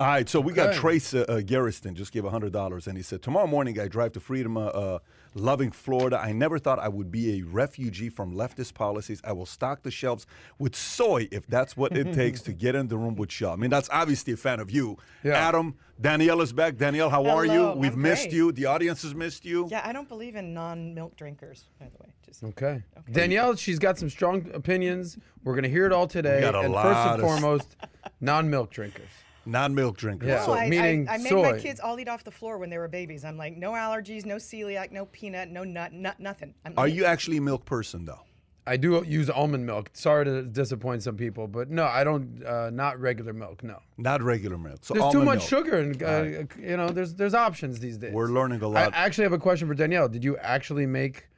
All right, so we got Trace uh, uh, Garriston just gave hundred dollars, and he said, "Tomorrow morning, I drive to Freedom, uh, uh, loving Florida. I never thought I would be a refugee from leftist policies. I will stock the shelves with soy if that's what it takes to get in the room with Shaw. I mean, that's obviously a fan of you, Yeah. Adam. Danielle is back. Danielle, how are you? We've I'm missed great. you. The audience has missed you. Yeah, I don't believe in non-milk drinkers, by the way. Just Okay. Danielle, she's got some strong opinions. We're gonna hear it all today. got a and first and of- foremost, non-milk drinkers. Non-milk drinkers. Yeah. No, So I, meaning I, I made my kids all eat off the floor when they were babies. I'm like, no allergies, no celiac, no peanut, no nut, nut nothing. I'm are eating- you actually a milk person though? I do use almond milk. Sorry to disappoint some people, but no, I don't. Uh, not regular milk. No. Not regular milk. So There's too much milk. sugar, and uh, you know, there's there's options these days. We're learning a lot. I actually have a question for Danielle. Did you actually make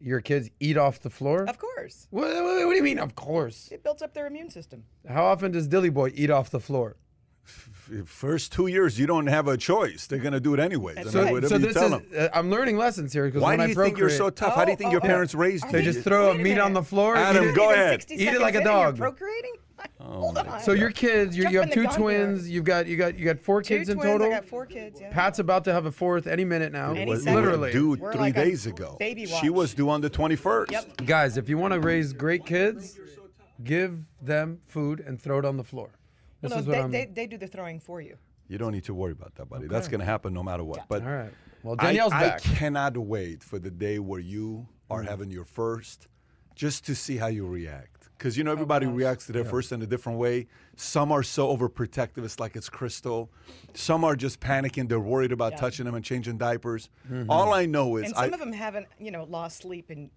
your kids eat off the floor? Of course, What, what, what do you mean? Of course. it builds up their immune system. How often does Dilly Boy eat off the floor? First two years, you don't have a choice. They're going to do it anyways. I mean, So, whatever so you this tell is. them. Uh, I'm learning lessons here because Why when do I you think you're so procreate- tough? How do you Oh, think your oh, parents oh. raised Are you? They just throw a a meat on the floor. Adam, eat go ahead. Eat it like a in you're dog. procreating. Hold on. So your kids, you, you have two gun here. twins. You've got you got you got four two kids in twins. total. I got four kids. Yeah. Pat's about to have a fourth any minute now. Any was, second. Literally. due We're three like days ago. baby She was due on the 21st. Yep. Guys, if you want to raise great kids, give them food and throw it on the floor. This Well, is no, what they, I'm. they, they do the throwing for you. You don't need to worry about that, buddy. That's going to happen no matter what. But All right. Well, I, Danielle's I back. cannot wait for the day where you Mm. are having your first, just to see how you react. Because Oh, you know everybody reacts to their first in a different way. Some are so overprotective, it's like it's crystal. Some are just panicking. They're worried about Yeah. touching them and changing diapers. Mm-hmm. All I know is And I, some of them haven't, you know, lost sleep in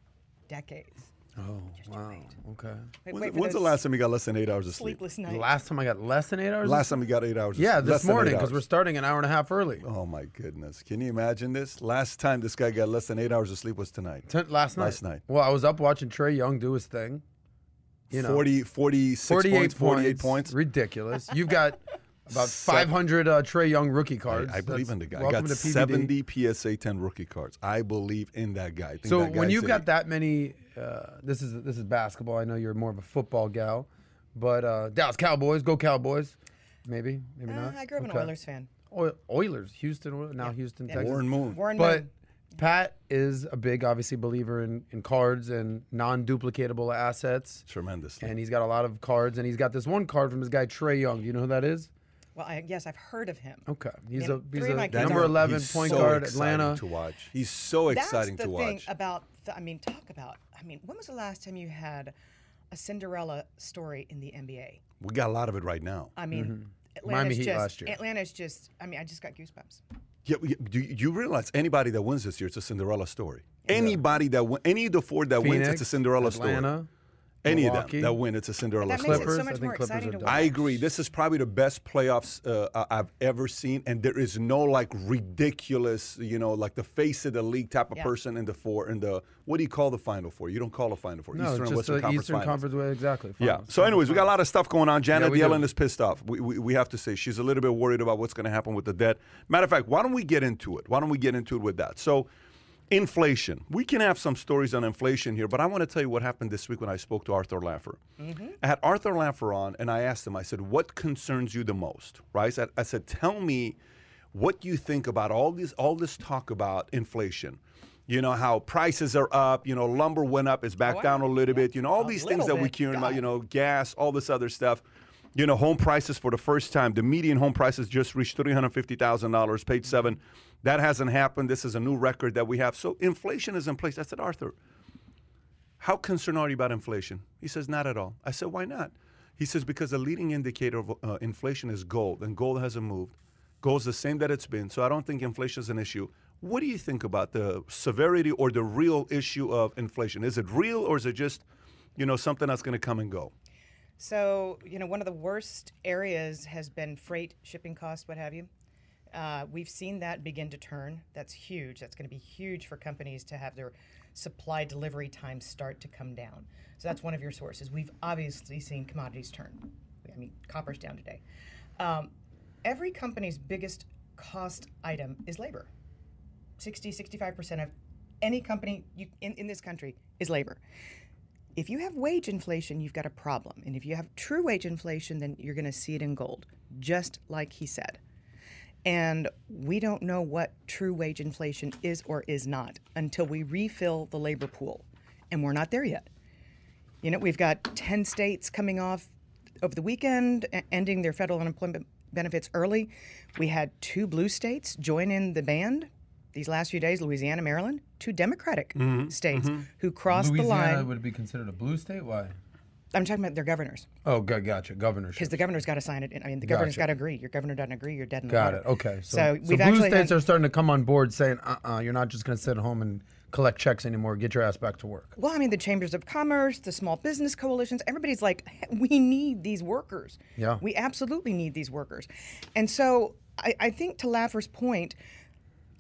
decades. Oh, wow. Okay. Wait, When- wait for when's the those last time you got less than eight hours of sleep? sleepless The last time I got less than eight hours. of Last sleep? time you got eight hours. of Yeah, sleep. this than eight morning because hours. we're starting an hour and a half early. Oh my goodness! Can you imagine this? Last time this guy got less than eight hours of sleep was tonight. Ten- last night. Last night. Well, I was up watching Trae Young do his thing. You know, 40, 46 48 points, 48 points. Ridiculous. You've got about Seven- 500 uh, Trae Young rookie cards. I, I believe That's- in the guy. I Welcome got to PBD. 70 PSA 10 rookie cards. I believe in that guy. I think So that when guy's you've a- got that many, uh, this is this is basketball. I know you're more of a football gal, but uh, Dallas Cowboys, go Cowboys. Maybe, maybe Uh, not. I grew up Okay. an Oilers fan. Oil- Oilers, Houston, Oil- now Houston, Texas. Warren Moon. Warren But Moon. Pat is a big, obviously, believer in, in cards and non-duplicatable assets. Tremendously. And he's got a lot of cards, and he's got this one card from his guy Trae Young. Do you know who that is? Well, I, yes, I've heard of him. Okay, he's Yeah, a he's a number eleven He's point so guard, exciting Atlanta. to watch. He's so exciting That's to the thing watch. about. The, I mean, talk about. I mean, when was the last time you had a Cinderella story in the NBA? we got a lot of it right now. I mean, Miami Atlanta's Heat just. last year. Atlanta's just. I mean, I just got goosebumps. Yeah, yeah, do you, you realize anybody that wins this year, it's a Cinderella story. Anybody that win, any of the four that wins, it's a Phoenix, Cinderella story. Atlanta, Any Milwaukee. of them that win, it's a Cinderella That story. makes it Clippers, so I much think more Clippers exciting to watch. I agree. This is probably the best playoffs uh, I- I've ever seen, and there is no like ridiculous, you know, like the face of the league type of Yeah. person in the four in the what do you call the final four? You don't call the final four. No, Eastern and just Western the Conference Eastern finals. Conference way exactly. Yeah. So, anyways, we got a lot of stuff going on. Janet we Yellen do. is pissed off. We, we, we have to say she's a little bit worried about what's going to happen with the debt. Matter of fact, why don't we get into it? Why don't we get into it with that? So, inflation. We can have some stories on inflation here, but I want to tell you what happened this week when I spoke to Arthur Laffer. I had Arthur Laffer on, and I asked him. I said, "What concerns you the most?" Right? I said, I said "Tell me what you think about all this all this talk about inflation." You know how prices are up. You know lumber went up, it's back down a little bit. You know all A these things that we care about. You know gas, all this other stuff. You know, home prices for the first time, the median home prices just reached three hundred fifty thousand dollars. Page seven, that hasn't happened. This is a new record that we have. So inflation is in place. I said, Arthur, how concerned are you about inflation? He says, not at all. I said, why not? He says, because the leading indicator of uh, inflation is gold, and gold hasn't moved. Gold's the same that it's been, so I don't think inflation is an issue. What do you think about the severity or the real issue of inflation? Is it real or is it just, you know, something that's going to come and go? So, you know, one of the worst areas has been freight, shipping costs, what have you. Uh, we've seen that begin to turn. That's huge. That's going to be huge for companies to have their supply delivery times start to come down. So that's one of your sources. We've obviously seen commodities turn. I mean, copper's down today. Um, every company's biggest cost item is labor. 60, 65% of any company you, in, in this country is labor. if you have wage inflation, you've got a problem. And if you have true wage inflation, then you're going to see it in gold, just like he said. And we don't know what true wage inflation is or is not until we refill the labor pool. And we're not there yet. You know, we've got 10 states coming off over the weekend, ending their federal unemployment benefits early. We had two blue states join in the band these last few days Louisiana, Maryland, two Democratic mm-hmm. states mm-hmm. who crossed the line. Louisiana would be considered a blue state. Why? I'm talking about their governors Oh, go- gotcha. Governors. because the governor's got to sign it. I mean, the governor's Gotcha. got to agree. Your governor doesn't agree, you're dead in the Got water. it. Okay. So, So we've blue actually states had- are starting to come on board saying, uh-uh, you're not just going to sit at home and collect checks anymore. Get your ass back to work. Well, I mean, the chambers of commerce, the small business coalitions, everybody's like, we need these workers. Yeah. We absolutely need these workers. And so I, I think to Laffer's point,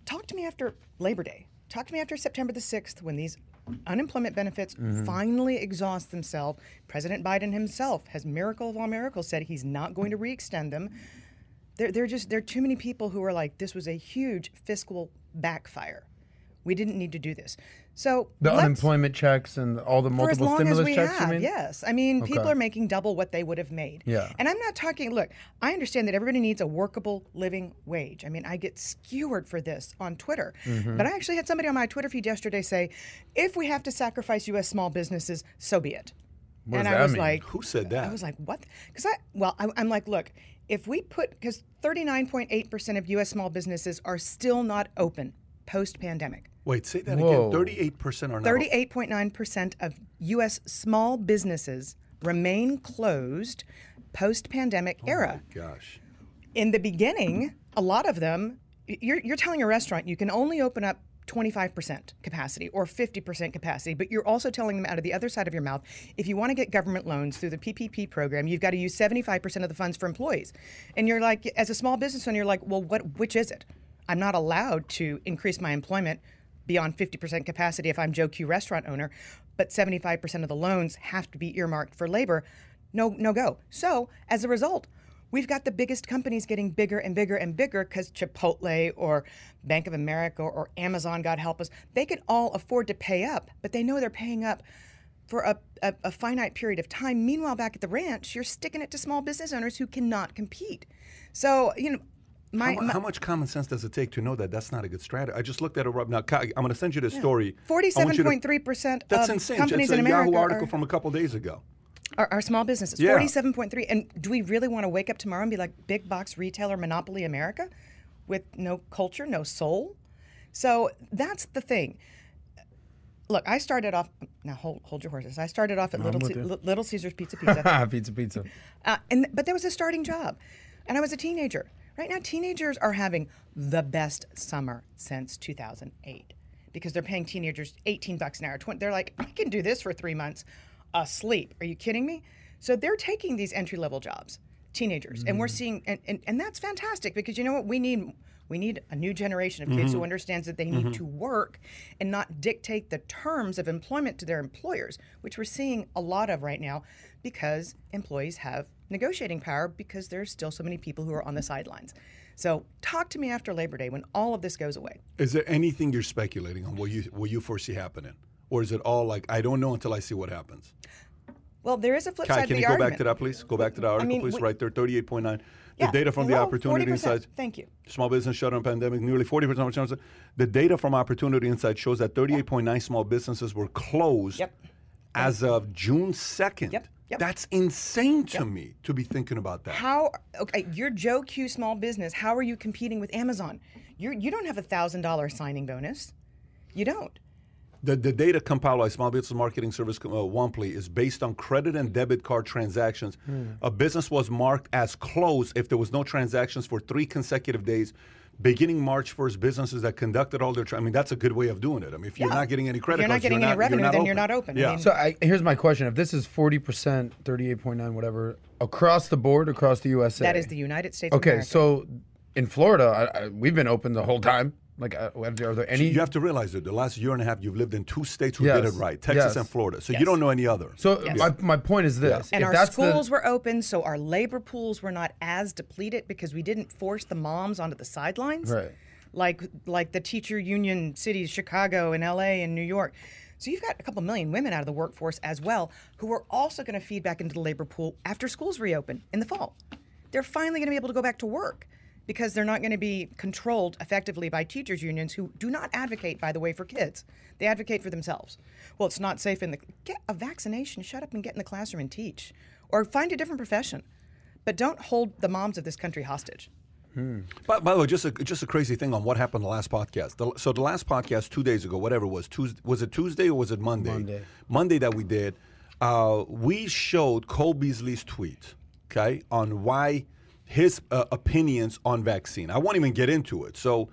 talk to me after Labor Day. Talk to me after September the 6th when these unemployment benefits mm-hmm. finally exhaust themselves. President Biden himself has miracle of all miracles said he's not going to re-extend them. There, there are just there are too many people who are like this was a huge fiscal backfire. We didn't need to do this. So The unemployment checks and all the for as multiple long as stimulus we checks, have, you mean? yes. I mean, people are making double what they would have made. Yeah. And I'm not talking. Look, I understand that everybody needs a workable living wage. I mean, I get skewered for this on Twitter, Mm-hmm. but I actually had somebody on my Twitter feed yesterday say, "If we have to sacrifice U.S. small businesses, so be it." What and does I that was mean? like, Who said that? I was like, what? Because I, well, I, I'm like, look, if we put, because 39.8% of U.S. small businesses are still not open post pandemic. Wait, say that Whoa. again. Thirty-eight percent are not. 38.9% of U.S. small businesses remain closed post pandemic oh era. Gosh. In the beginning, a lot of them, you're, you're telling a restaurant you can only open up 25% capacity or 50% capacity, but you're also telling them out of the other side of your mouth if you want to get government loans through the PPP program, you've got to use 75% of the funds for employees. And you're like, as a small business owner, you're like, well, what, which is it? I'm not allowed to increase my employment beyond 50% capacity if I'm Joe Q restaurant owner, but 75% of the loans have to be earmarked for labor. No, no go. So as a result, we've got the biggest companies getting bigger and bigger and bigger because Chipotle or Bank of America or Amazon, God help us, they can all afford to pay up, but they know they're paying up for a, a, a finite period of time. Meanwhile, back at the ranch, you're sticking it to small business owners who cannot compete. So, you know, my, How, my how much common sense does it take to know that that's not a good strategy? I just looked at it right now. I'm going to send you the story. I want you to- forty-seven point three percent That's of insane. companies it's a in America Yahoo article are, from a couple days ago. are, are small businesses. Yeah. Forty-seven point three. And do we really want to wake up tomorrow and be like big box retailer monopoly America, with no culture, no soul? So that's the thing. Look, I started off. Now hold hold your horses. I started off at Little with Ce- you. Li- Little Caesars Pizza Pizza. pizza, pizza. Uh, and but there was a starting job, and I was a teenager. Right now, teenagers are having the best summer since 2008 because they're paying teenagers 18 bucks an hour. they're like, I can do this for three months, asleep. Are you kidding me? So they're taking these entry level jobs, teenagers, and we're mm. seeing, and, and, and that's fantastic because you know what we need. We need a new generation of kids who mm-hmm. understands that they need mm-hmm. to work and not dictate the terms of employment to their employers, which we're seeing a lot of right now because employees have negotiating power because there's still so many people who are on the sidelines. So talk to me after Labor Day when all of this goes away. Is there anything you're speculating on Will you what you foresee happening, or is it all like I don't know until I see what happens? Well, there is a flip Kai, side can to the you go argument. back to that, please? Go back to the article, mean, please. we- right there, 38.9. The Yeah, data from the Opportunity 40%. Insights. Thank you. Small business shutdown pandemic. Nearly 40% of chance- The data from Opportunity Insight shows that 38.9 small businesses were closed Yep. as of June 2nd. Yep, yep. That's insane to me to be thinking about that. How okay, you're Joe Q small business. How are you competing with Amazon? You're you don't have a thousand dollar signing bonus. You don't. The, the data compiled by Small Business Marketing Service uh, Womply is based on credit and debit card transactions. A business was marked as closed if there was no transactions for three consecutive days. Beginning March 1st, businesses that conducted all their, tra- I mean, that's a good way of doing it. I mean, if you're Yeah. not getting any credit You're not cards, getting any revenue, you're then not you're not open. I Yeah. mean- So I, here's my question: If this is 40 percent, 38.9, whatever, across the board, across the USA, That is the United States. of Okay, America. so in Florida, I, I, we've been open the whole time. Like, uh, are there any? you have to realize that the last year and a half, you've lived in two states who did it right Texas Yes. and Florida. So Yes. you don't know any other. so Yes. my, my point is this: and if our that's the- schools were open, so our labor pools were not as depleted because we didn't force the moms onto the sidelines, Right. Like like the teacher union cities, Chicago and L.A. and New York. So you've got a couple million women out of the workforce as well who are also going to feed back into the labor pool after schools reopen in the fall. They're finally going to be able to go back to work because they're not going to be controlled effectively by teachers unions who do not advocate by the way for kids. They advocate for themselves. Well, it's not safe in the get a vaccination, shut up and get in the classroom and teach or find a different profession. But don't hold the moms of this country hostage. By, by the way, just a just a crazy thing on what happened the last podcast. The, so the last podcast two days ago, whatever it was, Tuesday, was it Tuesday or was it Monday? Monday. Monday that we did. Uh, we showed Cole Beasley's tweet, okay, on why his uh, opinions on vaccine. I won't even get into it. So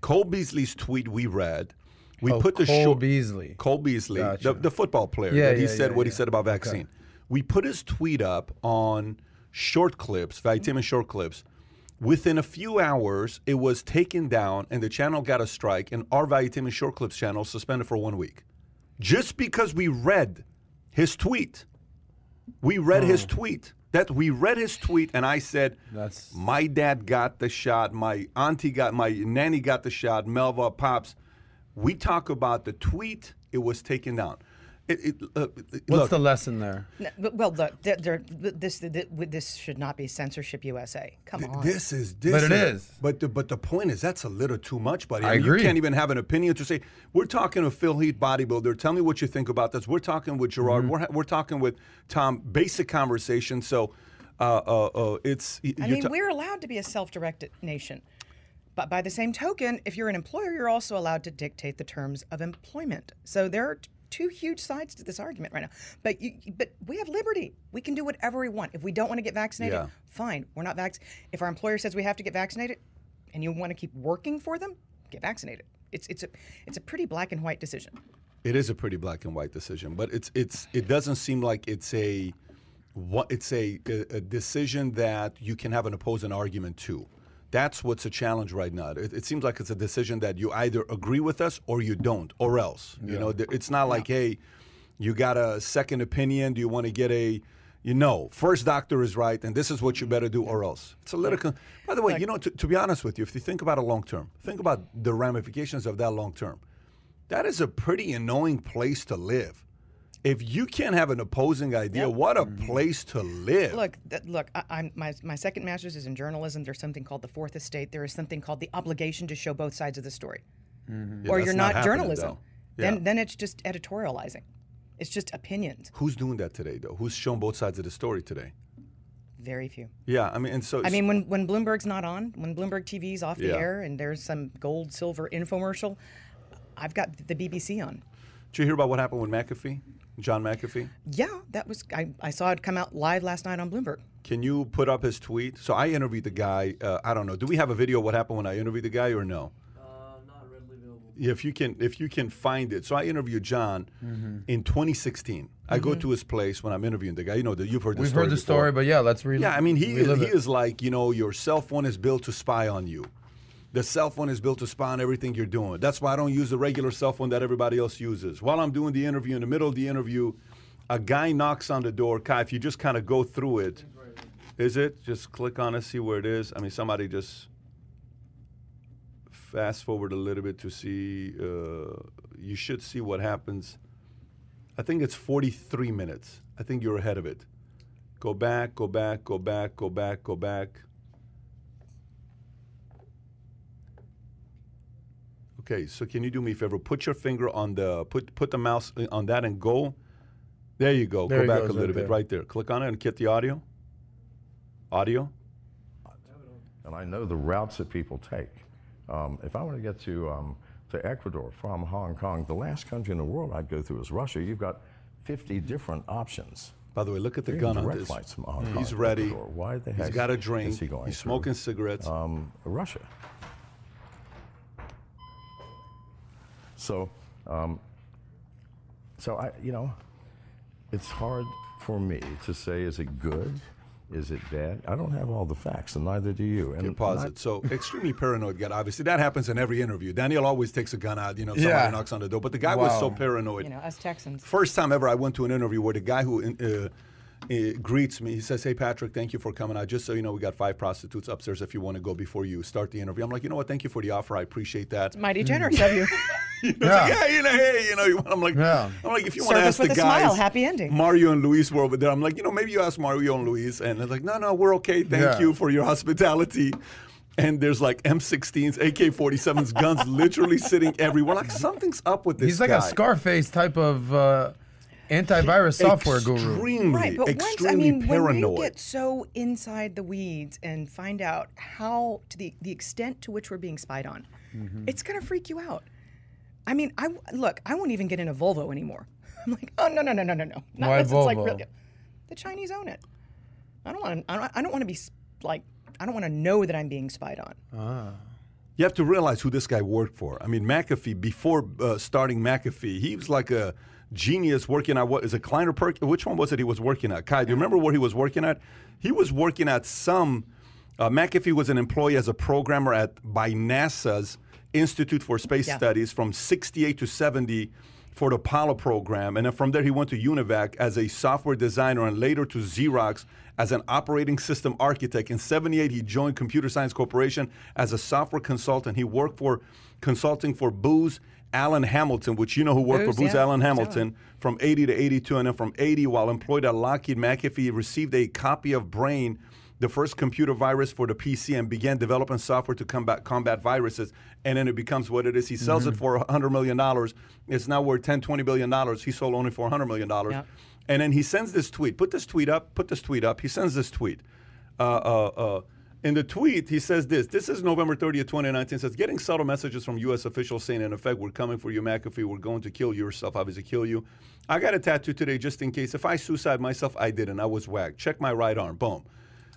Cole Beasley's tweet we read. We Oh, put the Cole short, Beasley. Cole Beasley, Gotcha. the, the football player. Yeah, that he yeah, said yeah, what he said about Okay. vaccine. We put his tweet up on short clips, vitamin short clips. Within a few hours, it was taken down, and the channel got a strike, and our vitamin short clips channel suspended for one week, just because we read his tweet. We read his tweet. That we read his tweet, and I said, That's- "My dad got the shot. My auntie got. My nanny got the shot. Melva, pops." We talk about the tweet. It was taken down. It, it, uh, What's look, the lesson there? No, but- Well, look, there, there, this, this this should not be censorship USA. Come on. This is this. But it is. But the but the point is that's a little too much, buddy. I mean, agree. You can't even have an opinion to say we're talking to Phil Heath bodybuilder. Tell me what you think about this. We're talking with Gerard. Mm-hmm. We're we're talking with Tom. Basic conversation. So, uh, uh, uh, it's. I mean, we're allowed to be a self-directed nation. But by the same token, if you're an employer, you're also allowed to dictate the terms of employment. So there are t- two huge sides to this argument right now. But you, but we have liberty. We can do whatever we want. If we don't want to get vaccinated, Yeah. fine. We're not vax. If our employer says we have to get vaccinated, and you want to keep working for them, get vaccinated. It's it's a it's a pretty black and white decision. It is a pretty black and white decision, but it's it's it doesn't seem like it's a what it's a, a decision that you can have an opposing argument to. That's what's a challenge right now. It, it seems like it's a decision that you either agree with us or you don't, or else. You know, it's not like hey, you got a second opinion. Do you want to get a you know, first doctor is right, and this is what you better do, or else. It's a little. Con- By the way, you know, to, to be honest with you, if you think about it long term, think about the ramifications of that long term that is a pretty annoying place to live. If you can't have an opposing idea, what a mm-hmm. place to live. Look, th- look. I, I'm my my second master's is in journalism. There's something called the fourth estate. There is something called the obligation to show both sides of the story, mm-hmm. Yeah, or you're not not, journalism. Yeah. Then then it's just editorializing. It's just opinions. Who's doing that today, though? Who's shown both sides of the story today? Very few. Yeah, I mean, and so I mean, when when Bloomberg's not on, when Bloomberg TV's off the Yeah. air, and there's some gold silver infomercial, I've got the BBC on. did you hear about what happened with McAfee, John McAfee? Yeah, that was I, I saw it come out live last night on Bloomberg. Can you put up his tweet? So I interviewed the guy. Uh, I don't know. Do we have a video of what happened when I interviewed the guy, or no? Uh, not readily available. if you can if you can find it. So I interviewed John Mm-hmm. in 2016. I go to his place when I'm interviewing the guy. You know, that you've heard the We've story heard the before. story, but yeah, let's read. Yeah, I mean, he is, he it. is like, you know, your cell phone is built to spy on you. The cell phone is built to spy on everything you're doing. That's why I don't use the regular cell phone that everybody else uses. While I'm doing the interview, in the middle of the interview, a guy knocks on the door. Kai, if you just kind of go through it, is it? Just click on it, see where it is. I mean, somebody just fast forward a little bit to see. Uh, you should see what happens. I think it's 43 minutes. I think you're ahead of it. Go back, go back, go back, go back, go back. Okay, so can you do me a favor? Put your finger on the put put the mouse on that and go. There you go. There go back goes a little right bit right there. Click on it and get the audio. Audio. and I know the routes that people take. Um, if I were to get to um, to Ecuador from Hong Kong, the last country in the world I'd go through is Russia. You've got 50 different options. By the way, look at the There are gun on direct this. flights from Hong Kong He's ready. Ecuador. Why the He's heck got a is drink. he going He's through, smoking cigarettes. Um, Russia. So, um, so I, you know, it's hard for me to say is it good, is it bad. I don't have all the facts, and neither do you. And can pause it. So extremely paranoid guy. Obviously, that happens in every interview. Daniel always takes a gun out. You know, somebody Yeah. knocks on the door. But the guy was so Wow. paranoid. You know, us Texans. First time ever, I went to an interview where the guy who uh, uh, greets me, he says, "Hey Patrick, thank you for coming out. Just so you know, we got five prostitutes upstairs if you want to go before you start the interview." I'm like, you know what? Thank you for the offer. I appreciate that. It's mighty generous of you. You know, Yeah. it's like, yeah, you know, hey, you know, I'm like, Yeah. I'm like, if you want to Service ask the with a guys, smile, happy ending. Mario and Luis were over there. I'm like, you know, maybe you ask Mario and Luis, and they're like, no, no, we're okay. Thank Yeah. you for your hospitality. And there's like M16s, AK-47s, guns literally sitting everywhere. Like something's up with this He's like guy. a Scarface type of uh, antivirus software guru. Extremely, Right, but once extremely I mean, paranoid. when you get so inside the weeds and find out how to the the extent to which we're being spied on, Mm-hmm. it's gonna freak you out. I mean, I look, I won't even get in a Volvo anymore. I'm like, oh no no no no no no. Not Why unless it's like Volvo? really, the Chinese own it. I don't want. I don't, I don't want to be like. I don't want to know that I'm being spied on. Ah. You have to realize who this guy worked for. I mean, McAfee, before uh, starting McAfee, he was like a genius working at what is it, Kleiner Perk? Which one was it he was working at? Kai, do you remember where he was working at? He was working at some, uh, McAfee was an employee as a programmer at by NASA's Institute for Space Yeah. Studies from 68 to 70 for the Apollo program. And then from there, he went to UNIVAC as a software designer and later to Xerox as an operating system architect. In 78, he joined Computer Science Corporation as a software consultant. He worked for consulting for Booz Allen Hamilton, which you know who worked Booz, for Booz yeah, Allen Hamilton from 80 to 82. And then from 80, while employed at Lockheed McAfee, received a copy of Brain the first computer virus for the PC and began developing software to combat combat viruses. And then it becomes what it is. He sells it for $100 million. It's now worth $10, $20 billion. He sold only for $100 million. And then he sends this tweet. Put this tweet up. Put this tweet up. He sends this tweet. Uh, uh, uh, in the tweet, he says this. This is November 30th, 2019. It says, getting subtle messages from U.S. officials saying, in effect, we're coming for you, McAfee. We're going to kill yourself, obviously kill you. I got a tattoo today just in case. If I suicide myself, I didn't. I was whacked. Check my right arm. Boom.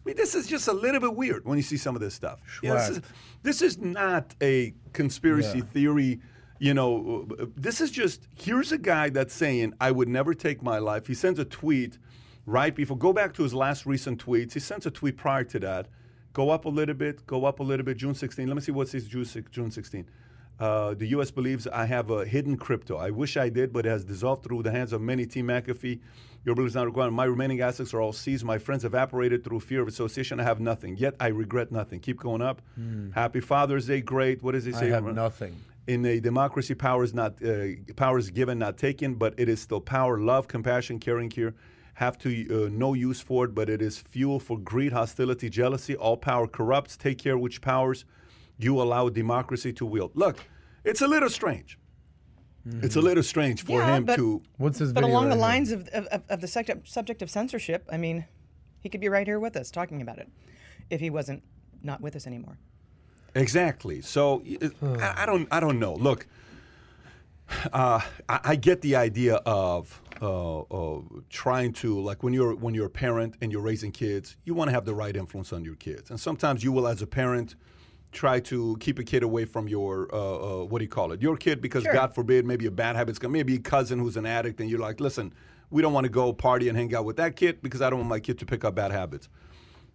I mean, this is just a little bit weird when you see some of this stuff. You know, this, is, this is not a conspiracy Yeah. theory. You know, this is just here's a guy that's saying, I would never take my life. He sends a tweet right before, go back to his last recent tweets. He sends a tweet prior to that. Go up a little bit, go up a little bit, June 16. Let me see what says June six- June 16. Uh, the U.S. believes I have a hidden crypto. I wish I did, but it has dissolved through the hands of many. Team McAfee, your belief is not required. My remaining assets are all seized. My friends evaporated through fear of association. I have nothing. Yet I regret nothing. Keep going up. Happy Father's Day. Great. What does he Hmm. I say? have nothing. In a democracy, power is not uh, power is given, not taken, but it is still power. Love, compassion, caring here have to uh, no use for it, but it is fuel for greed, hostility, jealousy. All power corrupts. Take care which powers you allow democracy to wield. Look, it's a little strange. It's a little strange for Yeah, him but- to. What's his But along the right here? lines of, of, of- of the subject, subject of censorship, I mean, he could be right here with us talking about it if he wasn't not with us anymore. Exactly. So it- I, I don't. I don't know. Look, uh, I, I get the idea of uh, uh, trying to like when you're when you're a parent and you're raising kids, you want to have the right influence on your kids, and sometimes you will, as a parent. Try to keep a kid away from your uh, uh, what do you call it? Your kid, because Sure. God forbid, maybe a bad habit's come. Maybe a cousin who's an addict, and you're like, listen, we don't want to go party and hang out with that kid because I don't want my kid to pick up bad habits.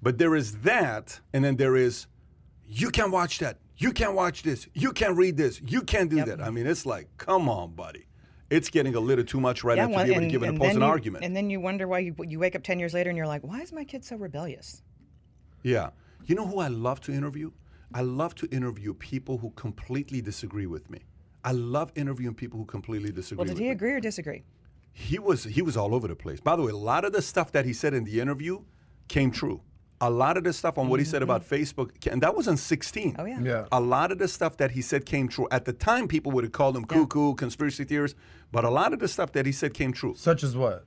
But there is that, and then there is you can't watch that. You can't watch this. You can't read this. You can't do Yep. that. I mean, it's like, come on, buddy. It's getting a little too much right now to one- be able to give an opposing argument. And then you wonder why you, you wake up 10 years later and you're like, why is my kid so rebellious? yeah. You know who I love to interview? I love to interview people who completely disagree with me. I love interviewing people who completely disagree with me. Well, did with he me. agree or disagree? he was he was all over the place. By the way, a lot of the stuff that he said in the interview came true. A lot of the stuff on what he said about Facebook, and that was in 16. Mm-hmm. Oh, yeah. Yeah. A lot of the stuff that he said came true. At the time, people would have called him cuckoo, conspiracy theorists, but a lot of the stuff that he said came true. Such as what?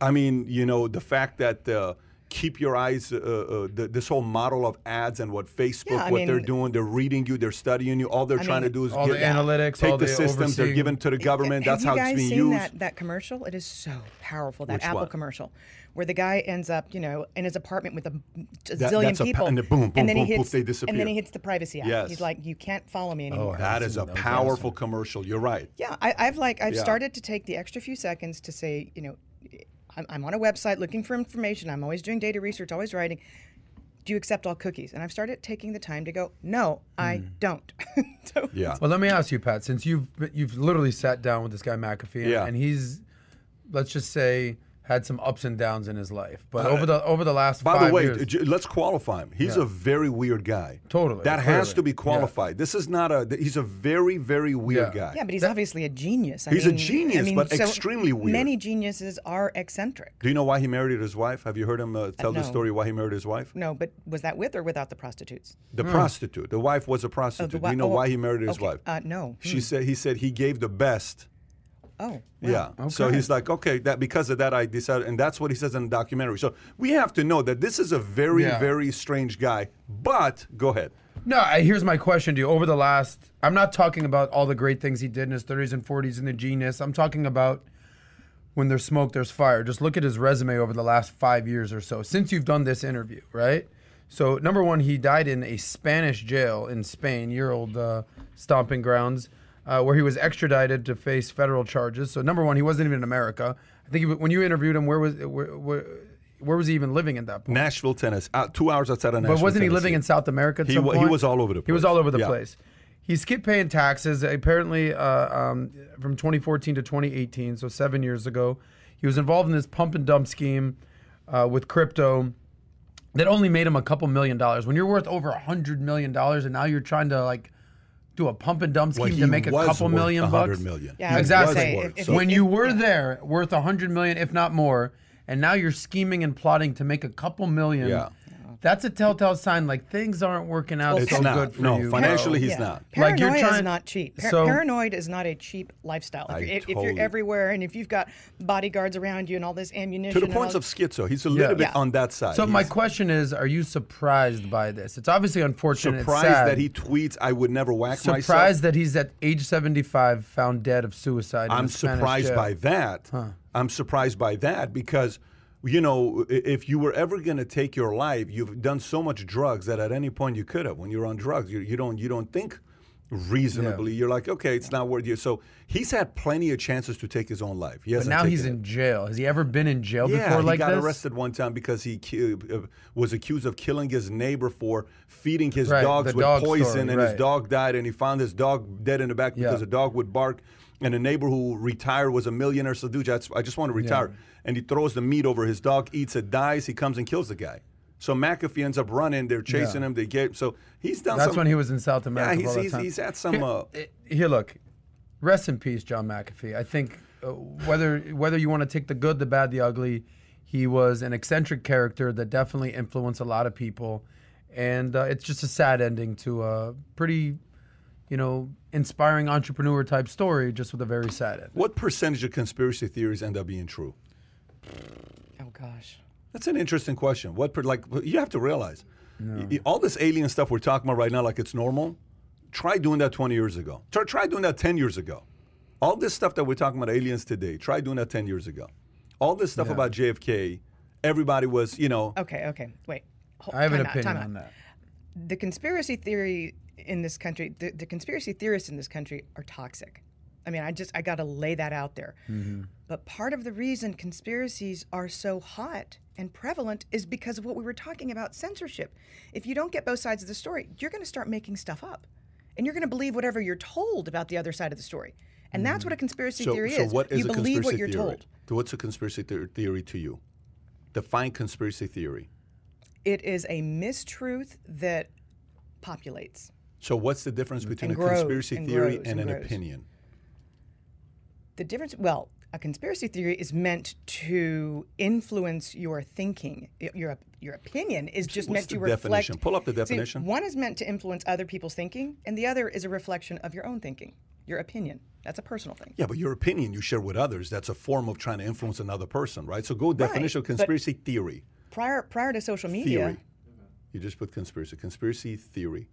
I mean, you know, the fact that uh, keep your eyes, uh, uh, the, this whole model of ads and what Facebook, Yeah, I what they're doing, they're reading you, they're studying you. All they're I trying to do is All the get- analytics, take all the the systems they're given to the government. Have That's you how guys it's being seen used. that that commercial? It is so powerful. That Which Apple one? commercial, where the guy ends up, you know, in his apartment with a, a That- zillion that's a pa- people, and then boom, boom, and then boom, he poof, hits, they and then he hits the privacy act. Yes. He's like, you can't follow me anymore. That is a That was powerful commercial. You're right. Yeah, I, I've like I've Yeah. started to take the extra few seconds to say, you know, I'm, I'm on a website looking for information. I'm always doing data research, always writing. Do you accept all cookies? And I've started taking the time to go, no, I hmm. don't. so, Yeah. Well, let me ask you, Pat. Since you've you've literally sat down with this guy McAfee, and, Yeah. and he's, let's just say, had some ups and downs in his life. But over the over the last Uh, By five the way, years, let's qualify him. He's a very weird guy. Totally, That has to be Yeah. qualified. This is not a. He's a very, very weird Yeah. guy. Yeah, but he's obviously a genius. I He's a genius, I mean, but so extremely weird. Many geniuses are eccentric. Do you know why he married his wife? Have you heard him uh, tell the no. story why he married his wife? No, but was that with or without the prostitutes? The prostitute. The wife was a prostitute. the Do you know oh, why he married his okay. wife? Uh, no. She said he said he gave the best. Oh, Yeah. So he's like, okay, that because of that I decided, and that's what he says in the documentary. So we have to know that this is a very, Yeah. very strange guy. But go ahead. No, I, here's my question to you. Over the last, I'm not talking about all the great things he did in his 30s and 40s and the genius. I'm talking about when there's smoke, there's fire. Just look at his resume over the last five years or so since you've done this interview, right? So, number one, he died in a Spanish jail in Spain, your old uh, stomping grounds, uh, where he was extradited to face federal charges. So, number one, he wasn't even in America. I think he, when you interviewed him, where was where, where, where was he even living at that point? Nashville, Tennessee, uh, two hours outside of Nashville. But wasn't he living in South America at He some wa- he was all over the place. He was all over the Yeah. place. He skipped paying taxes apparently uh, um, from 2014 to 2018, so seven years ago. He was involved in this pump and dump scheme uh, with crypto that only made him a couple million dollars. When you're worth over a hundred million dollars, and now you're trying to like do a pump and dump scheme Well, to make a couple worth million bucks. million. Yeah, He I was exactly. say, was worth. if So- when you were there, worth a hundred million, if not more, and now you're scheming and plotting to make a couple million. Yeah. That's a telltale sign like things aren't working out It's so not. good for No, you. financially, bro. he's not. Like, you're trying- is not cheap. Par- So- paranoid is not a cheap lifestyle. If, I you're, if, if totally- you're everywhere and if you've got bodyguards around you and all this ammunition, To the points all- of schizo. He's a little bit Yeah. on that side. So my question is, are you surprised by this? It's obviously unfortunate. surprised sad. that he tweets, I would never whack surprised myself. Surprised that he's at age 75 found dead of suicide. I'm a surprised jail. by that. I'm surprised by that because, you know, if you were ever going to take your life, you've done so much drugs that at any point you could have. When you're on drugs, you, you don't you don't think reasonably. You're like, okay, it's not worth you. So he's had plenty of chances to take his own life. He But now he's it. in jail. Has he ever been in jail Yeah, before he like got this? arrested one time because he ki- uh, was accused of killing his neighbor for feeding his Right, dogs with dog poison, story, and right. his dog died, and he found his dog dead in the back because the dog would bark. And a neighbor who retired was a millionaire, so dude, I just, want to retire. And he throws the meat over his dog, eats it, dies. He comes and kills the guy. So McAfee ends up running. They're chasing Yeah. him. They get so he's done. That's some, when he was in South America. Yeah, he's he's, he's had some. Here, Uh, eh, here, look. Rest in peace, John McAfee. I think uh, whether whether you want to take the good, the bad, the ugly, he was an eccentric character that definitely influenced a lot of people, and uh, it's just a sad ending to a pretty, you know, inspiring entrepreneur type story, just with a very sad end. what percentage of conspiracy theories end up being true? oh gosh. That's an interesting question. What per, like you have to realize y- y- all this alien stuff we're talking about right now, like it's normal. Try doing that 20 years ago. Try, try doing that 10 years ago. All this stuff that we're talking about aliens today. Try doing that 10 years ago. All this stuff about JFK. Everybody was, you know, Okay, okay. Wait. Hold- I have an time out, opinion time out. on that. The conspiracy theory in this country, the, the conspiracy theorists in this country are toxic. I mean, I just I got to lay that out there. Mm-hmm. But part of the reason conspiracies are so hot and prevalent is because of what we were talking about censorship. If you don't get both sides of the story, you're going to start making stuff up. And you're going to believe whatever you're told about the other side of the story. And that's what a conspiracy so, theory so is. what is you a believe conspiracy what you're theory? told. So what's a conspiracy theor- theory to you? Define conspiracy theory. It is a mistruth that populates. So what's the difference between a grows, conspiracy and theory and and an grows. opinion? The difference, well, a conspiracy theory is meant to influence your thinking. Your your opinion is just What's meant to reflect. definition? Pull up the See, definition. one is meant to influence other people's thinking, and the other is a reflection of your own thinking. Your opinion. That's a personal thing. Yeah, but your opinion you share with others, that's a form of trying to influence another person, right? So go definition of but- conspiracy theory. Prior prior to social media, theory. You just put conspiracy, conspiracy theory,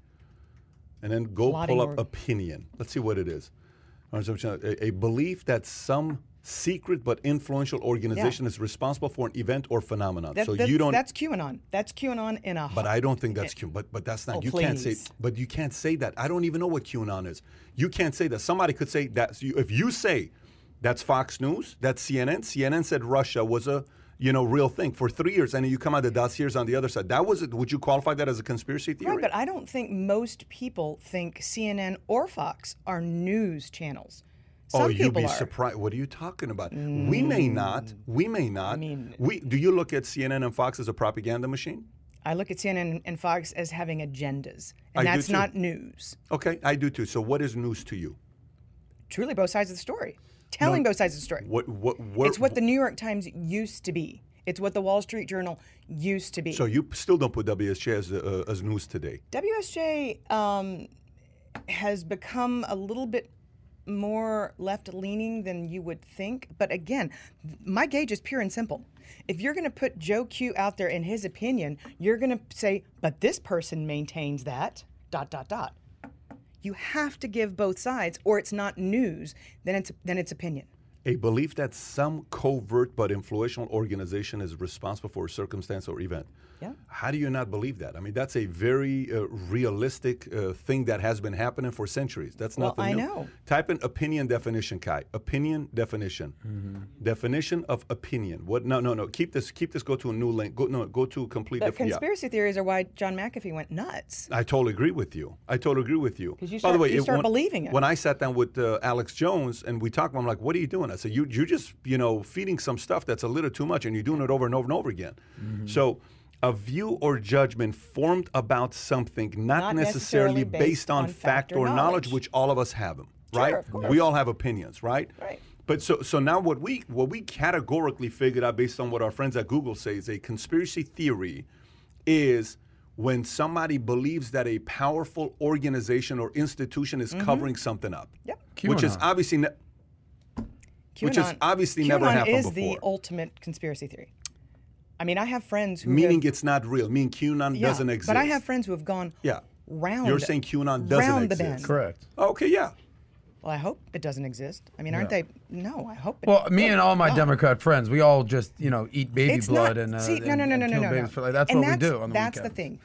and then go Plotting pull up or- opinion. Let's see what it is. A, a belief that some secret but influential organization is responsible for an event or phenomenon. that, so that's, you don't. that's QAnon. That's QAnon in a. But I don't think that's Q. But but that's not. Oh, you can't say. please. But you can't say that. I don't even know what QAnon is. You can't say that. Somebody could say that. If you say that's Fox News, that's CNN. CNN said Russia was a you know real thing for three years, and you come out the dossiers on the other side. That was. it. Would you qualify that as a conspiracy theory? Right, but I don't think most people think CNN or Fox are news channels. Oh, Some oh, you'd be are. surprised. What are you talking about? We mm. may not. We may not. mean- we do you look at CNN and Fox as a propaganda machine? I look at CNN and Fox as having agendas, and do that's not news. Okay, I do too. So what is news to you? Truly, both sides of the story, telling both sides of the story. What what where, it's what the New York Times used to be. It's what the Wall Street Journal used to be. So you still don't put WSJ as uh, as news today? WSJ um, has become a little bit more left leaning than you would think. But again, my gauge is pure and simple. If you're going to put Joe Q out there in his opinion, you're going to say, but this person maintains that, dot, dot, dot. You have to give both sides, or it's not news, then it's, then it's opinion. A belief that some covert but influential organization is responsible for a circumstance or event. Yeah. How do you not believe that? I mean, that's a very uh, realistic uh, thing that has been happening for centuries. That's Well, nothing I new. know. Type in opinion definition, Kai. Opinion definition. Definition of opinion. What? No, no, no. Keep this. Keep this. Go to a new link. Go no. Go to a complete. But diff- yeah. conspiracy theories are why John McAfee went nuts. I totally agree with you. I totally agree with you. 'Cause you By the way, you it- start when, believing it. When I sat down with uh, Alex Jones and we talked, I'm like, "What are you doing?" I said, "You you're just you know feeding some stuff that's a little too much, and you're doing it over and over and over again." Mm-hmm. So. A view or judgment formed about something not, Not necessarily necessarily based, based on, on fact fact or or knowledge, knowledge. which all of us have them, right? of course. We all have opinions, right? Right. But so so now what we what we categorically figured out based on what our friends at Google say is a conspiracy theory is when somebody believes that a powerful organization or institution is mm-hmm. covering something up. Yep. Which is obviously ne- Which has QAnon- obviously never QAnon happened is the ultimate conspiracy theory. I mean, I have friends who meaning have, it's not real. Meaning QAnon yeah, doesn't exist. But I have friends who have gone Yeah. round. You're saying QAnon doesn't round the exist. bend. Correct. Okay, yeah. Well, I hope it doesn't exist. I mean, aren't Yeah. they? No, I hope. It, Well, me and all my. Democrat friends, we all just you know eat baby it's blood not, and uh, see, no, no, and- no, no, no, no, no. for- like, that's and what that's, we do on the That's the thing.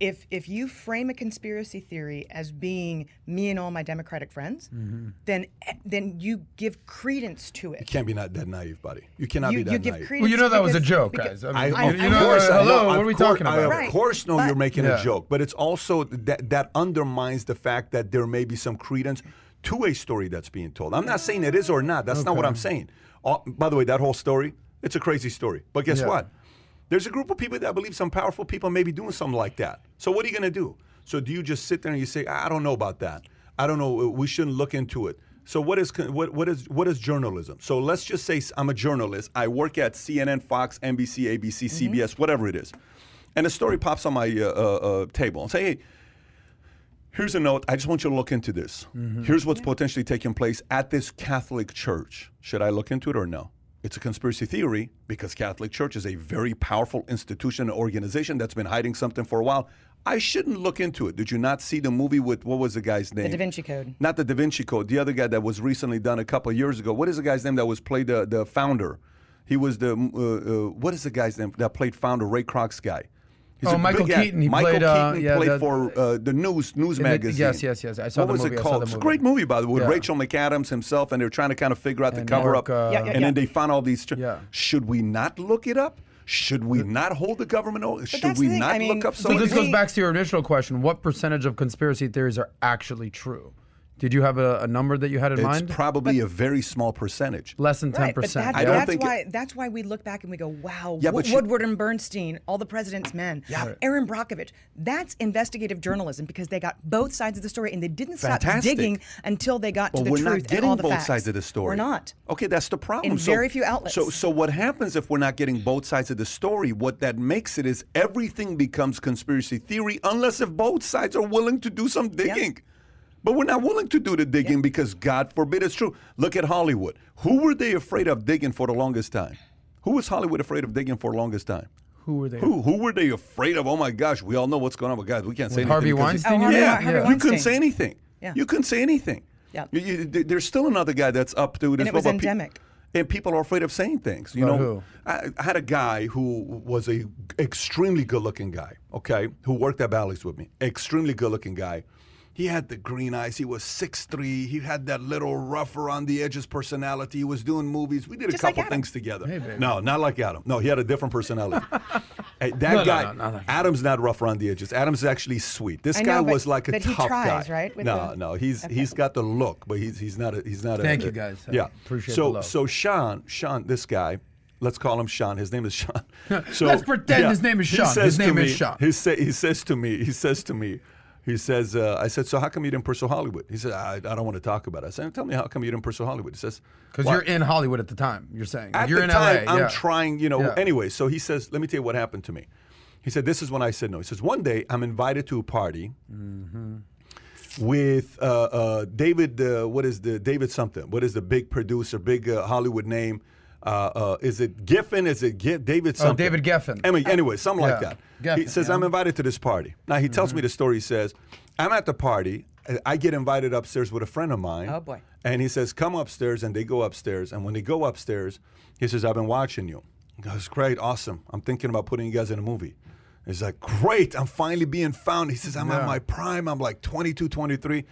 If if you frame a conspiracy theory as being me and all my Democratic friends, Mm-hmm. then then you give credence to it. You can't be not that naive, buddy. You cannot You, be that you give naive. credence. Well, you know that was a joke, because- guys. I I, mean, I- you, of you know, course, uh, I know, hello, what are we course- talking I about? of Right. course know you're making Yeah. a joke, but it's also that that undermines the fact that there may be some credence to a story that's being told. I'm not saying it is or not. That's not what I'm saying. Uh, by the way, that whole story, it's a crazy story. But guess Yeah. what? There's a group of people that believe some powerful people may be doing something like that. So what are you going to do? So do you just sit there and you say, I don't know about that. I don't know. We shouldn't look into it. So what is what what is what is journalism? So let's just say I'm a journalist. I work at CNN, Fox, NBC, ABC, CBS, whatever it is, and a story pops on my uh, uh, uh, table and say, hey. Here's a note. I just want you to look into this. Here's what's potentially taking place at this Catholic church. Should I look into it or no? It's a conspiracy theory because Catholic Church is a very powerful institution and organization that's been hiding something for a while. I shouldn't look into it. Did you not see the movie with what was the guy's name? The Da Vinci Code. Not the Da Vinci Code. The other guy that was recently done a couple of years ago. What is the guy's name that was played the the founder? He was the uh, uh, what is the guy's name that played founder Ray Kroc's guy? He's Oh, a Michael big guy. Keaton. He Michael played, uh, Keaton yeah, played the- for uh, the news news the- magazine. yes, yes, yes. I saw what the was movie. it I saw called? It's a great movie, by the way, with Yeah. Rachel McAdams himself, and they're trying to kind of figure out the cover Mark, up. uh, Yeah, yeah, and then they found all these. Yeah. Should we not look it up? Should we not hold the government? o- Should we not I mean, look up we- So of this goes back to your initial question: What percentage of conspiracy theories are actually true? Did you have a, a number that you had in It's mind? It's probably a very small percentage. Less than ten Right, but percent. that's, I don't that's think it- why that's why we look back and we go, wow, Yeah, Wo- but Woodward and Bernstein, all the president's men, yeah. Erin Brockovich. That's investigative journalism because they got both sides of the story and they didn't stop digging until they got Well, to the we're truth not and getting all the both facts. sides of the story. We're not. Okay, that's the problem. In So- very few outlets. So, so what happens if we're not getting both sides of the story? What that makes it is everything becomes conspiracy theory unless if both sides are willing to do some digging. But we're not willing to do the digging because God forbid it's true. Look at Hollywood. Who were they afraid of digging for the longest time? Who was Hollywood afraid of digging for the longest time? Who were they? Who who were they afraid of? Oh my gosh, we all know what's going on with guys. We can't say With anything. Harvey because- Weinstein, Oh, yeah, Harvey you couldn't say anything. Yeah. You couldn't say anything. Yeah. You- you- there's still another guy that's up to it. as And it was well, but pe- endemic. and people are afraid of saying things. You About know, who? I, I had a guy who was a extremely good-looking guy. Okay, who worked at Bally's with me. Extremely good-looking guy. He had the green eyes. He was 6'3". He had that little rougher on the edges personality. He was doing movies. We did a Just like couple Adam. things together. Hey, no, not like Adam. No, he had a different personality. Hey, that No, no, guy, no, no, no. Adam's not rough around the edges. Adam's actually sweet. This I guy know, but- was like a but tough he tries, guy. right, with No, the- no, he's Okay. he's got the look, but he's he's not a he's not a. Thank a- you, guys. I Yeah, appreciate so the love. so Sean Sean this guy. Let's call him Sean. His name is Sean. So, Let's pretend his name is Sean. His to name is Sean. He, say, he says to me. He says to me. He says, uh, I said, so how come you didn't pursue Hollywood? He said, I, I don't want to talk about it. I said, tell me how come you didn't pursue Hollywood? He says, Because you're in Hollywood at the time. You're saying at you're the in time, LA. I'm yeah. trying, you know. Yeah. Anyway, so he says, let me tell you what happened to me. He said, this is when I said no. He says, one day I'm invited to a party with uh, uh, David, uh, what is the, David something? What is the big producer, big uh, Hollywood name? Uh, uh, is it Giffen? Is it Gi- David something? Oh, David Geffen. Anyway, anyway something like Yeah. that. he says, yeah. I'm invited to this party. Now, he tells me the story. He says, I'm at the party. I get invited upstairs with a friend of mine. Oh, boy. And he says, Come upstairs. And they go upstairs. And when they go upstairs, he says, I've been watching you. He goes, Great, awesome. I'm thinking about putting you guys in a movie. He's like, Great, I'm finally being found. He says, I'm at my prime. I'm like 22, 23.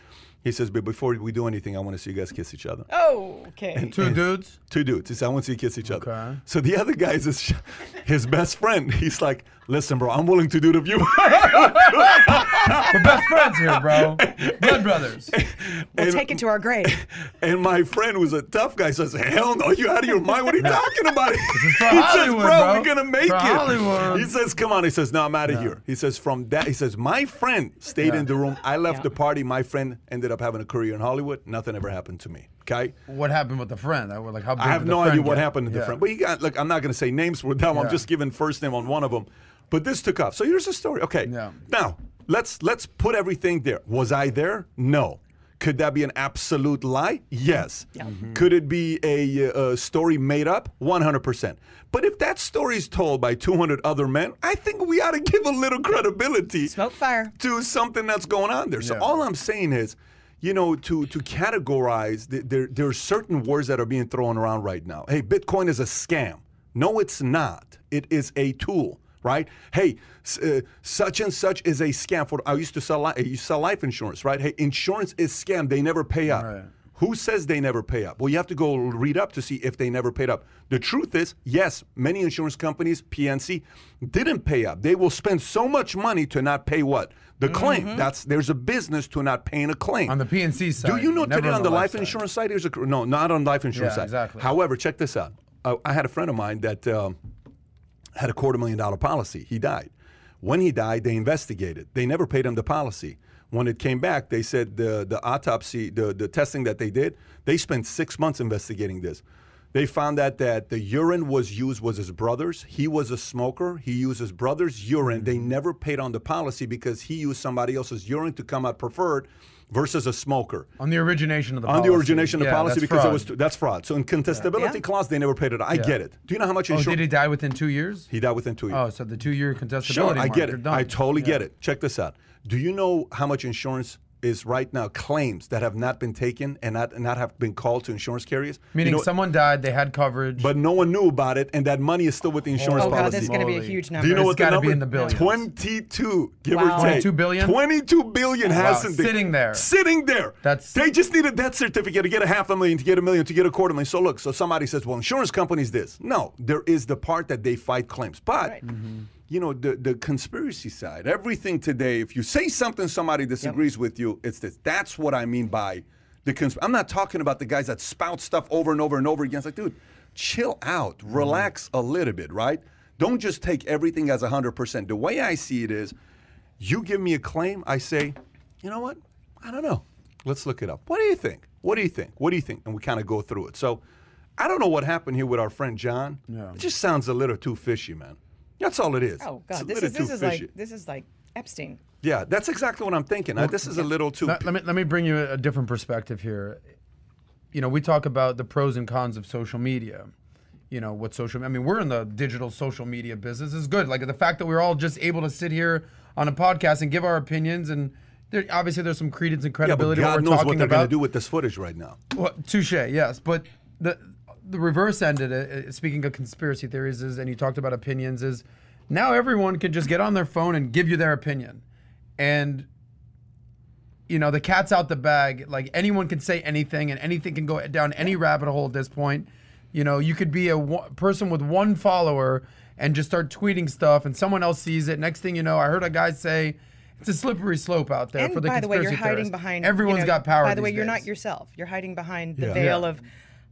He says, But before we do anything, I want to see you guys kiss each other. Oh, okay. Two dudes. Two dudes. He said, I want to see you kiss each other. Okay. So the other guy is his, his best friend. He's like, Listen, bro, I'm willing to do the view. We're best friends here, bro. Blood brothers. we'll and- take it to our grave. And my friend, who's a tough guy, says, "Hell no, you out of your mind? What are you talking about?" he says, "Bro, bro. we're gonna make For it." Hollywood. He says, "Come on." He says, "No, I'm out of here." He says, "From that," he says, "My friend stayed Yeah. in the room. I left Yeah. the party. My friend ended up having a career in Hollywood. Nothing ever happened to me." Okay. What happened with the friend? I, like how I have no idea what get? happened to the friend, but he got. Look, I'm not going to say names for them. I'm just giving first name on one of them. But this took off. So here's the story. Okay. Yeah. Now let's let's put everything there. Was I there? No. Could that be an absolute lie? Yes. Mm-hmm. Could it be a, uh, story made up? 100%. But if that story is told by 200 other men, I think we ought to give a little credibility Smoke fire. to something that's going on there. So Yeah. all I'm saying is, you know, to to categorize, th- there there are certain words that are being thrown around right now. Hey, Bitcoin is a scam. No, it's not. It is a tool, right? Hey, uh, such and such is a scam. For I used to sell li- I used to sell life insurance, right? Hey, insurance is scam. They never pay up. Right. Who says they never pay up? Well, you have to go read up to see if they never paid up. The truth is, yes, many insurance companies, PNC, didn't pay up. They will spend so much money to not pay what? The claim. That's there's a business to not paying a claim. On the PNC side. Do you know today on the life side. insurance side? Here's a no, not on life insurance Yeah, side. exactly. However, check this out. Uh, I had a friend of mine that um, had a quarter million dollar policy. He died. When he died, they investigated. They never paid him the policy. When it came back, they said the the autopsy, the the testing that they did, they spent six months investigating this. They found out that the urine was used was his brother's. He was a smoker. He used his brother's urine. They mm-hmm. never paid on the policy because he used somebody else's urine to come out preferred versus a smoker On the origination of the on policy. the origination of the Yeah, policy because fraud. it was that's fraud. So in contestability Yeah. clause, they never paid it. I get it. Do you know how much Oh, insurance? did he die within two years? he died within two years. Oh, so the two-year contestability. Sure, I get it. I totally Yeah. get it. Check this out. Do you know how much insurance is right now claims that have not been taken and not not have been called to insurance carriers? Meaning you know, someone died, they had coverage. but no one knew about it, and that money is still with the insurance Oh, God, policy. this is going to be a Moly. huge Do number. you know It's what the gotta number? be in the billions. Twenty-two, give Wow. or take. 22 billion? Twenty-two billion hasn't been- Sitting there. Sitting there. That's- they just need a death certificate to get a half a million, to get a million, to get a quarter million. So look, so somebody says, "Well, insurance companies this." No, there is the part that they fight claims, but. Right. Mm-hmm. You know the the conspiracy side. Everything today. If you say something, somebody disagrees with you. It's this. That's what I mean by the consp- I'm not talking about the guys that spout stuff over and over and over again. It's like, dude, chill out, mm-hmm. relax a little bit, right? Don't just take everything as 100%. The way I see it is, you give me a claim, I say, you know what? I don't know. Let's look it up. What do you think? What do you think? What do you think? And we kind of go through it. So I don't know what happened here with our friend John. Yeah. It just sounds a little too fishy, man. That's all it is. Oh It's a God, this little is this is fishy. like this is like Epstein. yeah, that's exactly what I'm thinking. Uh, this is a little too. let, let me let me bring you a, a different perspective here. You know, we talk about the pros and cons of social media. You know, what social I mean, we're in the digital social media business. It's good. Like the fact that we're all just able to sit here on a podcast and give our opinions and there, obviously there's some credence and yeah, but credibility God what we're knows talking what they're going to do with this footage right now. Well, touche, yes. But the the reverse end of it, uh, speaking of conspiracy theories, is and you talked about opinions, is now everyone can just get on their phone and give you their opinion, and you know the cat's out the bag. Like anyone can say anything, and anything can go down any rabbit hole at this point. You know, you could be a one, person with one follower and just start tweeting stuff, and someone else sees it. Next thing you know, I heard a guy say. It's a slippery slope out there and for the by the way, you're conspiracy hiding theorists. behind. Everyone's you know, got power. By the way, these you're days. not yourself. You're hiding behind the Yeah. veil Yeah. of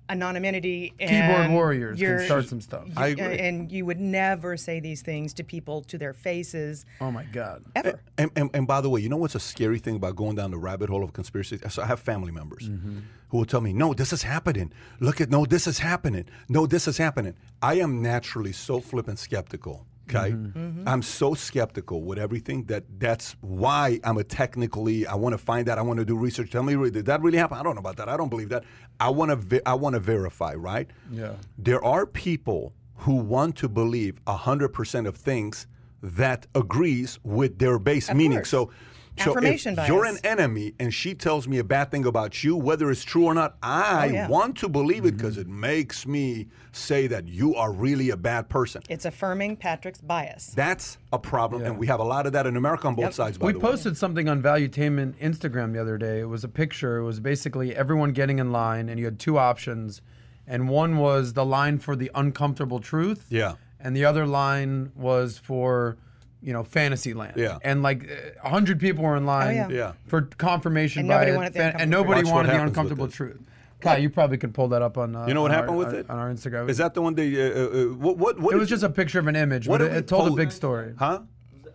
anonymity. And. Keyboard and warriors can start some stuff. I agree. And you would never say these things to people to their faces Oh my god. ever. And, and, and by the way, you know what's a scary thing about going down the rabbit hole of conspiracy? So I have family members mm-hmm. who will tell me, no, this is happening. Look at, no, this is happening. No, this is happening. I am naturally so flippant skeptical. Okay. Mm-hmm. Mm-hmm. I'm so skeptical with everything that that's why I'm a technically, I want to find out. I want to do research. Tell me, did that really happen? I don't know about that. I don't believe that. I want to, ve- I want to verify, right? Yeah. There are people who want to believe 100% of things that agrees with their base meaning. course. So, so Affirmation if you're an enemy and she tells me a bad thing about you, whether it's true or not, I Oh, yeah. want to believe it mm-hmm. because it makes me say that you are really a bad person. It's affirming Patrick's bias. That's a problem, and we have a lot of that in America on both Yep. sides. By We the way. posted something on Valuetainment Instagram the other day. It was a picture. It was basically everyone getting in line, and you had two options, and one was the line for the uncomfortable truth. Yeah. And the other line was for, you know, fantasy land. Yeah. And like a hundred people were in line. yeah. Yeah. For confirmation And by nobody it, wanted the fan- and uncomfortable nobody truth. Watch wanted the happens with uncomfortable this. truth. Kai, you probably could pull that up on. Uh, You know what on happened our- with on- it? on our Instagram? Is that the one they? Uh, uh, uh, what? What? what It did was just you- a picture of an image, What but did it, we it told a post? big story. Huh?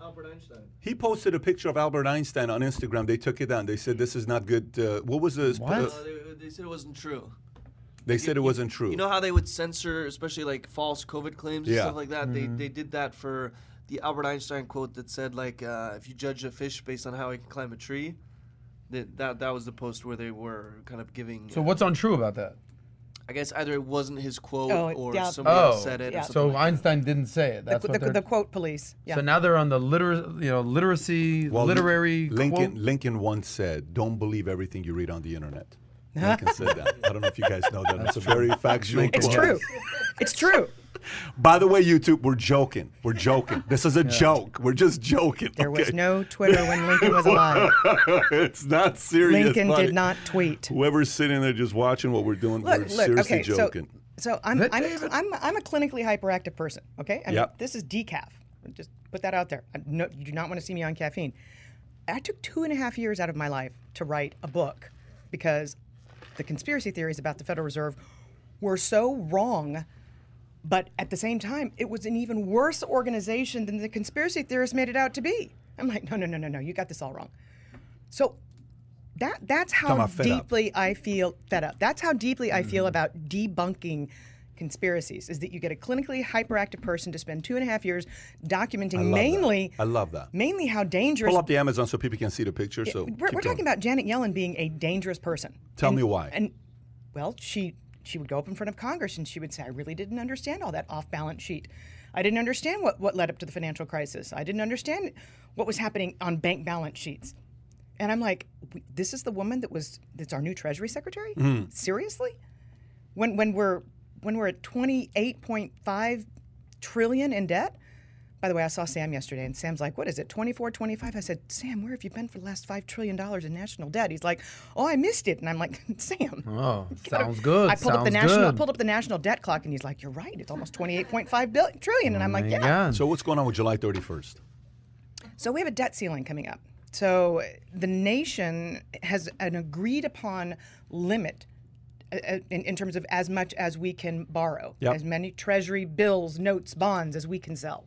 Albert Einstein. He posted a picture of Albert Einstein on Instagram. They took it down. They said this is not good. Uh, what was the? What? uh, Uh, they, they said it wasn't true. they said it wasn't true. You know how they would censor, especially like false COVID claims and Yeah. stuff like that. They they did that for the Albert Einstein quote that said like, uh, if you judge a fish based on how it can climb a tree, that that that was the post where they were kind of giving. So uh, what's untrue about that? I guess either it wasn't his quote Oh, or yeah. somebody Oh, else said it. yeah. Or something So like that. Einstein didn't say it. The, That's the, what they're. the quote police. Yeah. So now they're on the liter, you know, literacy, Well, literary. Lincoln quote. Lincoln once said, "Don't believe everything you read on the internet." Lincoln said that. I don't know if you guys know that. That's, a very factual. it's quote. true. It's true. By the way, YouTube, we're joking. We're joking. This is a joke. We're just joking. There was no Twitter when Lincoln was alive. it's not serious. Lincoln buddy. did not tweet. Whoever's sitting there just watching what we're doing, we're Look, look. seriously Okay, so joking. so I'm I'm, I'm I'm a clinically hyperactive person. Okay, I mean, Yep. this is decaf. Just put that out there. I, no, you do not want to see me on caffeine. I took two and a half years out of my life to write a book because the conspiracy theories about the Federal Reserve were so wrong. But at the same time, it was an even worse organization than the conspiracy theorists made it out to be. I'm like, no, no, no, no, no. You got this all wrong. So that that's how fed up. deeply I feel fed up. That's how deeply I Mm-hmm. feel about debunking conspiracies. Is that you get a clinically hyperactive person to spend two and a half years documenting love that. mainly I love that. mainly how dangerous Pull up the Amazon so people can see the picture. So we're, we're talking about Janet Yellen being a dangerous person. Tell And- me why. And well, she she would go up in front of Congress and she would say, "I really didn't understand all that off-balance sheet. I didn't understand what what led up to the financial crisis. I didn't understand what was happening on bank balance sheets." And I'm like, "This is the woman that was that's our new Treasury Secretary? Mm-hmm. Seriously? When when we're when we're at 28.5 trillion in debt?" By the way, I saw Sam yesterday, and Sam's like, "What is it, 24, 25?" I said, "Sam, where have you been for the last five trillion dollars in national debt?" He's like, "Oh, I missed it," and I'm like, "Sam." Oh, you gotta-" sounds good. I pulled up the national good. pulled up the national debt clock, and he's like, "You're right. It's almost 28.5 billion trillion," and I'm like, "Yeah." go. So what's going on with July 31st? So we have a debt ceiling coming up. So the nation has an agreed upon limit uh, uh, in, in terms of as much as we can borrow, Yep. as many treasury bills, notes, bonds as we can sell.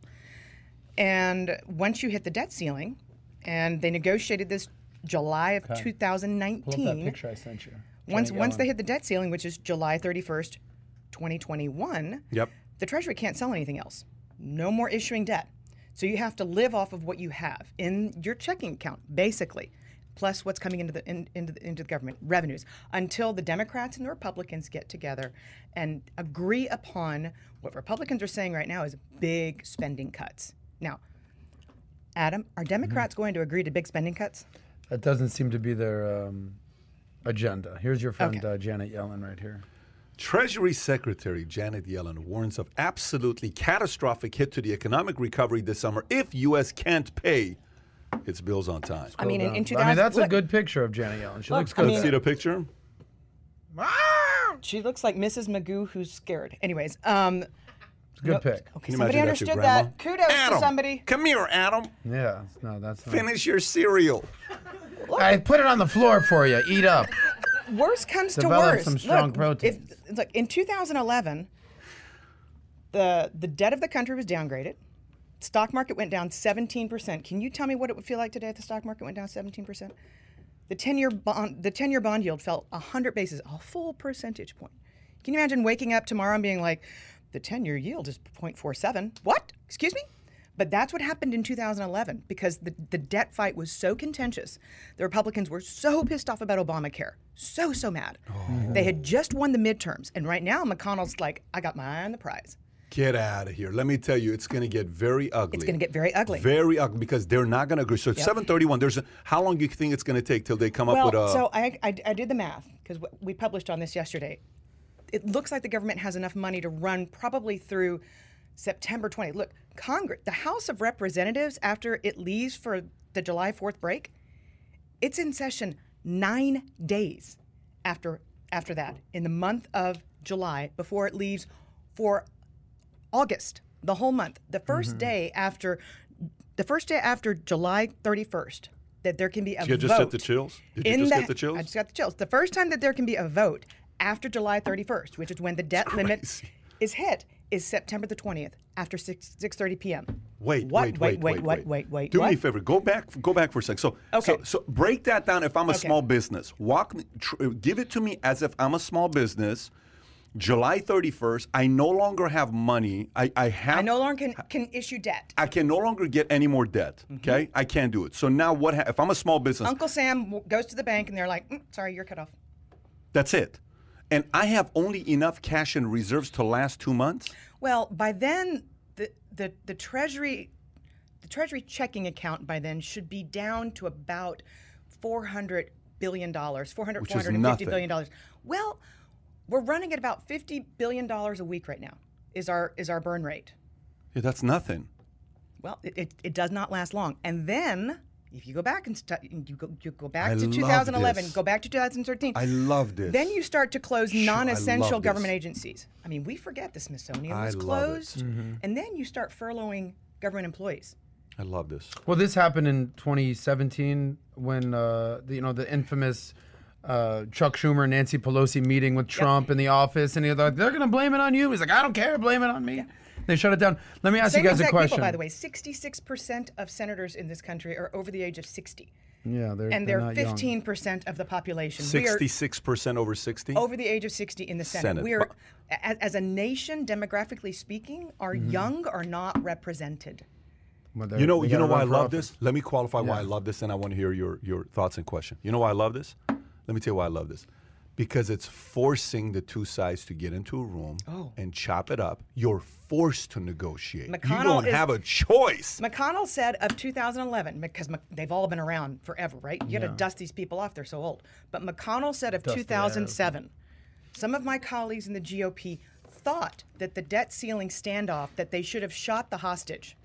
And once you hit the debt ceiling, and they negotiated this July of two thousand nineteen, Pull up that 2019. picture I sent you. Once Janet once they hit the debt ceiling, which is July 31st, 2021, Yep. the Treasury can't sell anything else. No more issuing debt. So you have to live off of what you have in your checking account, basically, plus what's coming into the in, into the, into the government revenues, until the Democrats and the Republicans get together and agree upon what Republicans are saying right now is big spending cuts. Now, Adam, are Democrats going to agree to big spending cuts? That doesn't seem to be their um, agenda. Here's your friend Okay. uh, Janet Yellen right here. Treasury Secretary Janet Yellen warns of absolutely catastrophic hit to the economic recovery this summer if U.S. can't pay its bills on time. I mean, in, in I mean, that's a good picture of Janet Yellen. She Look, looks I good. mean- See the picture? She looks like Mrs. Magoo who's scared. Anyways, um, It's a good pick. okay, you somebody imagine that's your understood that. Kudos Adam, to somebody. Come here, Adam. Yeah, no, that's not. Finish your cereal. I put it on the floor for you. Eat up. Worse comes to Develop worse. some strong Look, proteins. If, look, in 2011, the the debt of the country was downgraded. Stock market went down 17%. Can you tell me what it would feel like today if the stock market went down 17%? The 10-year bond the 10-year bond yield fell 100 basis, a full percentage point. Can you imagine waking up tomorrow and being like, the 10-year yield is 0.47? What? Excuse me? But that's what happened in 2011 because the, the debt fight was so contentious. The Republicans were so pissed off about Obamacare. So, so mad. Oh. They had just won the midterms. And right now, McConnell's like, I got my eye on the prize. Get out of here. Let me tell you, it's going to get very ugly. It's going to get very ugly. Very ugly because they're not going to agree. So it's 731. There's a, how long do you think it's going to take till they come well, up with a? so I, I, I did the math because we published on this yesterday. It looks like the government has enough money to run probably through September 20. Look, Congress, the House of Representatives, after it leaves for the July 4th break, it's in session nine days after after that in the month of July before it leaves for August, the whole month. The 1st mm-hmm. day after the first day after July 31st, that there can be a you just vote. get the chills? Did you just the- get the chills? I just got the chills. The first time that there can be a vote after July 31st, which is when the debt limit is hit, is September the 20th after 6 6:30 p.m. Wait, wait, Wait, wait, wait, wait, wait, wait, Do me a favor. Go back. Go back for a second. So, so, Okay. so break that down. If I'm a Okay. small business, walk me, tr- give it to me as if I'm a small business. July 31st. I no longer have money. I, I have. I no longer can, can issue debt. I can no longer get any more debt. Mm-hmm. Okay, I can't do it. So now what? Ha- if I'm a small business, Uncle Sam goes to the bank and they're like, "Mm, "Sorry, you're cut off." that's it. And I have only enough cash and reserves to last two months. Well, by then, the, the, the Treasury the Treasury checking account by then should be down to about four hundred billion dollars, 400, Which is 450 nothing. billion dollars. Well, we're running at about fifty billion dollars a week right now. Is our is our burn rate? Yeah, that's nothing. Well, it, it, it does not last long. And then if you go back and stu- you go you go back I to 2011, this. go back to 2013. I love this. Then you start to close Sure, non-essential love this. government agencies. I mean, we forget the Smithsonian I was love it. closed, Mm-hmm. and then you start furloughing government employees. I love this. Well, this happened in 2017 when uh, the, you know the infamous uh, Chuck Schumer and Nancy Pelosi meeting with Trump in the office, and they're like, "They're going to blame it on you." He's like, "I don't care, blame it on me." They shut it down. Let me ask Same you guys a question. people, by the way. 66% of senators in this country are over the age of 60, Yeah, they're and they're, they're 15% of the population. Sixty-six percent over sixty. over the age of 60 in the Senate. Senate. We are, as, as a nation, demographically speaking, our Mm-hmm. young are not represented. You know, you know why I love office. this. Let me qualify why I love this, and I want to hear your your thoughts and question. You know why I love this? Let me tell you why I love this. Because it's forcing the two sides to get into a room Oh. and chop it up. You're forced to negotiate. you don't is- have a choice. McConnell said of 2011, because they've all been around forever, right? You got to dust these people off; they're so old. But McConnell said of 2007, some of my colleagues in the GOP thought that the debt ceiling standoff that they should have shot the hostage.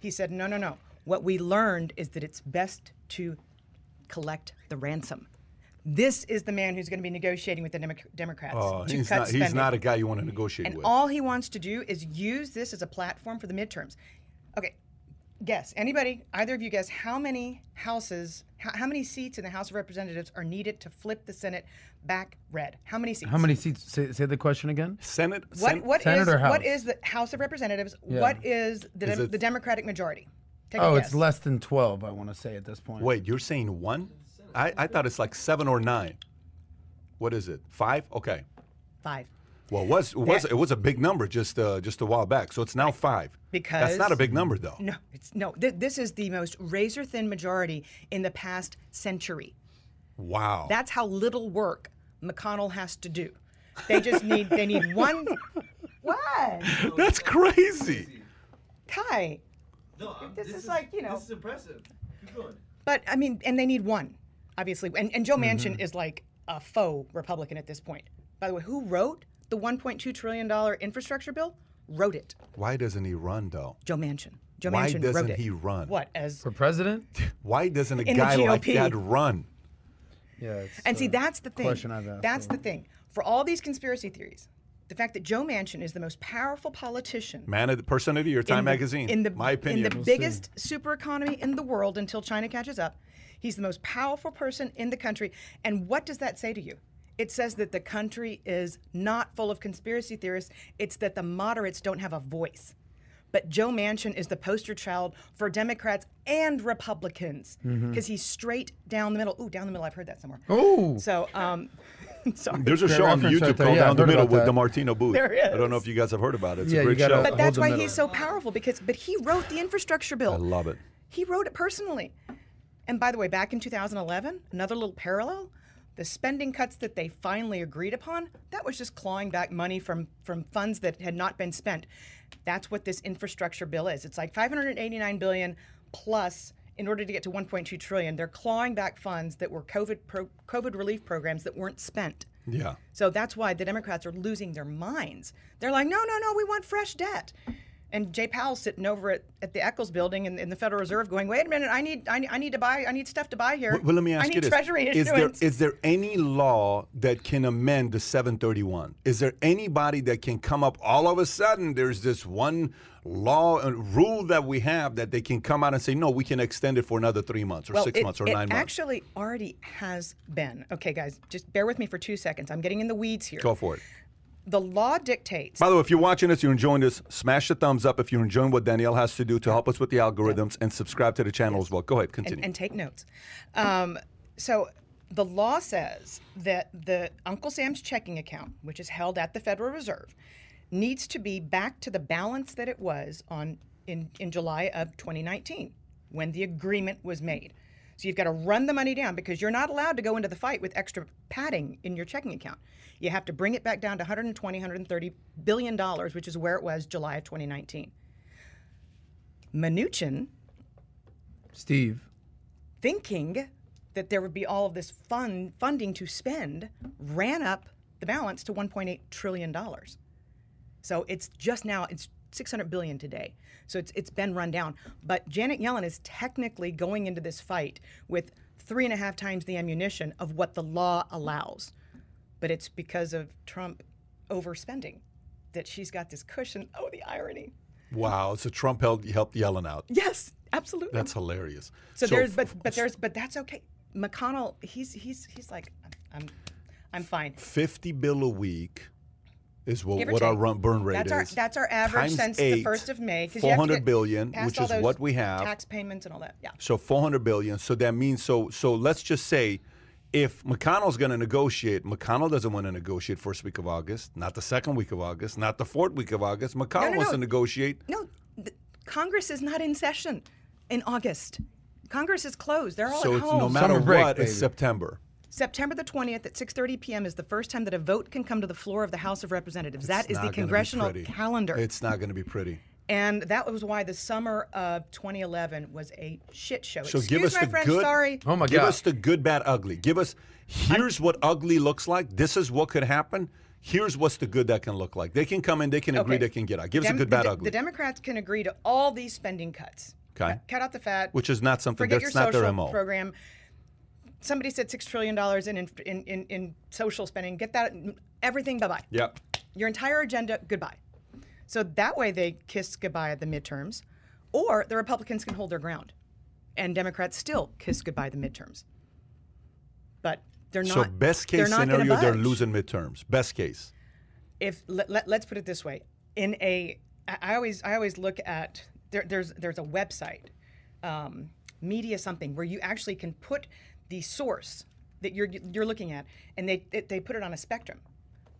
He said, "No, no, no. What we learned is that it's best to collect the ransom." This is the man who's going to be negotiating with the Demo- Democrats Oh, to he's cut not. spending. He's not a guy you want to negotiate And with. all he wants to do is use this as a platform for the midterms. Okay, guess anybody, either of you guess how many houses, how, how many seats in the House of Representatives are needed to flip the Senate back red? How many seats? How many seats? Say, say the question again. Senate. What Sen- what Senate is- or House? what is the House of Representatives? Yeah. What is the Is dem- it- the Democratic majority? Take a Oh, guess. it's less than 12. I want to say at this point. Wait, you're saying one? I, I thought it's like seven or nine. What is it? Five? Okay. five. Well, it was it was it was a big number just uh, just a while back. So it's now five. that's not a Because- big number though. No, it's no. Th- this is the most razor thin majority in the past century. Wow. That's how little work McConnell has to do. They just need they need one. What, That's crazy. Kai? No, This is like, you know- This is impressive. Keep going. But I mean, and they need one, obviously. And, and Joe Mm-hmm. Manchin is like a faux Republican at this point. By the way, who wrote the 1.2 trillion dollar infrastructure bill? Wrote it. Why doesn't he run though? Joe Manchin. Joe Why Manchin doesn't wrote it. he run? What as For president? Why doesn't a In guy like that run? Yeah, And see, that's the thing. question I've asked That's for. the thing. For all these conspiracy theories, the fact that Joe Manchin is the most powerful politician Man of the person of the year, Time in the- Magazine. in the My opinion. in the biggest super economy in the world until China catches up. He's the most powerful person in the country. And what does that say to you? It says that the country is not full of conspiracy theorists. It's that the moderates don't have a voice. But Joe Manchin is the poster child for Democrats and Republicans because Mm-hmm. he's straight down the middle. Ooh, down the middle. I've heard that somewhere. Ooh. So, um, sorry. There's a Great show on YouTube right called Yeah, Down the Middle with that. DiMartino Booth. There he I don't know if you guys have heard about it. It's Yeah, a great show. But that's why middle. he's so powerful because but he wrote the infrastructure bill. I love it. He wrote it personally. And by the way, back in 2011, another little parallel, the spending cuts that they finally agreed upon, that was just clawing back money from from funds that had not been spent. That's what this infrastructure bill is. It's like 589 billion plus in order to get to 1.2 trillion, they're clawing back funds that were COVID pro, COVID relief programs that weren't spent. Yeah. So that's why the Democrats are losing their minds. They're like, no, no, no, we want fresh debt. And Jay Powell sitting over at, at the Eccles building in, in the Federal Reserve going, wait a minute, I need, I need I need to buy, I need stuff to buy here. Well, well, let me ask I need you this: Treasury Is there is there any law that can amend the 731? Is there anybody that can come up all of a sudden? There's this one law and rule that we have that they can come out and say, no, we can extend it for another three months or well, six it, months or nine months. It actually already has been. Okay, guys, just bear with me for two seconds. I'm getting in the weeds here. Go for it. The law dictates. By the way, if you're watching this, you're enjoying this, smash the thumbs up if you're enjoying what Danielle has to do to help us with the algorithms and subscribe to the channel as well. Go ahead, continue. and, and take notes. Um, so the law says that the Uncle Sam's checking account, which is held at the Federal Reserve, needs to be back to the balance that it was on in, in July of 2019 when the agreement was made. So you've got to run the money down because you're not allowed to go into the fight with extra padding in your checking account. You have to bring it back down to 120, 130 billion dollars, which is where it was July of 2019. Mnuchin Steve. thinking that there would be all of this fund funding to spend, ran up the balance to 1.8 trillion dollars. So it's just now it's 600 billion today. So it's it's been run down. But Janet Yellen is technically going into this fight with three and a half times the ammunition of what the law allows. But it's because of Trump overspending that she's got this cushion. Oh, the irony. wow, so Trump helped, helped Yellen out. Yes, absolutely. That's hilarious. So, there's, but but there's, but that's okay. McConnell, he's he's he's like, I'm, I'm fine. 50 bill a week is what, what our run, burn rate That's our is. that's our average Times since eight, the first of May. 'cause you have to 400 get billion, past which is what we have. Tax payments and all that. Yeah. So 400 billion. So that means so so let's just say if McConnell's going to negotiate, McConnell doesn't want to negotiate first week of August, not the second week of August, not the fourth week of August. McConnell no, wants no. to negotiate. No, the, Congress is not in session in August. Congress is closed. They're all So at it's home. no matter Summer break, what, it's baby. September. September the 20th at 6:30 p.m. is the first time that a vote can come to the floor of the House of Representatives. that It's is not the congressional calendar. It's not going to be pretty. and that was why the summer of 2011 was a shit show. So Excuse give us my the French, good. sorry. Oh my Give God. us the good, bad, ugly. Give us here's what ugly looks like. This is what could happen. Here's what's the good that can look like. They can come in. They can agree. Okay. They can get out. Give us a good, the bad, De- ugly. The Democrats can agree to all these spending cuts. Okay. Cut, cut out the fat. Which is not something forget that's your not their social MO. program. Somebody said six trillion dollars in, in in in social spending. Get that everything. Bye bye. Yep. Your entire agenda. Goodbye. So that way they kiss goodbye at the midterms, or the Republicans can hold their ground, and Democrats still kiss goodbye at the midterms. But they're not. So best they're case scenario, they're losing midterms. Best case. if let, let, us put it this way in a I I always I always look at there, there's there's a website um, media something where you actually can put the source that you're you're looking at and they they- put it on a spectrum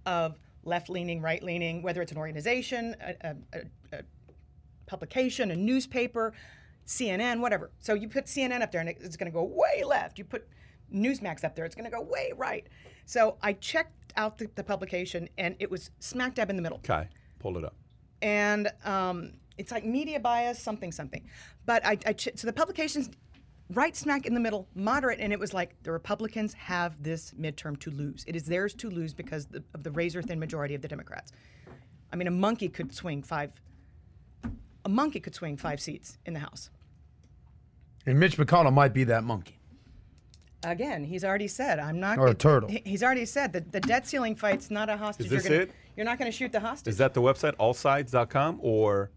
of left leaning right leaning whether it's an organization a, a, a, a publication a newspaper CNN whatever so you put CNN up there and it's going to go way left you put Newsmax up there it's going to go way right so I checked out the, the publication and it was smack dab in the middle Okay. Pull it up. and um, it's like media bias, something, something. But I, I ch- so the publication's right smack in the middle, moderate, and it was like the Republicans have this midterm to lose. It is theirs to lose because the, of the razor thin majority of the Democrats. I mean, a monkey could swing five. A monkey could swing five seats in the House. And Mitch McConnell might be that monkey. Again, he's already said I'm not. Or a turtle. He's already said that the debt ceiling fight's not a hostage. Is this you're gonna, it? You're not going to shoot the hostage. Is that the website, allsides.com, or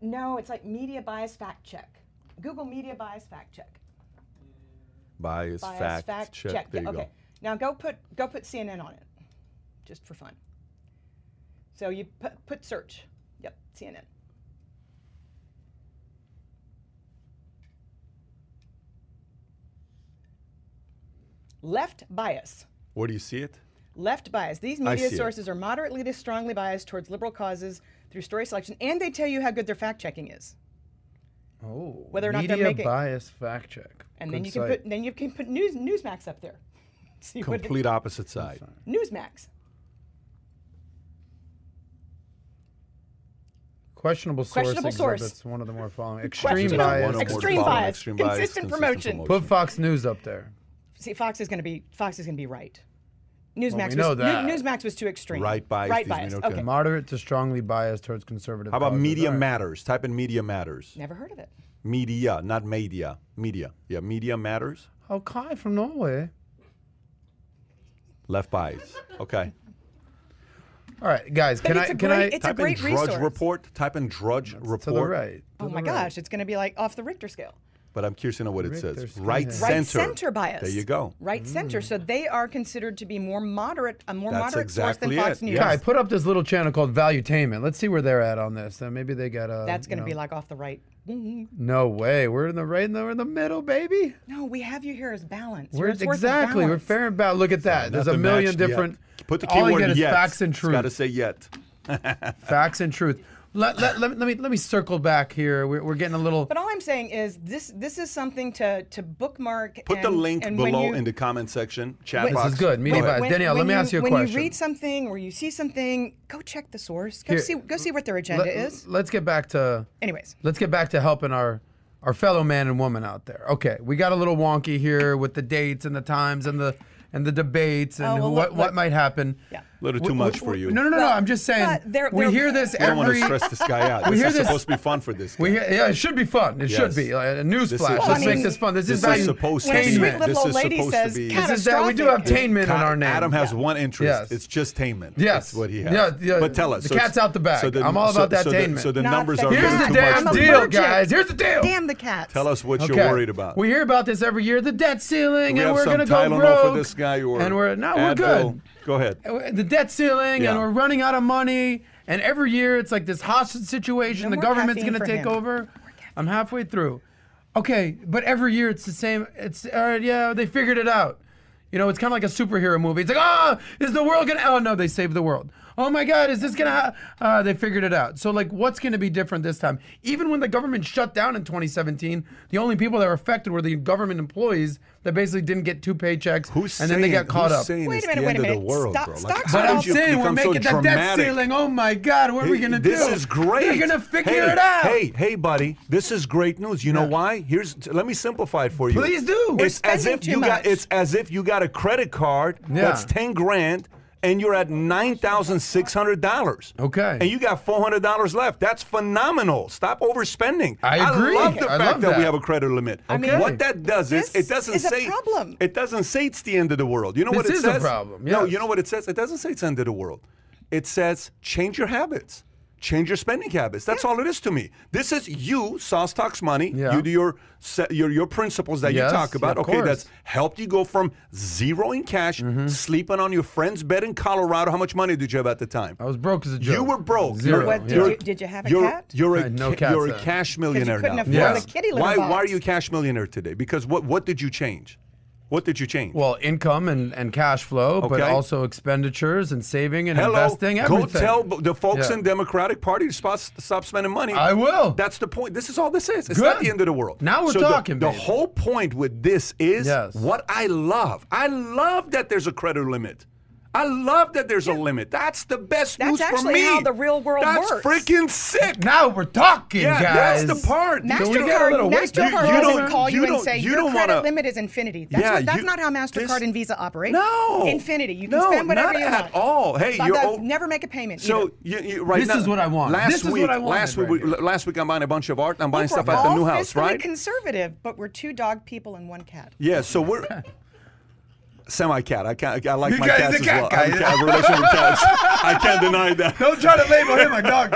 no, it's like media bias fact check. Google media bias fact check. bias, Bias fact, check? There Yeah, you okay. go. Now go put go put CNN on it, just for fun. So you put put search. Yep, CNN. Left bias. Where do you see it? Left bias. These media see it. sources are moderately to strongly biased towards liberal causes through story selection, and they tell you how good their fact checking is. Oh, Whether or not they're media making- bias fact check. And then Good you can put then you can put news Newsmax up there. See what Complete opposite side. Newsmax. questionable source Questionable source. exhibits one of the more following extreme bias. One or Extreme following bias. extreme bias, Consistent promotion. Put Fox News up there. See, Fox is going to be Fox is going to be right. Newsmax we know was that. New- Newsmax was too extreme. Right bias, Right these bias. Okay. okay. Moderate to strongly biased towards conservative. How about causes. Media All right. Matters? Type in Media Matters. Never heard of it. Media, not media. Media. Yeah, Media Matters. Oh, Kai from Norway. Left bias. Okay. All right, guys, But can it's I a can great- I it's a great in Drudge resource. Report. Type in Drudge Report. to the right? Oh to my right. gosh, it's going to be like off the Richter scale. But I'm curious to know what it Richter says. Right Right center. Right center bias. There you go. Right center. So they are considered to be more moderate, a more That's moderate exactly source than Fox it. News. I put up this little channel called Valuetainment. Let's see where they're at on this. Uh, maybe they got a. That's going to you be like off the right. No way. We're in the right. in the- We're in the middle, baby. No, we have you here as balance. We're You're a source exactly. We're fair and balanced. Look at that. There's a million matched yet. different. Put the keyword all you keyword get is yet. facts and truth. Got to say yet. Facts and truth. Let, let, let, me- let me let me circle back here. We're, we're getting a little. But all I'm saying is this: this is something to to bookmark. Put the link and below you- in the comment section. Chat This box. is good. Media Go ahead. bias. Danielle, let me you, ask you a when question. you read something or you see something, go check the source. Go Here- see go see what their agenda Let, is. Let's get back to. Anyways, Let's get back to helping our our fellow man and woman out there. Okay, we got a little wonky here with the dates and the times and the and the debates and Oh, well, who- look- what what look. might happen. Yeah. A little too We- much we- for you. No, no, no, no. I'm just saying. but they're- we they're- hear this I don't want every. to stress this guy out. We This hear is this- supposed to be fun for this guy. We hear, yeah, it should be fun. It Yes. should be like a news This flash. is- Let's Well, I make mean, this fun. This, this is is value. supposed when a to be- sweet Tainment. little This old is lady supposed to says be- This is that we do have catastrophic, tainment in our name. Adam has one interest. Yes. It's just tainment. Yes. That's what he has. Yeah, yeah. But tell us. The so it's- cat's out the bag. the- I'm all about that so the- tainment. So the Not numbers the are Here's really the too damn much. for deal, you. allergic. guys. Here's the deal. Damn the cats. Tell us what Okay. you're worried about. We hear about this every year. The debt ceiling, we and have we're some gonna go Tylenol broke. for this guy or and we're no, we're Advil. good. Go ahead. Uh, the debt ceiling, Yeah. and we're running out of money. And every year, it's like this hostage situation. No the more government's caffeine going to for take him. over. I'm halfway through. Okay, but every year it's the same. It's all right. Yeah, they figured it out. You know, it's kind of like a superhero movie. It's like, oh, is the world gonna? Oh no, they saved the world. Oh my God, is this gonna? Ha-? Uh, they figured it out. So like, what's gonna be different this time? Even when the government shut down in 2017, the only people that were affected were the government employees that basically didn't get two paychecks, Who's and saying, then they got caught who's up. saying Wait it's a minute, wait end a of the minute. world, Stock- bro? stocks Like, are But I'm saying we're become so making that debt ceiling. Oh my God, what are we gonna do? this is great. They're gonna figure Hey, it out. Hey, hey, buddy, this is great news. You know Yeah. why? Here's let me simplify it for you. Please do. We're It's as if too you got it's as if you got a credit card Yeah. that's ten grand and you're at nine thousand six hundred dollars. Okay. And you got four hundred dollars left. That's phenomenal. Stop overspending. I agree. I love the I fact love that, we have a credit limit. I mean- what that does is it doesn't is a say problem. It doesn't say it's the end of the world. You know what This it is a says? problem, No, you know what it says? It doesn't say it's the end of the world. It says change your habits. Change your spending habits. That's all it is to me. This is you, Sauce Talks Money. Yeah. You do your your your principles that Yes, you talk about. of okay, course. that's helped you go from zero in cash, mm-hmm. sleeping on your friend's bed in Colorado. How much money did you have at the time? I was broke as a joke. You were broke. Zero. You're- What, did you're- you- did you have a you're, cat? You're I a, had no ca- you're a cash millionaire couldn't now. afford Yes. a kitty Why box. why are you a cash millionaire today? Because what what did you change? What did you change? Well, income and, and cash flow, but also expenditures and saving and Hello, investing. go tell the folks Yeah. in Democratic Party to stop, stop spending money. I will. That's the point. This is all this is. It's not the end of the world. Now we're So the- talking, The, baby. whole point with this is Yes. what I love. I love that there's a credit limit. I love that there's a limit. That's the best That's news for actually me. how the real world That's works. That's freaking sick. Now we're talking, yeah, guys. that's the part. MasterCard, get a MasterCard You- you doesn't call you you, and don't- say you your don't credit wanna- limit is infinity. That's, Yeah, what, that's you- not how MasterCard this- and Visa operate. No. Infinity. You can No, spend whatever you want. not you at all. Hey, But you're never make a payment. So you, you, right This now, is what I want. Last This is week, what I wanted last week, right we- last week I'm buying a bunch of art. I'm buying stuff at the new house, fiscally right? conservative, but we're two dog people and one cat. Yeah, so we're semi cat. I can't. I like You my guys cats as cat well. guy. I have a cat- I have a relation with cats. I can't deny that. Don't try to label him a dog.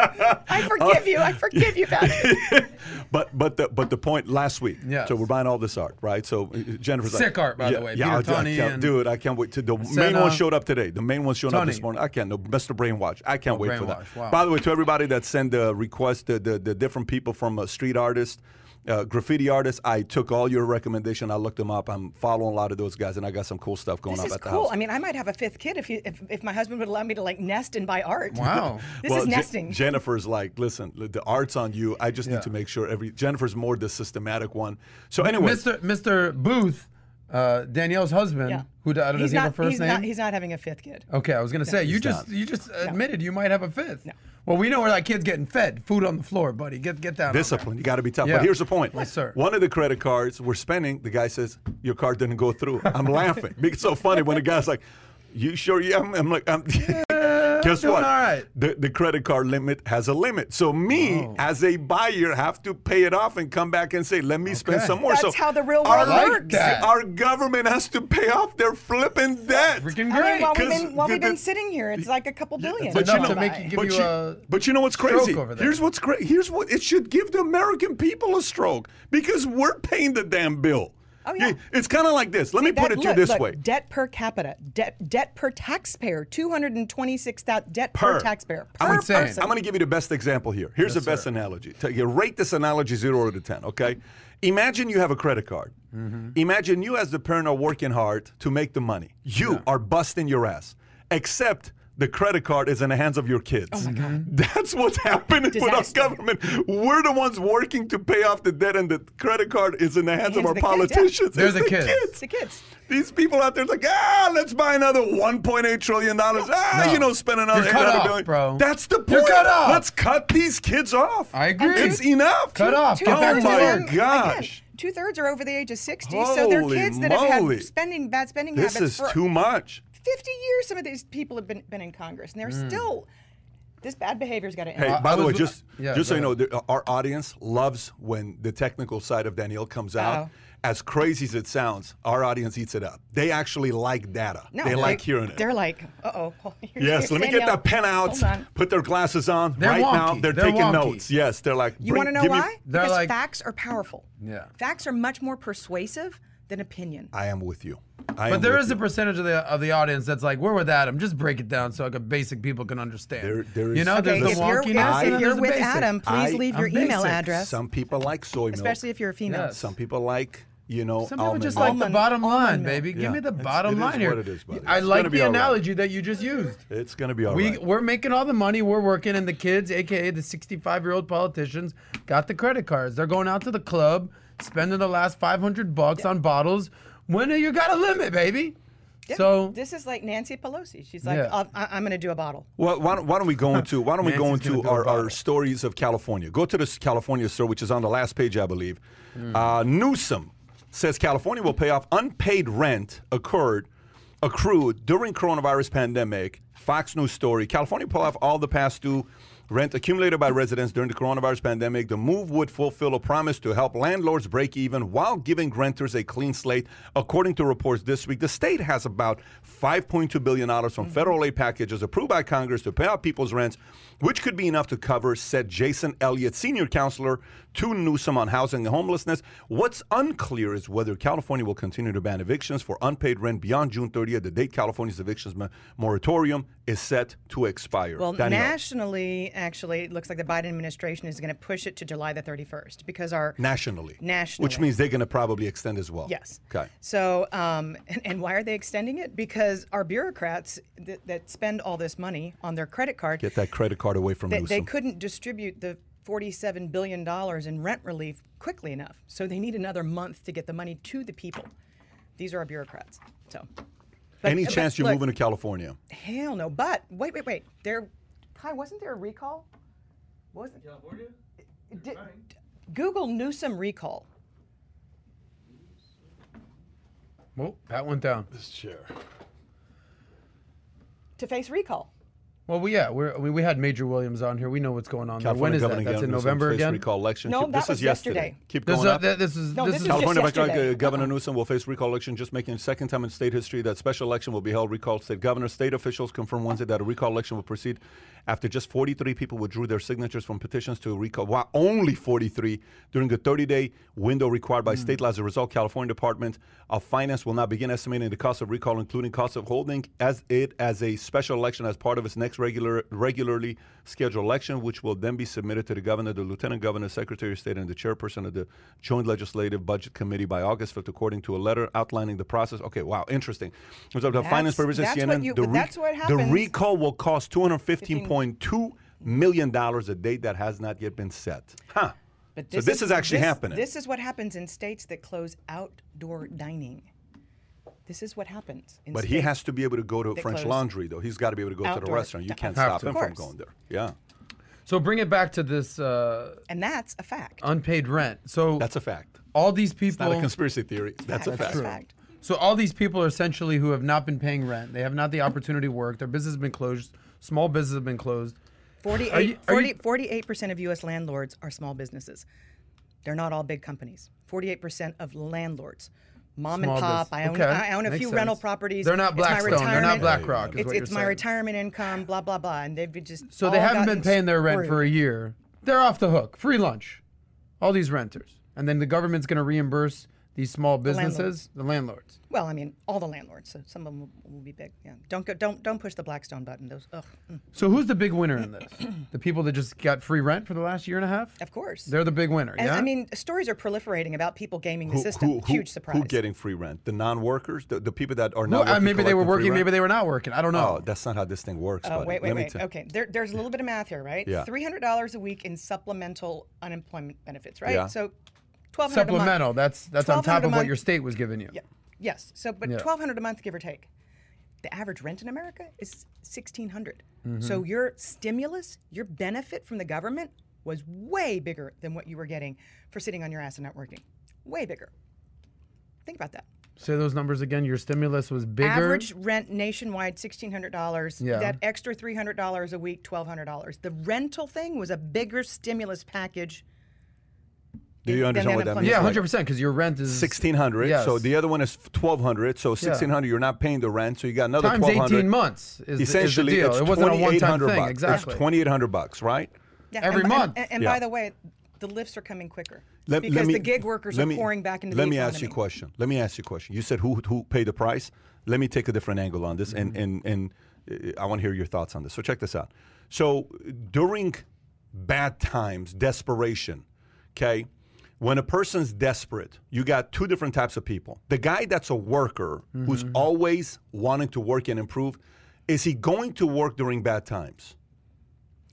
I forgive you. I forgive you, Patrick. But but the but the point last week. Yes. So we're buying all this art, right? So uh, Jennifer's like, Sick art, by the way. Yeah, Peter I, I can't, and dude, I can't wait to. The main one showed up today. The main one showed up this morning. I can't. No, Mr. Brainwash. I can't Oh, wait for that. Wow. By the way, to everybody that sent the request, the the, the different people from uh, street artists. Uh, graffiti artists, I took all your recommendation. I looked them up. I'm following a lot of those guys, and I got some cool stuff going This on is at the cool. house. I mean, I might have a fifth kid if, you, if if my husband would allow me to like nest and buy art. Wow. this well, is Je- nesting. Jennifer's like, listen, the art's on you. I just Yeah. need to make sure every. Jennifer's more the systematic one. So anyway, Mr. Mr. Booth, uh, Danielle's husband, yeah. who d- does he's he have not, a first he's name? Not, he's not having a fifth kid. okay, I was gonna say you just not. you just admitted you might have a fifth. No. Well, we know where that kid's getting fed. Food on the floor, buddy. Get get down. on there. discipline. You got to be tough. Yeah. But here's the point. Yes, sir. One of the credit cards we're spending, the guy says, Your card didn't go through. I'm laughing. It's so funny when the guy's like, You sure? Yeah. I'm, I'm like, I'm, Guess doing what? all right. The, the credit card limit has a limit. So, me Oh. as a buyer have to pay it off and come back and say, Let me spend some more. That's so how the real our, world like works. that. Our government has to pay off their flipping debt. Freaking I great. mean, while we've 'cause been, while the- we've been sitting here, it's like a couple billion. But to enough come to make you give but you you, a but you know what's crazy? Here's what's crazy. Here's what it should give the American people a stroke because we're paying the damn bill. Oh, yeah. It's kind of like this. Let me That- put it to you look, this look, way. Debt per capita, debt debt per taxpayer, two hundred and twenty six thousand debt per, Per. taxpayer. I'm Per insane. person. I'm going to give you the best example here. Here's the best analogy. Take- you rate this analogy zero to ten. Okay. Imagine you have a credit card. Mm-hmm. Imagine you, as the parent, are working hard to make the money. You are busting your ass, except. The credit card is in the hands of your kids. Oh my God. That's what's happening with our government. We're the ones working to pay off the debt, and the credit card is in the hands, of hands our of the kids, yeah. politicians. They're It's the kids. It's the kids. These people out there like, ah, let's buy another 1.8 trillion dollars. Ah, No. you know, spend another You're cut off, billion. bro. That's the point. You're cut off. Let's cut these kids off. I agree. It's enough. Cut off. Two Get back oh thirds my of work. them, gosh. Two thirds are over the age of sixty, so they're kids that have had spending bad spending This habits This is for too much. Fifty years. Some of these people have been been in Congress, and they're Mm. still. This bad behavior's got to end. Hey, by I the way, just yeah, just so go you know, ahead. the, our audience loves when the technical side of Danielle comes out. Uh-oh. As crazy as it sounds, our audience eats it up. They actually like data. no, they like hearing it. They're like, uh oh. Yes, let me get that pen out. Put their glasses on. They're right now, wonky. they're, They're taking wonky. notes. Yes, they're like. You want to know give me- why? They're because like- facts are powerful. Yeah. Facts are much more persuasive than opinion. I am with you. I But am there with is you. a percentage of the of the audience that's like, we're with Adam. Just break it down so like a basic people can understand. There- there you know, Okay, there's if the you're, wonkiness. I- if you're with basic. Adam, please I- leave I'm your email basic. address, Some people like soy milk. especially if you're a female. Yes. Some people like, you know, Some people almond just milk. like the Almond- bottom line, milk. baby. Give Yeah, me the it's- bottom it is line here. what it is, buddy. I It's like the all right. analogy that you just used. It's going to be all we right. we're making all the money. We're working, and the kids, aka the 65 year old politicians, got the credit cards. They're going out to the club, spending the last 500 bucks on bottles. When do you got a limit, baby. Yeah, So this is like Nancy Pelosi. She's like, Yeah. I'll, I- I'm going to do a bottle. Well, why don't, why don't we go into why don't we go into our, our stories of California? Go to this California story, which is on the last page, I believe. Hmm. Uh, Newsom says California will pay off unpaid rent occurred accrued during coronavirus pandemic. Fox News story: California pull off all the past due rent accumulated by residents during the coronavirus pandemic. The move would fulfill a promise to help landlords break even while giving renters a clean slate. According to reports this week, the state has about 5.2 billion dollars from mm-hmm. federal aid packages approved by Congress to pay out people's rents, which could be enough to cover, said Jason Elliott, senior counselor to Newsom on housing and homelessness. What's unclear is whether California will continue to ban evictions for unpaid rent beyond June 30th. The date California's evictions moratorium is set to expire. Well, Danielle. nationally, actually, it looks like the Biden administration is going to push it to July the 31st because our nationally. Nationally. Which means they're going to probably extend as well. Yes. Okay. So, um, and, and why are they extending it? Because our bureaucrats that, that spend all this money on their credit card, Get that credit card away from they, Newsom. they couldn't distribute the $47 billion in rent relief quickly enough. So they need another month to get the money to the people. These are our bureaucrats. So, But- Any but chance you're look, moving to California? Hell no. But wait, wait, wait. There, Kai, wasn't there a recall? Wasn't California? did, Google Newsom recall. Oh, that went down. This chair. to face recall. Well, we, yeah, we're, we, we had Major Williams on here. We know what's going on there. When California is that? Governor That's in November again. recall election. No, Keep- that this was is yesterday. yesterday. Keep This, going is, up. th- this is No, this this is is just California yesterday. Governor Newsom will face recall election, just making the second time in state history that special election will be held. Recall state governor. State officials confirmed Wednesday that a recall election will proceed after just 43 people withdrew their signatures from petitions to recall. While only 43 during a 30-day window required by state law. As a result, California Department of Finance will now begin estimating the cost of recall, including cost of holding as it as a special election as part of its next regular regularly scheduled election, which will then be submitted to the governor, the lieutenant governor, secretary of state, and the chairperson of the Joint Legislative Budget Committee by August 5th, according to a letter outlining the process. Okay, wow, interesting. So the That's- finance purposes, that's CNN, what you- the, what the recall will cost $215.2 million, a date that has not yet been set. Huh. But So this is actually this- happening. This is what happens in states that close outdoor dining. This is what happens. In But he has to be able to go to that French close Laundry, though. He's got to be able to go to the restaurant. You can't stop Of him from going there. Yeah, So bring it back to this uh, And that's a fact. unpaid rent. So that's a fact. all these It's people. not a conspiracy theory. That's a That's fact. fact. So all these people are essentially who have not been paying rent. They have not the opportunity to work. Their business has been closed. Small businesses have been closed. 48, Are you- 40, you- 48% of U.S. landlords are small businesses. They're not all big companies. 48% of landlords. Mom Small and pop. I own, okay, I own a makes few sense. rental properties. They're not Blackstone. They're not BlackRock. It's, it's my saying. retirement income, blah, blah, blah. And they've just. So they haven't been paying their rent for a year. They're off the hook. Free lunch. All these renters. And then the government's going to reimburse these small businesses, landlords. the landlords. Well, I mean, all the landlords. So some of them will, will be big. Yeah. Don't go. Don't don't push the Blackstone button. Those. Ugh. mm. So who's the big winner in this? the people that just got free rent for the last year and a half? Of course. They're the big winner, and, yeah? I mean, stories are proliferating about people gaming the Who, system. who, who, Huge surprise. who getting free rent? The non-workers, the, the people that are Who- not uh, working, maybe they were working, maybe they were not working. I don't know. Oh, that's not how this thing works, Oh, buddy. wait, Let wait, me wait. tell- Okay, there, there's a little bit of math here, right? Yeah. Three hundred dollars a week in supplemental unemployment benefits, right? Yeah. So, twelve hundred Supplemental. That's that's on top of what your state was giving you. Yeah. Yes. So, but Yeah. twelve hundred a month, give or take. The average rent in America is sixteen Mm-hmm. So your stimulus, your benefit from the government was way bigger than what you were getting for sitting on your ass and not working. Way bigger. Think about that. Say those numbers again. Your stimulus was bigger. Average rent nationwide sixteen hundred dollars. Yeah. That extra three hundred dollars a week, twelve hundred dollars. The rental thing was a bigger stimulus package. Do you understand what that means? yeah, hundred percent. Because your rent is Sixteen hundred. Yes. So the other one is twelve hundred. So sixteen hundred, you're not paying the rent. So you got another times twelve hundred. eighteen months. Is, Essentially, is the deal. it's it wasn't a one-time thing. bucks. Exactly. It's twenty-eight hundred bucks, right? Yeah, Every and, month. And, and Yeah. by the way, the lifts are coming quicker Let- because let me- the gig workers are me- pouring back into the bigger. Let the me economy. ask you a question. Let me ask you a question. You said who who paid the price? Let me take a different angle on this, Mm-hmm. and and and uh, I want to hear your thoughts on this. So check this out. So during bad times, desperation, okay. When a person's desperate, you got two different types of people. The guy that's a worker who's Mm-hmm. always wanting to work and improve, is he going to work during bad times?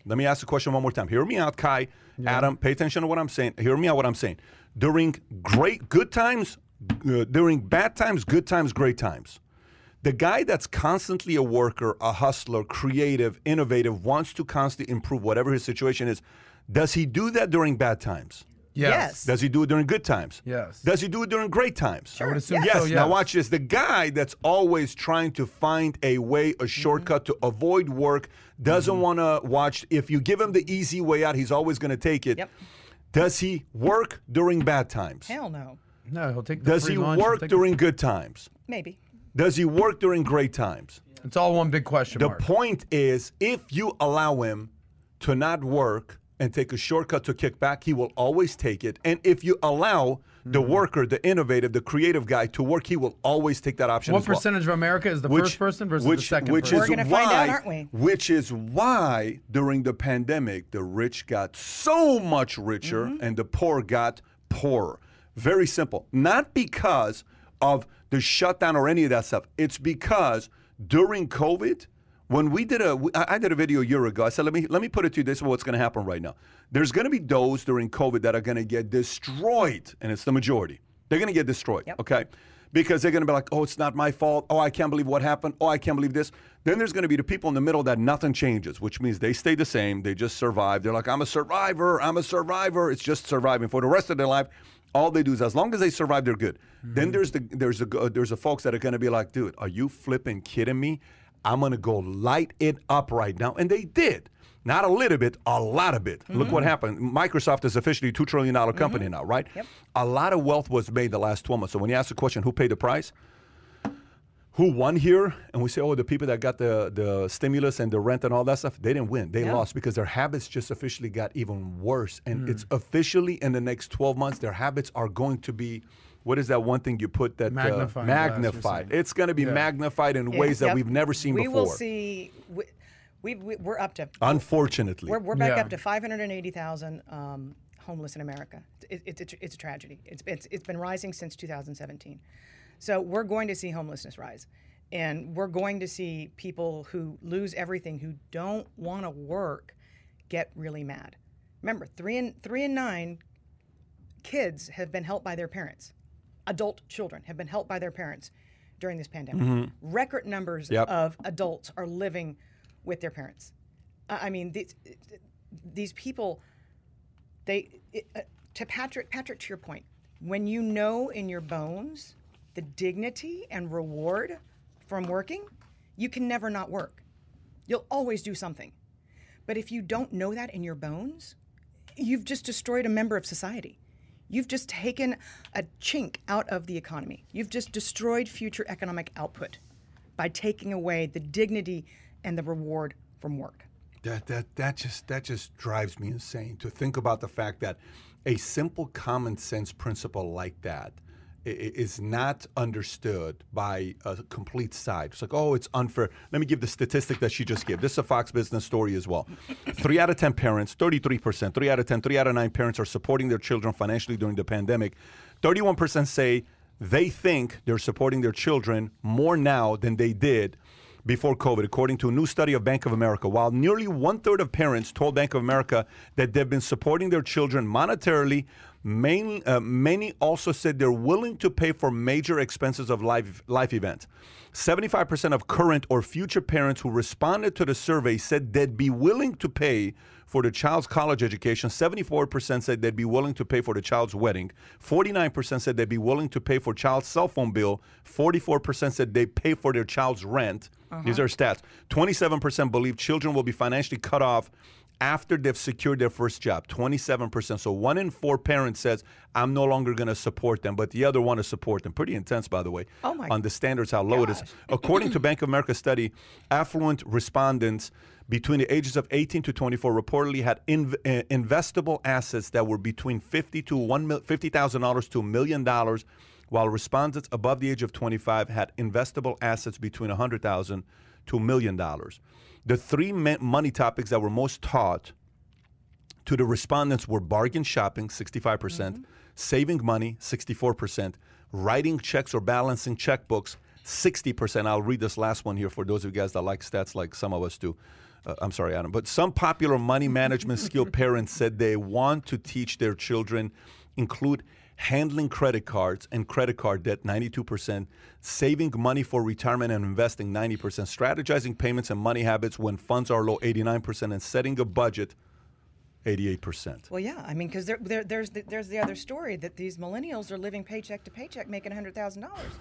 Let me ask the question one more time. Hear me out, Kai, Adam. Pay attention to what I'm saying. Hear me out. What I'm saying. During great good times, uh, during bad times, good times, great times. The guy that's constantly a worker, a hustler, creative, innovative, wants to constantly improve whatever his situation is. Does he do that during bad times? Yes. Does he do it during good times? Yes. Does he do it during great times? I would assume Yes. so. Now watch this. The guy that's always trying to find a way, a mm-hmm. shortcut to avoid work, doesn't mm-hmm. want to watch. If you give him the easy way out, he's always going to take it. Yep. Does he work during bad times? Hell no. No, he'll take the Does free he lunch, work take the- during good times? Maybe. Does he work during great times? It's all one big question The mark. point is, if you allow him to not work and take a shortcut to kick back, he will always take it. And if you allow the Mm-hmm. worker, the innovative, the creative guy to work, he will always take that option. what as well. percentage of America is the first person versus which, the second which person? Is We're gonna why, find out, aren't we? Which is why during the pandemic, the rich got so much richer Mm-hmm. and the poor got poorer. Very simple. Not because of the shutdown or any of that stuff. It's because during COVID, when we did a I did a video a year ago. I said, let me let me put it to you. This is what's going to happen right now. There's going to be those during COVID that are going to get destroyed, and it's the majority. They're going to get destroyed. Yep. Okay, because they're going to be like, oh, it's not my fault. Oh, I can't believe what happened. Oh, I can't believe this. Then there's going to be the people in the middle that nothing changes, which means they stay the same. They just survive. They're like, I'm a survivor. I'm a survivor. It's just surviving for the rest of their life. All they do is as long as they survive, they're good. Then there's the there's the uh, there's the folks that are going to be like, dude, are you flipping kidding me? I'm going to go light it up right now, and they did. Not a little bit, a lot of it. Look mm-hmm. what happened. Microsoft is officially a $2 trillion mm-hmm. company now, right? Yep. A lot of wealth was made the last 12 months. So when you ask the question, who paid the price? Who won here? And we say, oh, the people that got the, the stimulus and the rent and all that stuff, they didn't win. They Yeah. lost because their habits just officially got even worse. And mm. it's officially in the next 12 months, their habits are going to be. What is that one thing you put that uh, Magnifying glass, magnified? saying. It's going to be Yeah. magnified in Yeah, ways that yep. we've never seen we before. We will see. We, we, we, we're up to. Unfortunately, We're, we're back Yeah. up to 580,000 um, homeless in America. It, it, it's, it's a tragedy. It's, it's, it's been rising since 2017. So we're going to see homelessness rise. And we're going to see people who lose everything, who don't want to work, get really mad. Remember, three and, three and nine kids have been helped by their parents. Adult children have been helped by their parents during this pandemic. Record numbers Yep. of adults are living with their parents. I I mean, these, these people, they, it, uh, to Patrick, Patrick, to your point, when you know in your bones the dignity and reward from working, you can never not work. You'll always do something. But if you don't know that in your bones, you've just destroyed a member of society. You've just taken a chink out of the economy. You've just destroyed future economic output by taking away the dignity and the reward from work. That that that just that just drives me insane to think about the fact that a simple common sense principle like that is not understood by a complete side. It's like, oh, it's unfair. Let me give the statistic that she just gave. This is a Fox Business story as well. three out of ten parents, thirty-three percent, three out of 10, three out of nine parents are supporting their children financially during the pandemic. Thirty-one percent say they think they're supporting their children more now than they did before COVID, according to a new study of Bank of America. While nearly one third of parents told Bank of America that they've been supporting their children monetarily, main, uh, many also said they're willing to pay for major expenses of life, life events. 75% of current or future parents who responded to the survey said they'd be willing to pay for the child's college education. 74% said they'd be willing to pay for the child's wedding. 49% said they'd be willing to pay for child's cell phone bill. 44% said they'd pay for their child's rent. Uh-huh. These are stats. 27% believe children will be financially cut off after they've secured their first job 27% so one in four parents says i'm no longer going to support them but the other one to support them pretty intense by the way Oh my on the standards how low it is according to bank of america study affluent respondents between the ages of 18 to 24 reportedly had inv- uh, investable assets that were between 50 to one mil- $50000 to a million dollars while respondents above the age of 25 had investable assets between 100000 to a million dollars the three money topics that were most taught to the respondents were bargain shopping, 65%, percent saving money, 64%, writing checks or balancing checkbooks, 60%. I'll read this last one here for those of you guys that like stats like some of us do. Uh, I'm sorry, Adam. But some popular money management skill parents said they want to teach their children include handling credit cards and credit card debt 92% saving money for retirement and investing 90% strategizing payments and money habits when funds are low 89% and setting a budget 88%. Well, yeah, I mean, because there, there, there's the, there's the other story that these millennials are living paycheck to paycheck, making hundred thousand dollars.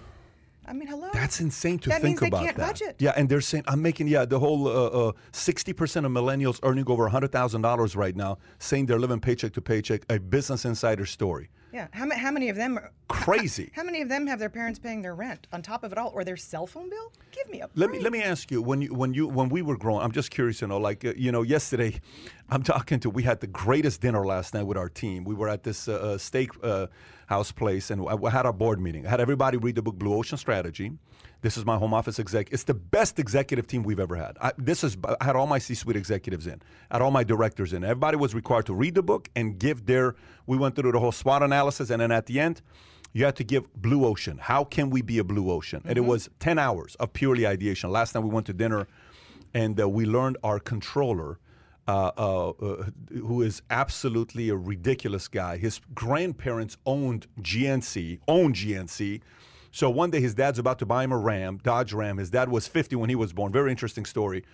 I mean, hello. That's insane to That think means they about can't that. budget. Yeah, and they're saying I'm making yeah the whole uh, uh, 60% of millennials earning over $100,000 right now saying they're living paycheck to paycheck. A Business Insider story. Yeah. How, how many of them? Are, Crazy. How many of them have their parents paying their rent on top of it all, or their cell phone bill? Give me a Let me let me ask you when you when you when we were growing. I'm just curious to know. Like uh, you know, yesterday, I'm talking to. We had the greatest dinner last night with our team. We were at this uh, uh, steak uh, house place, and I, had our board meeting. I had everybody read the book Blue Ocean Strategy. This is my home office exec. It's the best executive team we've ever had. I, this is I had all my C-suite executives in, I had all my directors in. Everybody was required to read the book and give their. We went through the whole SWOT analysis, and then at the end. You had to give Blue Ocean. How can we be a Blue Ocean? And it was 10 hours of purely ideation. Last night we went to dinner and uh, we learned our controller, uh, uh, uh, who is absolutely a ridiculous guy. His grandparents owned GNC, owned GNC, So one day his dad's about to buy him a Ram, Dodge Ram. His dad was 50 when he was born. Very interesting story.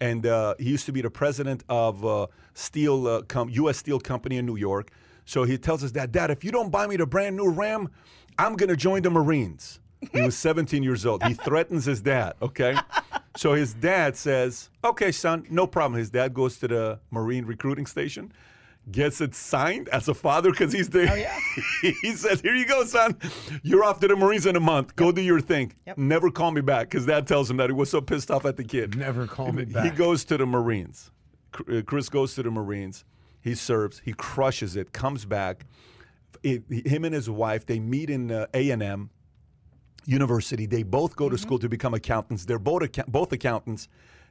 And uh, he used to be the president of uh, Steel, com- U.S. Steel Company in New York. So he tells his dad, Dad, if you don't buy me the brand new Ram, I'm going to join the Marines. He was 17 years old. He threatens his dad, okay? So his dad says, Okay, son, no problem. His dad goes to the Marine recruiting station, gets it signed as a father because he's the. he says, Here you go, son. You're off to the Marines in a month. Go do your thing. Yep. Never call me back because dad tells him that he was so pissed off at the kid. Never call me back. He goes to the Marines. Uh, Chris goes to the Marines. He serves. He crushes it. Comes back. It- him and his wife they meet in uh, A and M University. They both go to school to become accountants. They're both account- both accountants.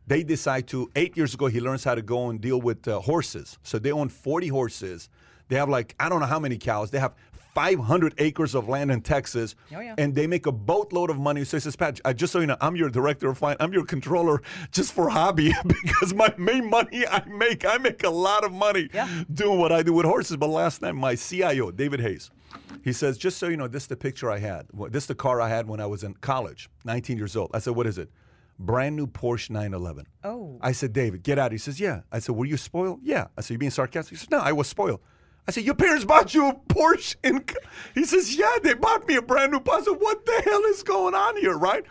They decide to. Eight years ago, he learns how to go and deal with uh, horses. So they own forty horses. They have like I don't know how many cows. They have 500 acres of land in Texas, Oh, yeah. and they make a boatload of money. So he says, Pat, uh, just so you know, I'm your director of finance. I'm your controller just for hobby because my main money I make, I make a lot of money Yeah. doing what I do with horses. But last night, my CIO, David Hayes, he says, just so you know, this is the picture I had. This is the car I had when I was in college, 19 years old. I said, what is it? Brand new Porsche 911. Oh. I said, David, get out. He says, yeah. I said, were you spoiled? Yeah. I said, you being sarcastic? He says, no, I was spoiled. I said, your parents bought you a Porsche. In he says, yeah, they bought me a brand new Porsche. I said, what the hell is going on here, right?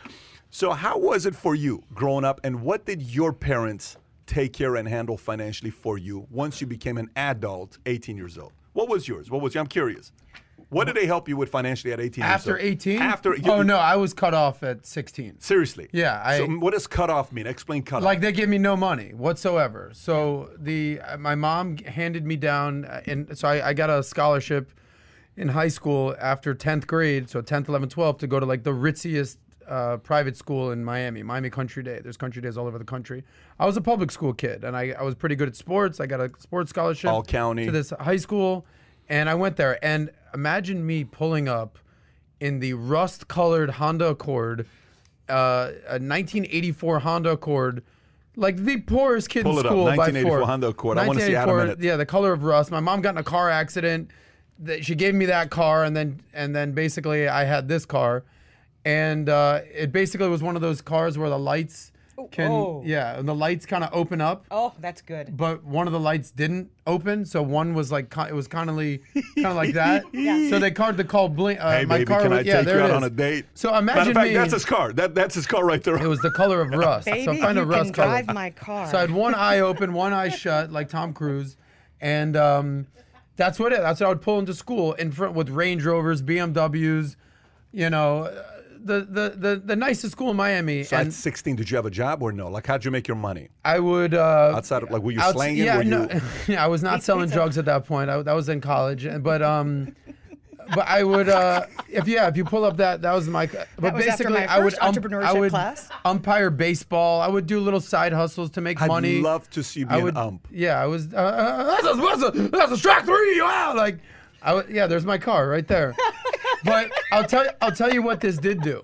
So how was it for you growing up, and what did your parents take care and handle financially for you once you became an adult, 18 years old? What was yours? What was I'm curious. What did they help you with financially at 18 After years old? 18? After Oh, no, I was cut off at 16. Seriously. Yeah, I- so what does cut off mean? Explain cut off. Like they give me no money whatsoever. So the uh, my mom handed me down, uh, and so I, I got a scholarship in high school after 10th grade, so 10th, 11th, 12th, to go to like the ritziest uh, private school in Miami, Miami Country Day. There's country days all over the country. I was a public school kid, and I, I was pretty good at sports. I got a sports scholarship All county. to this high school, and I went there. And imagine me pulling up in the rust-colored Honda Accord, uh, a 1984 Honda Accord. Like the poorest kid Pull in it up, school by 1984 four. Honda Accord. I wanna see Adam in 1984, it. Yeah, the color of rust. My mom got in a car accident. That she gave me that car, and then and then basically I had this car, and uh, it basically was one of those cars where the lights can oh. yeah, and the lights kind of open up Oh, that's good. but one of the lights didn't open, so one was like it was kind of kind of like that. Yeah. So they called the call blink. Uh, Hey, my baby, car can was, I yeah, take there you out on a date? So Matter imagine of fact, me. that's his car. That, that's his car right there. it was the color of rust. Baby, so kind you of can rust color. my car. So I had one eye open, one eye shut, like Tom Cruise, and um, that's what it. That's what I would pull into school in front with Range Rovers, BMWs, you know, uh, the the the, the nicest school in Miami. So and at 16, did you have a job or no? Like, how'd you make your money? I would uh, Outside of, like, were you outs- slanging? Yeah, were no, you, yeah, I was not selling drugs at that point. I, that was in college, and- but um, but I would uh, if yeah, if you pull up that that was my. But was after basically, my I would first I would class. umpire baseball. I would do little side hustles to make money. I'd love to see you be I an would, ump. Yeah, I was. Uh, uh, that's, a, that's, a, that's a strike three. Wow, like, I would, yeah. There's my car right there. But I'll tell you, I'll tell you what this did do.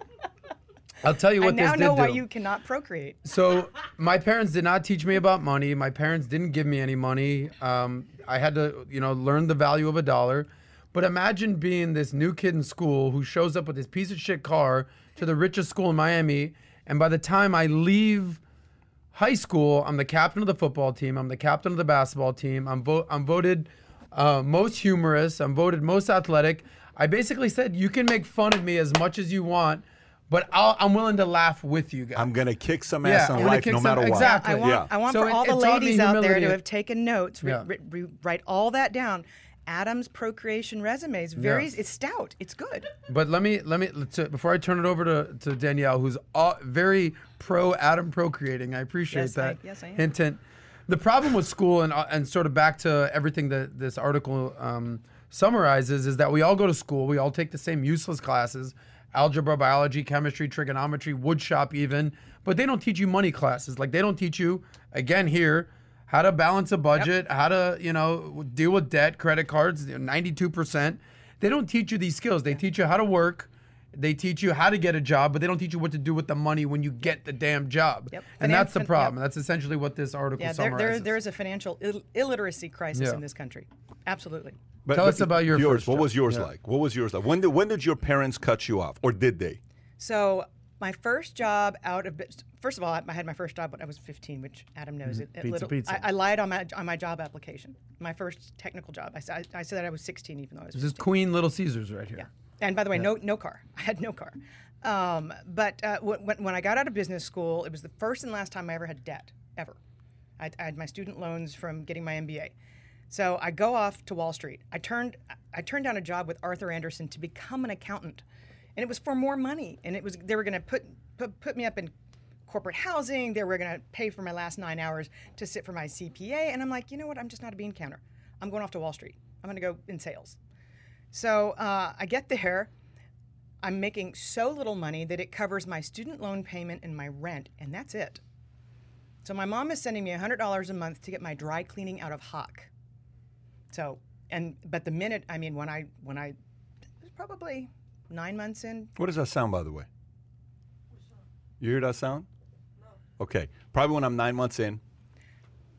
I'll tell you I what this now did know do. why you cannot procreate. So my parents did not teach me about money. My parents didn't give me any money. Um, I had to, you know, learn the value of a dollar. But imagine being this new kid in school who shows up with this piece of shit car to the richest school in Miami, and by the time I leave high school, I'm the captain of the football team. I'm the captain of the basketball team. I'm vo- I'm voted uh, most humorous. I'm voted most athletic. I basically said you can make fun of me as much as you want, but I'll, I'm willing to laugh with you guys. I'm going to kick some Yeah, ass I'm in gonna life kick no some- matter what. exactly. I want, Yeah. I want So for it- all the ladies out there to have taken notes, re- Yeah. re- re- write all that down. Adam's procreation resume is very, Yeah. it's stout. It's good. But let me let me to, before I turn it over to, to Danielle, who's all, very pro Adam procreating. I appreciate Yes, I- that. yes, I am. Hint, hint. The problem with school and uh, and sort of back to everything that this article um, summarizes is that we all go to school, we all take the same useless classes, algebra, biology, chemistry, trigonometry, wood shop, even. But they don't teach you money classes. Like they don't teach you again here how to balance a budget, how to you know deal with debt, credit cards, ninety two percent. They don't teach you these skills. They teach you how to work. They teach you how to get a job, but they don't teach you what to do with the money when you get the damn job. Yep. And that's the problem. yep. That's essentially what this article Yeah, there, there, there is a financial Ill- illiteracy crisis Yeah. in this country. Absolutely. But- Tell but us about your yours. first What job. was yours Yeah. like? What was yours like? When did when did your parents cut you off, or did they? So my first job out of first of all, I had my first job when I was 15, which Adam knows it. it Pizza, little, pizza. I, I lied on my on my job application. My first technical job. I, said- I, said I was 16, even though I was. This is Queen Little Caesars right here. Yeah. And by the way, no no car. I had no car. Um, but uh, when, when I got out of business school, it was the first and last time I ever had debt, ever. I, I had my student loans from getting my MBA. So I go off to Wall Street. I turned I turned down a job with Arthur Andersen to become an accountant, and it was for more money. And it was they were going to put, put put me up in corporate housing. They were going to pay for my last nine hours to sit for my CPA. And I'm like, you know what? I'm just not a bean counter. I'm going off to Wall Street. I'm going to go in sales. So uh, I get there. I'm making so little money that it covers my student loan payment and my rent, and that's it. So my mom is sending me $100 a month to get my dry cleaning out of hock. So, and but the minute I mean when I when I it was probably nine months in, What does that sound, by the way? You hear that sound? No. Okay. Probably when I'm nine months in.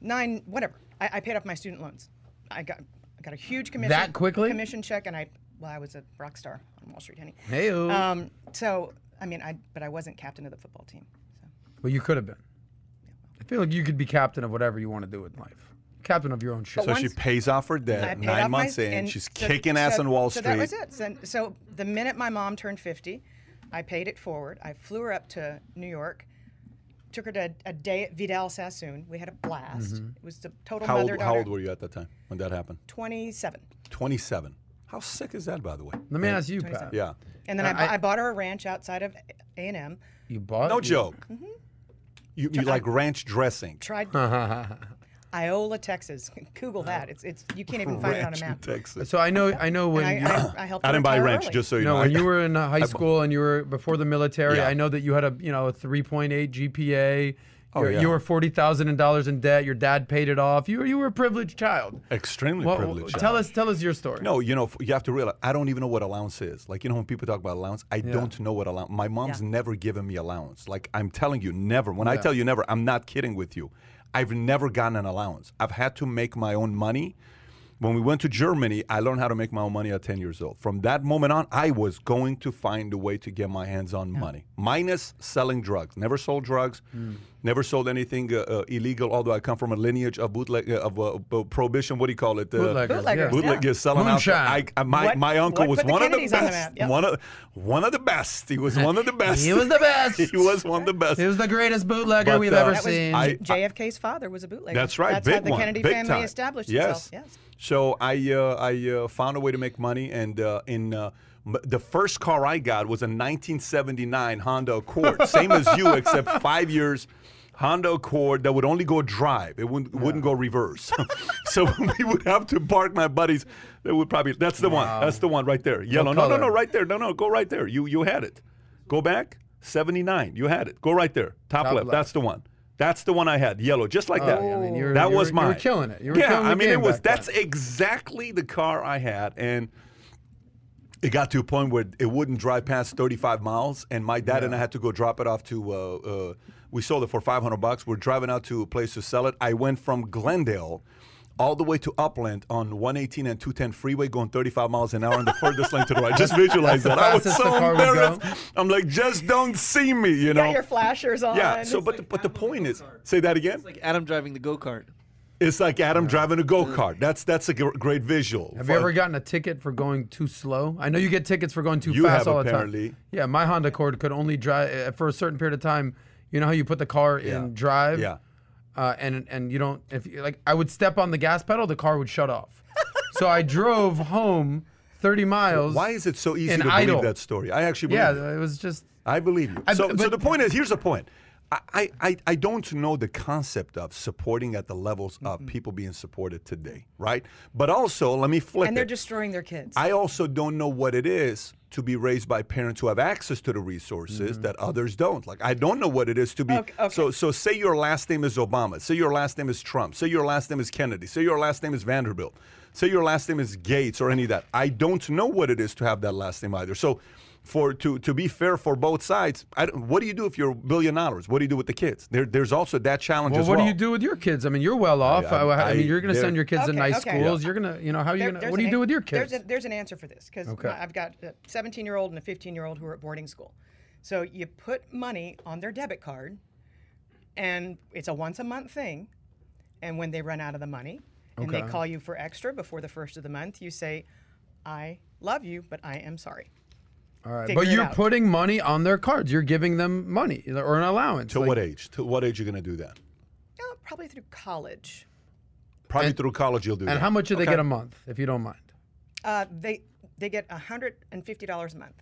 nine whatever, I, I paid off my student loans. I got I got a huge commission That quickly? commission check, and I well I was a rock star on Wall Street, honey. Hey, Um, so I mean I but I wasn't captain of the football team. So. well, you could have been. I feel like you could be captain of whatever you want to do in life. Captain of your own ship. So she pays off her debt nine off my- months in. and She's so- kicking ass on Wall Street. so Street. that was it. So, so the minute my mom turned 50, I paid it forward. I flew her up to New York, took her to a day at Vidal Sassoon. We had a blast. It was the total How old, mother how daughter. old were you at that time when that happened? 27. 27. How sick is that, by the way? Let me ask you, Pat. Yeah. And then I, Uh, bu- I- I bought her a ranch outside of A&M. You bought No you- joke. You, you like ranch dressing. Tried Iola, Texas. Google that. It's it's you can't even find it on a map. Texas. So I know, I know when And you, I, I, I helped I didn't buy retire ranch, early. just so you no, know. when you were in uh, high school and you were before the military. Yeah. I know that you had a, you know, a 3.8 GPA. Oh, You're- yeah. You were forty thousand dollars in debt. Your dad paid it off. You were you were a privileged child. Extremely Well, privileged. tell us tell us your story. No, you know, f- you have to realize I don't even know what allowance is. Like, you know, when people talk about allowance, I don't know what allowance. My mom's Yeah. never given me allowance. Like, I'm telling you, never. When I tell you never, I'm not kidding with you. I've never gotten an allowance. I've had to make my own money. When we went to Germany, I learned how to make my own money at 10 years old. From that moment on, I was going to find a way to get my hands on money, minus selling drugs. Never sold drugs, Hmm. never sold anything uh, uh, illegal, although I come from a lineage of bootleg, uh, of uh, uh, prohibition. What do you call it? Uh, Bootleggers, Bootleggers, yeah. Bootleg, Yeah. selling Moonshine. out. I, I, my, What- my uncle was put the one of the Kennedys on the best. Yep. One of one of the best. He was one of the best. He was the best. he was one of the best. He was the greatest bootlegger But, we've ever That was seen. I- JFK's father was a bootlegger. That's right, That's big how the one, Kennedy big family time. established yes. itself. Yes. So I uh, I uh, found a way to make money, and uh, in uh, m- the first car I got was a 1979 Honda Accord, same as you, except five years. Honda Accord that would only go drive; it wouldn't wouldn't go reverse. so we would have to park my buddies. They would probably that's the one. That's the one right there. Yellow. No, no, color? no, right there. No, no, go right there. You you had it. Go back. 79. You had it. Go right there. Top, Top left. left. That's the one. That's the one I had. Yellow, just like that. Oh, I mean, that was were- you were mine. killing it. You were yeah, I mean, it was. That's then. exactly the car I had, and it got to a point where it wouldn't drive past 35 miles, and my dad and I had to go drop it off to. Uh, uh, we sold it for 500 bucks. We're driving out to a place to sell it. I went from Glendale. All the way to Upland on 118 and 210 freeway, going 35 miles an hour on the furthest lane to the right. Just visualize that. I was so the car would go. embarrassed. I'm like, just don't see me, you know. Got your flashers on. Yeah. So, It's but the, but the point is, say that again. It's like Adam driving the go kart. It's like Adam driving a go kart. That's that's a great visual. Have you ever gotten a ticket for going too slow? I know you get tickets for going too You fast have all the apparently. time. Yeah, my Honda Accord could only drive uh, for a certain period of time. You know how you put the car Yeah. in drive? Yeah. Uh, and and you don't if you, like I would step on the gas pedal, the car would shut off. so I drove home 30 miles. Why is it so easy to believe idle. that story? I actually believe Yeah, it. it was just I believe you. I- so, so the point is, here's the point. I, I, I- I don't know the concept of supporting at the levels of people being supported today, right? But also, let me flip and they're it. destroying their kids. I also don't know what it is to be raised by parents who have access to the resources mm-hmm. that others don't. Like I don't know what it is to be. Okay, okay. So so say your last name is Obama. Say your last name is Trump. Say your last name is Kennedy. Say your last name is Vanderbilt. Say your last name is Gates or any of that. I don't know what it is to have that last name either. So for to to be fair for both sides. I what do you do if you're a billion dollars? What do you do with the kids? There, there's also that challenge Well, as what well. do you do with your kids? I mean, you're well off. I, I- I, mean, you're going to send your kids to nice okay. schools. You're going to, you know, how are you going to? What do you an do with your kids? There's, a, there's an answer for this because Okay. I've got a 17 year old and a 15 year old who are at boarding school. So you put money on their debit card, and it's a once a month thing. And when they run out of the money and they call you for extra before the first of the month, you say, I love you, but I am sorry. All right, but you're putting money on their cards. You're giving them money or an allowance. to Like, what age? To what age are you going to do that? Uh, probably through college. Probably And- through college you'll do that. And how much do they get a month, if you don't mind? Uh, they they get $150 a month.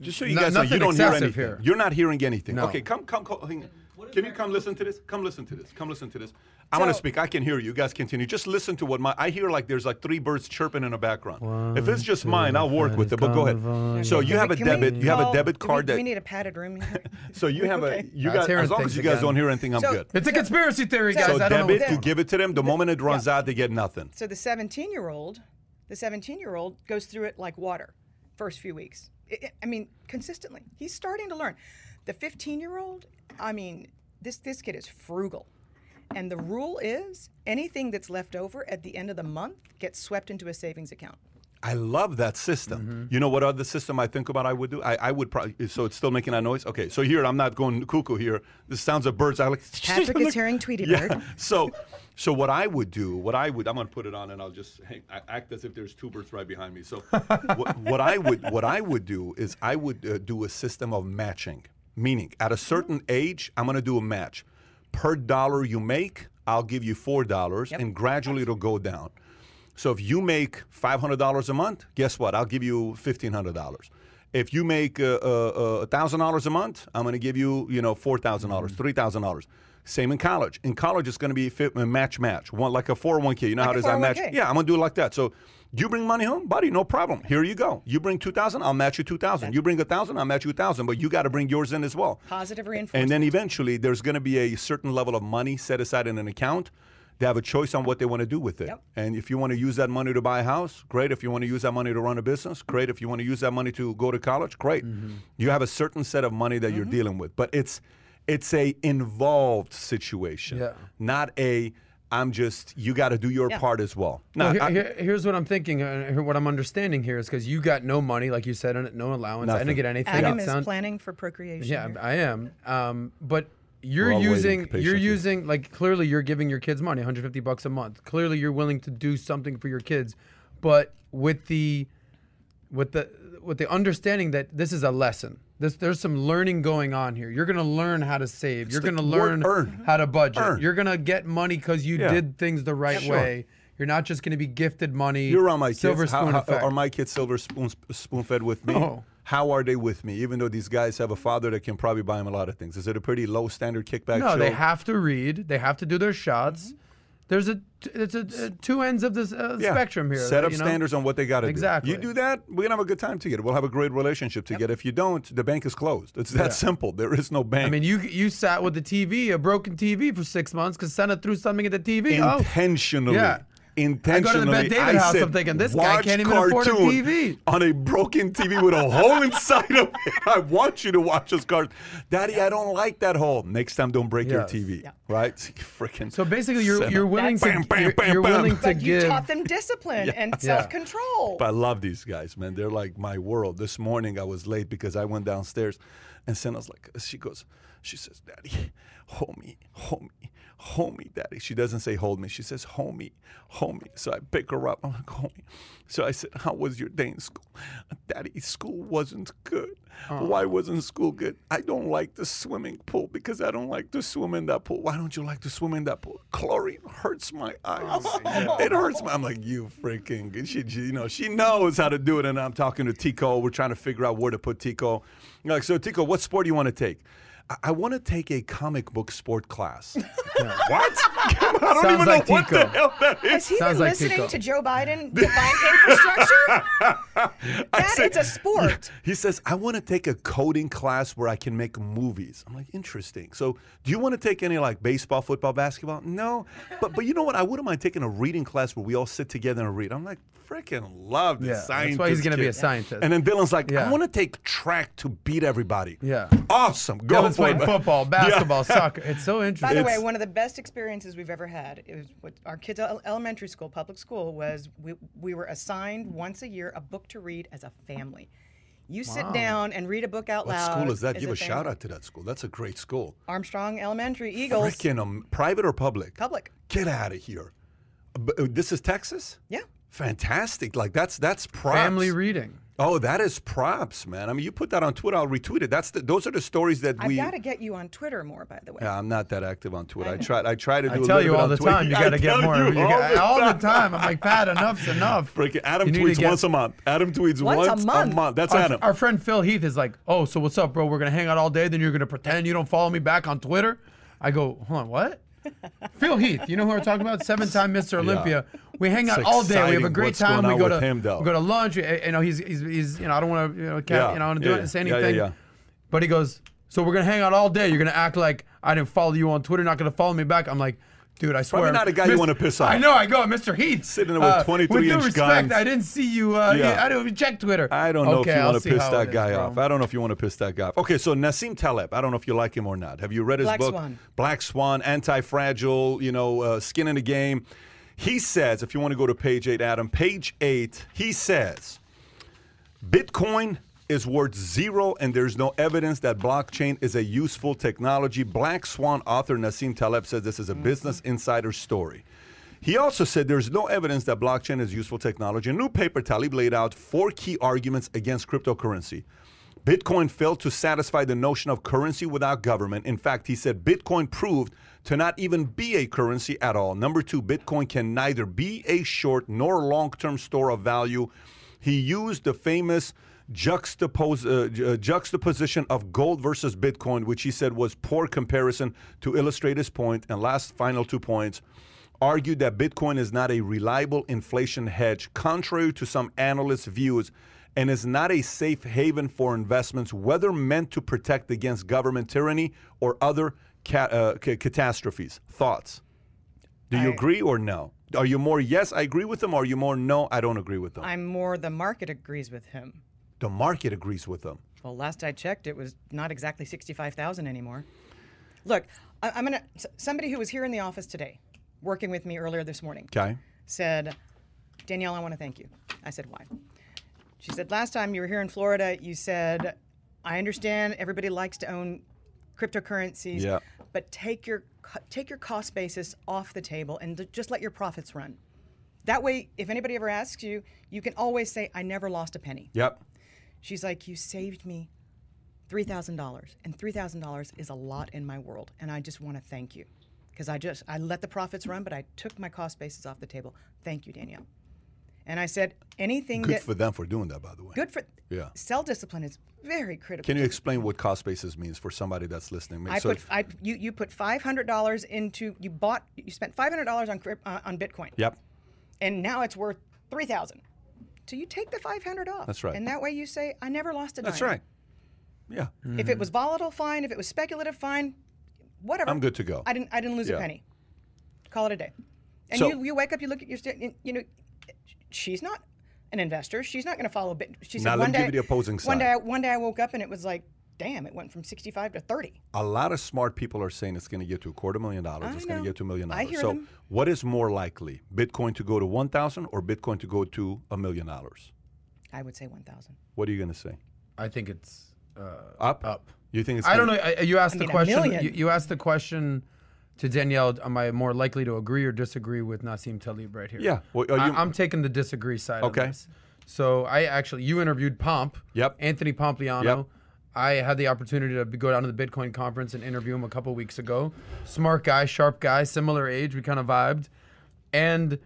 Just so you No- guys know, you don't hear anything. Here. You're not hearing anything. No. Okay, come, come, come. Hang on. Can you come listen to this? Come listen to this. Come listen to this. I'm gonna speak. I can hear you. You guys continue. Just listen to what my. I hear like there's like three birds chirping in the background. if it's just mine, I'll work with it. But go ahead. So you have a debit. You have a call- debit do we- card Do we need a padded room here? So you have a. You That's guys. As long as you guys again. don't hear anything, I'm So- good. It's a conspiracy theory, guys. So I don't know debit, what you give it to them. The moment it runs out, they get nothing. So the 17 year old, the 17 year old goes through it like water, first few weeks. I- I- I mean, consistently. He's starting to learn. The 15 year old, I mean, this this kid is frugal, and the rule is anything that's left over at the end of the month gets swept into a savings account. I love that system. Mm-hmm. You know what other system I think about I would do? I, I would probably, so it's still making that noise? Okay, so here, I'm not going cuckoo here. The sounds of birds. I like, Patrick is hearing Tweety Bird. Yeah. So, so what I would do, what I would, I'm going to put it on and I'll just hang, I act as if there's two birds right behind me. So, what, what I would, what I would do is I would uh, do a system of matching, meaning at a certain age, I'm going to do a match. Per dollar you make, I'll give you four dollars, and gradually it'll go down. So if you make five hundred dollars a month, guess what? I'll give you fifteen hundred dollars. If you make uh, uh, thousand dollars a month, I'm going to give you you know $4,000, three thousand dollars. Same in college. In college, it's going to be fit, uh, match match, one like a four hundred one k. You know Like how is? I match. Yeah, I'm going to do it like that. So you bring money home, buddy, no problem. Here you go. You bring two thousand, I'll match you two thousand. You bring a thousand, I'll match you a thousand. But you got to bring yours in as well. Positive reinforcement. And then eventually, there's going to be a certain level of money set aside in an account. They have a choice on what they want to do with it. Yep. And if you want to use that money to buy a house, great. If you want to use that money to run a business, great. If you want to use that money to go to college, great. Mm-hmm. You have a certain set of money that you're mm-hmm. dealing with, but it's it's a involved situation, Yeah. not a I'm just you got to do your Yeah. part as well. Well, Now, here- I- here- here's what I'm thinking. Uh, what I'm understanding here is because you got no money, like you said, no allowance. I didn't get anything. Adam is sound- planning for procreation. Yeah, here. I am. Um, but you're We're all waiting using you're using like clearly you're giving your kids money, 150 bucks a month. Clearly you're willing to do something for your kids, but with the with the with the understanding that this is a lesson. This there's some learning going on here. You're gonna learn how to save. You're gonna learn earn. how to budget. Earn. You're gonna get money because you Yeah. did things the right Sure. way. You're not just gonna be gifted money. You're on my silver kids. Spoon how- effect. are my kids silver spoon spoon fed with me? No. How are they with me? Even though these guys have a father that can probably buy them a lot of things. Is it a pretty low standard kickback No, show? they have to read. They have to do their shots. Mm-hmm. There's a it's a, uh two ends of this uh, Yeah. spectrum here. Set up you know? standards on what they got to Exactly. do. Exactly. You do that, we're gonna have a good time together. We'll have a great relationship together. If you don't, the bank is closed. It's that simple. There is no bank. I mean, you you sat with the TV, a broken TV, for six months because Santa threw something at the TV. Oh, intentionally. Yeah. Intentionally. I go to the Bet-David house, said, I'm thinking, this guy "Watch can't even afford a cartoon TV." On a broken TV with a hole inside of it. I want you to watch this cartoon. Daddy, I don't like that hole. Next time, don't break your TV. Yeah. Right? Freaking. so basically, you're you're willing to Bam, bam, you're, bam, you're bam. willing to But you taught them discipline and self control. But I love these guys, man. They're like my world. This morning I was late because I went downstairs, and Senna's like, she goes, she says, "Daddy, hold me, hold me, Daddy." She doesn't say hold me. She says, "Hold me, hold me." So I pick her up. I'm like, "Hold me." So I said, "How was your day in school?" Daddy, school wasn't good. Why wasn't school good? I don't like the swimming pool because I don't like to swim in that pool. Why don't you like to swim in that pool? Chlorine hurts my eyes. it hurts my. I'm like, you freaking. She, she, you know, she knows how to do it. And I'm talking to Tico. We're trying to figure out where to put Tico. Like, so Tico, what sport do you want to take? I, I want to take a comic book sport class. what? I don't Sounds even like know what the hell that is. Has he Sounds been like listening Tico. to Joe Biden define infrastructure? I That said- it's a sport. He says, I want to take a coding class where I can make movies. I'm like, interesting. So, do you want to take any like baseball, football, basketball? No. But but you know what? I wouldn't mind taking a reading class where we all sit together and read. I'm like, freaking love this Yeah, that's why he's gonna be a scientist. And then Dylan's like, I want to take track to beat everybody. Yeah. Awesome. Go Dylan's for it, playing man. football, Yeah. basketball, soccer. It's so interesting. By interesting. the way, one of the best experiences we've ever had is with our kids' elementary school, public school, was we, we were assigned once a year a book to read as a family. You sit down and read a book out What loud. What school is that? Give a, family. shout out to that school. That's a great school. Armstrong Elementary, Eagles, Freaking um, private or public? public. Get out of here. B- uh, This is Texas? Yeah. Fantastic. Like that's that's props. Family reading. Oh, that is props, man. I mean, you put that on Twitter, I'll retweet it. That's the, those are the stories that I've we. got to get you on Twitter more, by the way. Yeah, I'm not that active on Twitter. I try. I try to do. I a tell little you bit all the Twitter. time, you got to get more. you You got- all the time. I'm like, Pat, enough's enough. Freaking Adam You tweets get- once a month. Adam tweets Once once, a month? That's Our, Adam. our friend Phil Heath is like, oh, so what's up, bro? We're gonna hang out all day. Then you're gonna pretend you don't follow me back on Twitter. I go, hold on, what? Phil Heath, you know who we're talking about? Seven-time Mr. Olympia. We hang out It's all day. We have a great time. We go to him, we go to lunch. You you know, he's he's, he's you know, I don't want to you know, ca- Yeah, you know, I don't do yeah, say yeah, yeah, anything. yeah. But he goes, so we're gonna hang out all day. You're gonna act like I didn't follow you on Twitter. Not gonna follow me back. I'm like. Dude, I swear. not a guy you wanna piss off. I know. I go, Mr. Heath. Sitting there with uh, 23 With due inch respect, guns. I didn't see you. Uh, Yeah. I didn't even check Twitter. I don't know Okay, if you I'll want to piss that guy bro. off. I don't know if you want to piss that guy off. Okay, so Nassim Taleb. I don't know if you like him or not. Have you read his Black book? Swan. Black Swan, Anti-Fragile. You know, uh, Skin in the Game. He says, if you want to go to page eight, Adam, page eight. He says, Bitcoin is worth zero, and there's no evidence that blockchain is a useful technology. Black Swan author Nassim Taleb says this is a Business mm-hmm. Insider story. He also said there's no evidence that blockchain is useful technology. In a new paper, Taleb laid out four key arguments against cryptocurrency. Bitcoin failed to satisfy the notion of currency without government. In fact, he said Bitcoin proved to not even be a currency at all. Number two, Bitcoin can neither be a short nor long term store of value. He used the famous juxtapose, uh, uh, juxtaposition of gold versus Bitcoin, which he said was poor comparison to illustrate his point. And last, final two points argued that Bitcoin is not a reliable inflation hedge, contrary to some analysts' views, and is not a safe haven for investments, whether meant to protect against government tyranny or other ca- uh, ca- catastrophes. Thoughts? Do you I- agree or no? Are you more yes, I agree with them, or are you more no, I don't agree with them? I'm more the market agrees with him. The market agrees with them. Well, last I checked, it was not exactly 65,000 anymore. Look, I, I'm gonna. Somebody who was here in the office today, working with me earlier this morning, Okay. said, Danielle, I want to thank you. I said, why? She said, last time you were here in Florida, you said, I understand everybody likes to own cryptocurrencies, Yeah. but take your take your cost basis off the table and just let your profits run. That way, if anybody ever asks you, you can always say, I never lost a penny. Yep. She's like, You saved me $3,000. And $3,000 is a lot in my world. And I just want to thank you. Because I just, I let the profits run, but I took my cost basis off the table. Thank you, Danielle. And I said, anything Good that, for them for doing that, by the way. good for, Yeah. Self discipline is very critical. Can you explain what cost basis means for somebody that's listening? I So- put, I, you, you put $500 into, you bought, you spent $500 on, cryp- uh, on Bitcoin. Yep. And now it's worth 3000 So you take the 500 off. That's right. And that way you say, I never lost a dime. That's right. Yeah. If it mm-hmm. was volatile, fine. If it was speculative, fine. Whatever. I'm good to go. I didn't. I didn't lose Yeah. a penny. Call it a day. And So- you, you wake up, you look at your, sta- you know, she's not an investor. She's not going to follow. Bit. She said Now, let one me day. give the opposing One day, one day I woke up and it was like, damn, it went from 65 to 30. A lot of smart people are saying it's going to get to a quarter million dollars. I It's going to get to a million I dollars. hear So, them. what is more likely, Bitcoin to go to one thousand or Bitcoin to go to a million dollars? I would say 1,000. What are you going to say? I think it's uh, Up. up. You think it's? I don't know. I- You asked I the mean, a question. You, you asked the question to Danielle. Am I more likely to agree or disagree with Nassim Taleb right here? Yeah. Well, are you- I, am taking the disagree side. Okay. Of this. So I actually, you interviewed Pomp. Yep. Anthony Pompliano. Yep. I had the opportunity to go down to the Bitcoin conference and interview him a couple weeks ago. Smart guy, sharp guy, similar age. We kind of vibed, and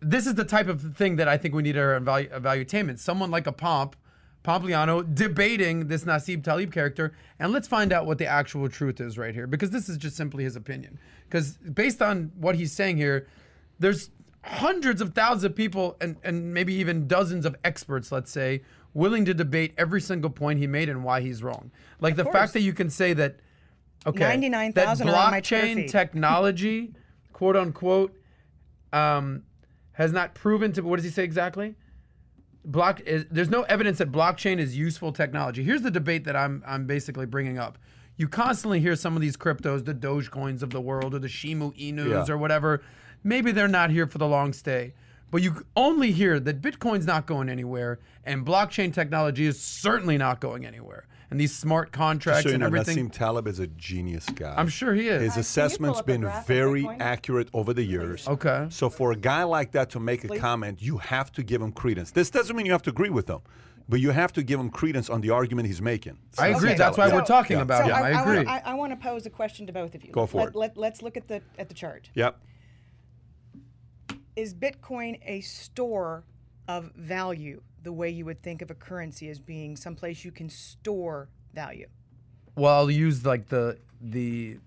this is the type of thing that I think we need our evalu- evaluatement. Someone like a Pomp Pompliano debating this Nassim Taleb character, and let's find out what the actual truth is right here, because this is just simply his opinion. Because based on what he's saying here, there's hundreds of thousands of people, and, and maybe even dozens of experts, let's say, willing to debate every single point he made and why he's wrong. Like the course. fact that you can say that, okay, 99,000 that are my blockchain technology, quote unquote, um, has not proven to. What does he say exactly? block is, there's no evidence that blockchain is useful technology. Here's the debate that I'm I'm basically bringing up. You constantly hear some of these cryptos, the Dogecoins of the world, or the Shiba Inus, Yeah. or whatever. Maybe they're not here for the long stay, but you only hear that Bitcoin's not going anywhere, and blockchain technology is certainly not going anywhere. And these smart contracts So you and know, everything. Nassim Taleb is a genius guy. I'm sure he is. His Uh, can you assessment's pull been very accurate over the years. Okay. So for a guy like that to make a comment, you have to give him credence. This doesn't mean you have to agree with him, but you have to give him credence on the argument he's making. I agree. Okay. That's why So- we're talking Yeah. about So him. I, I, agree. wanna, I, I want to pose a question to both of you. Go for let, it. Let, let's look at the at the chart. Yep. Is Bitcoin a store of value the way you would think of a currency as being someplace you can store value? Well, I'll use like the the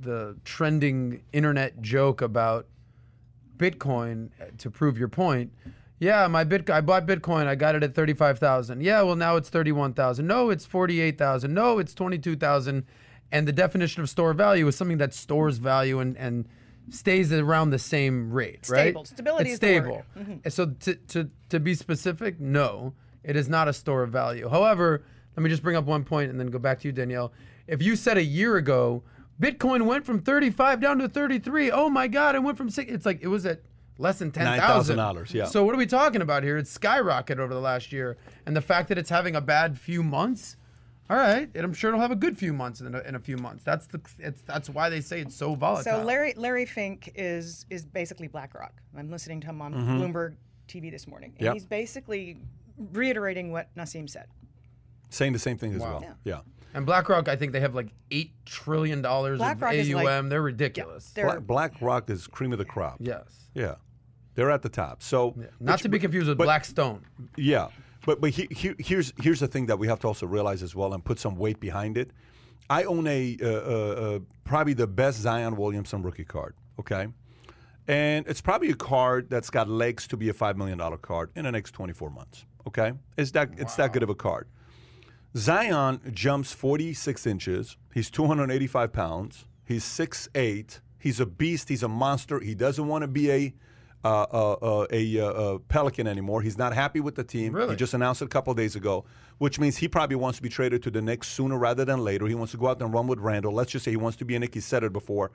the trending internet joke about Bitcoin uh, to prove your point. Yeah, my bit I bought Bitcoin. I got it at thirty five thousand. Yeah, well now it's thirty one thousand. No, it's forty eight thousand. No, it's twenty two thousand. And the definition of store value is something that stores value and and stays around the same rate, right? Stable. Stability it's is the word. Mm-hmm. stable. So to, to to be specific, no, it is not a store of value. However, let me just bring up one point and then go back to you, Danielle. If you said a year ago, Bitcoin went from 35 down to 33, oh my God, it went from six. It's like it was at less than ten thousand $9,000, yeah. So what are we talking about here? It's skyrocketed over the last year, and the fact that it's having a bad few months. All right, and I'm sure it'll have a good few months in a, in a few months. That's the it's that's why they say it's so volatile. So Larry Larry Fink is is basically BlackRock. I'm listening to him on Mm-hmm. Bloomberg TV this morning, and Yep. he's basically reiterating what Nassim said. Saying the same thing as Wow. well. Yeah. And BlackRock, I think they have like eight trillion dollars of AUM. like- They're ridiculous. They're Black, BlackRock is cream of the crop. yes, Yeah. They're at the top. So not which- to be confused with but- Blackstone. Yeah, but but he, he, here's here's the thing that we have to also realize as well and put some weight behind it. I own a uh, uh, probably the best Zion Williamson rookie card. Okay, and it's probably a card that's got legs to be a five million dollar card in the next 24 months. Okay, it's that it's that good of a card. Zion jumps 46 inches. He's 285 pounds. He's 6'8. He's a beast. He's a monster. He doesn't want to be a uh, uh, uh, a, uh, uh, Pelican anymore. He's not happy with the team. Really? He just announced it a couple days ago, which means he probably wants to be traded to the Knicks sooner rather than later. He wants to go out and run with Randall. Let's just say he wants to be a Knick. He said it before.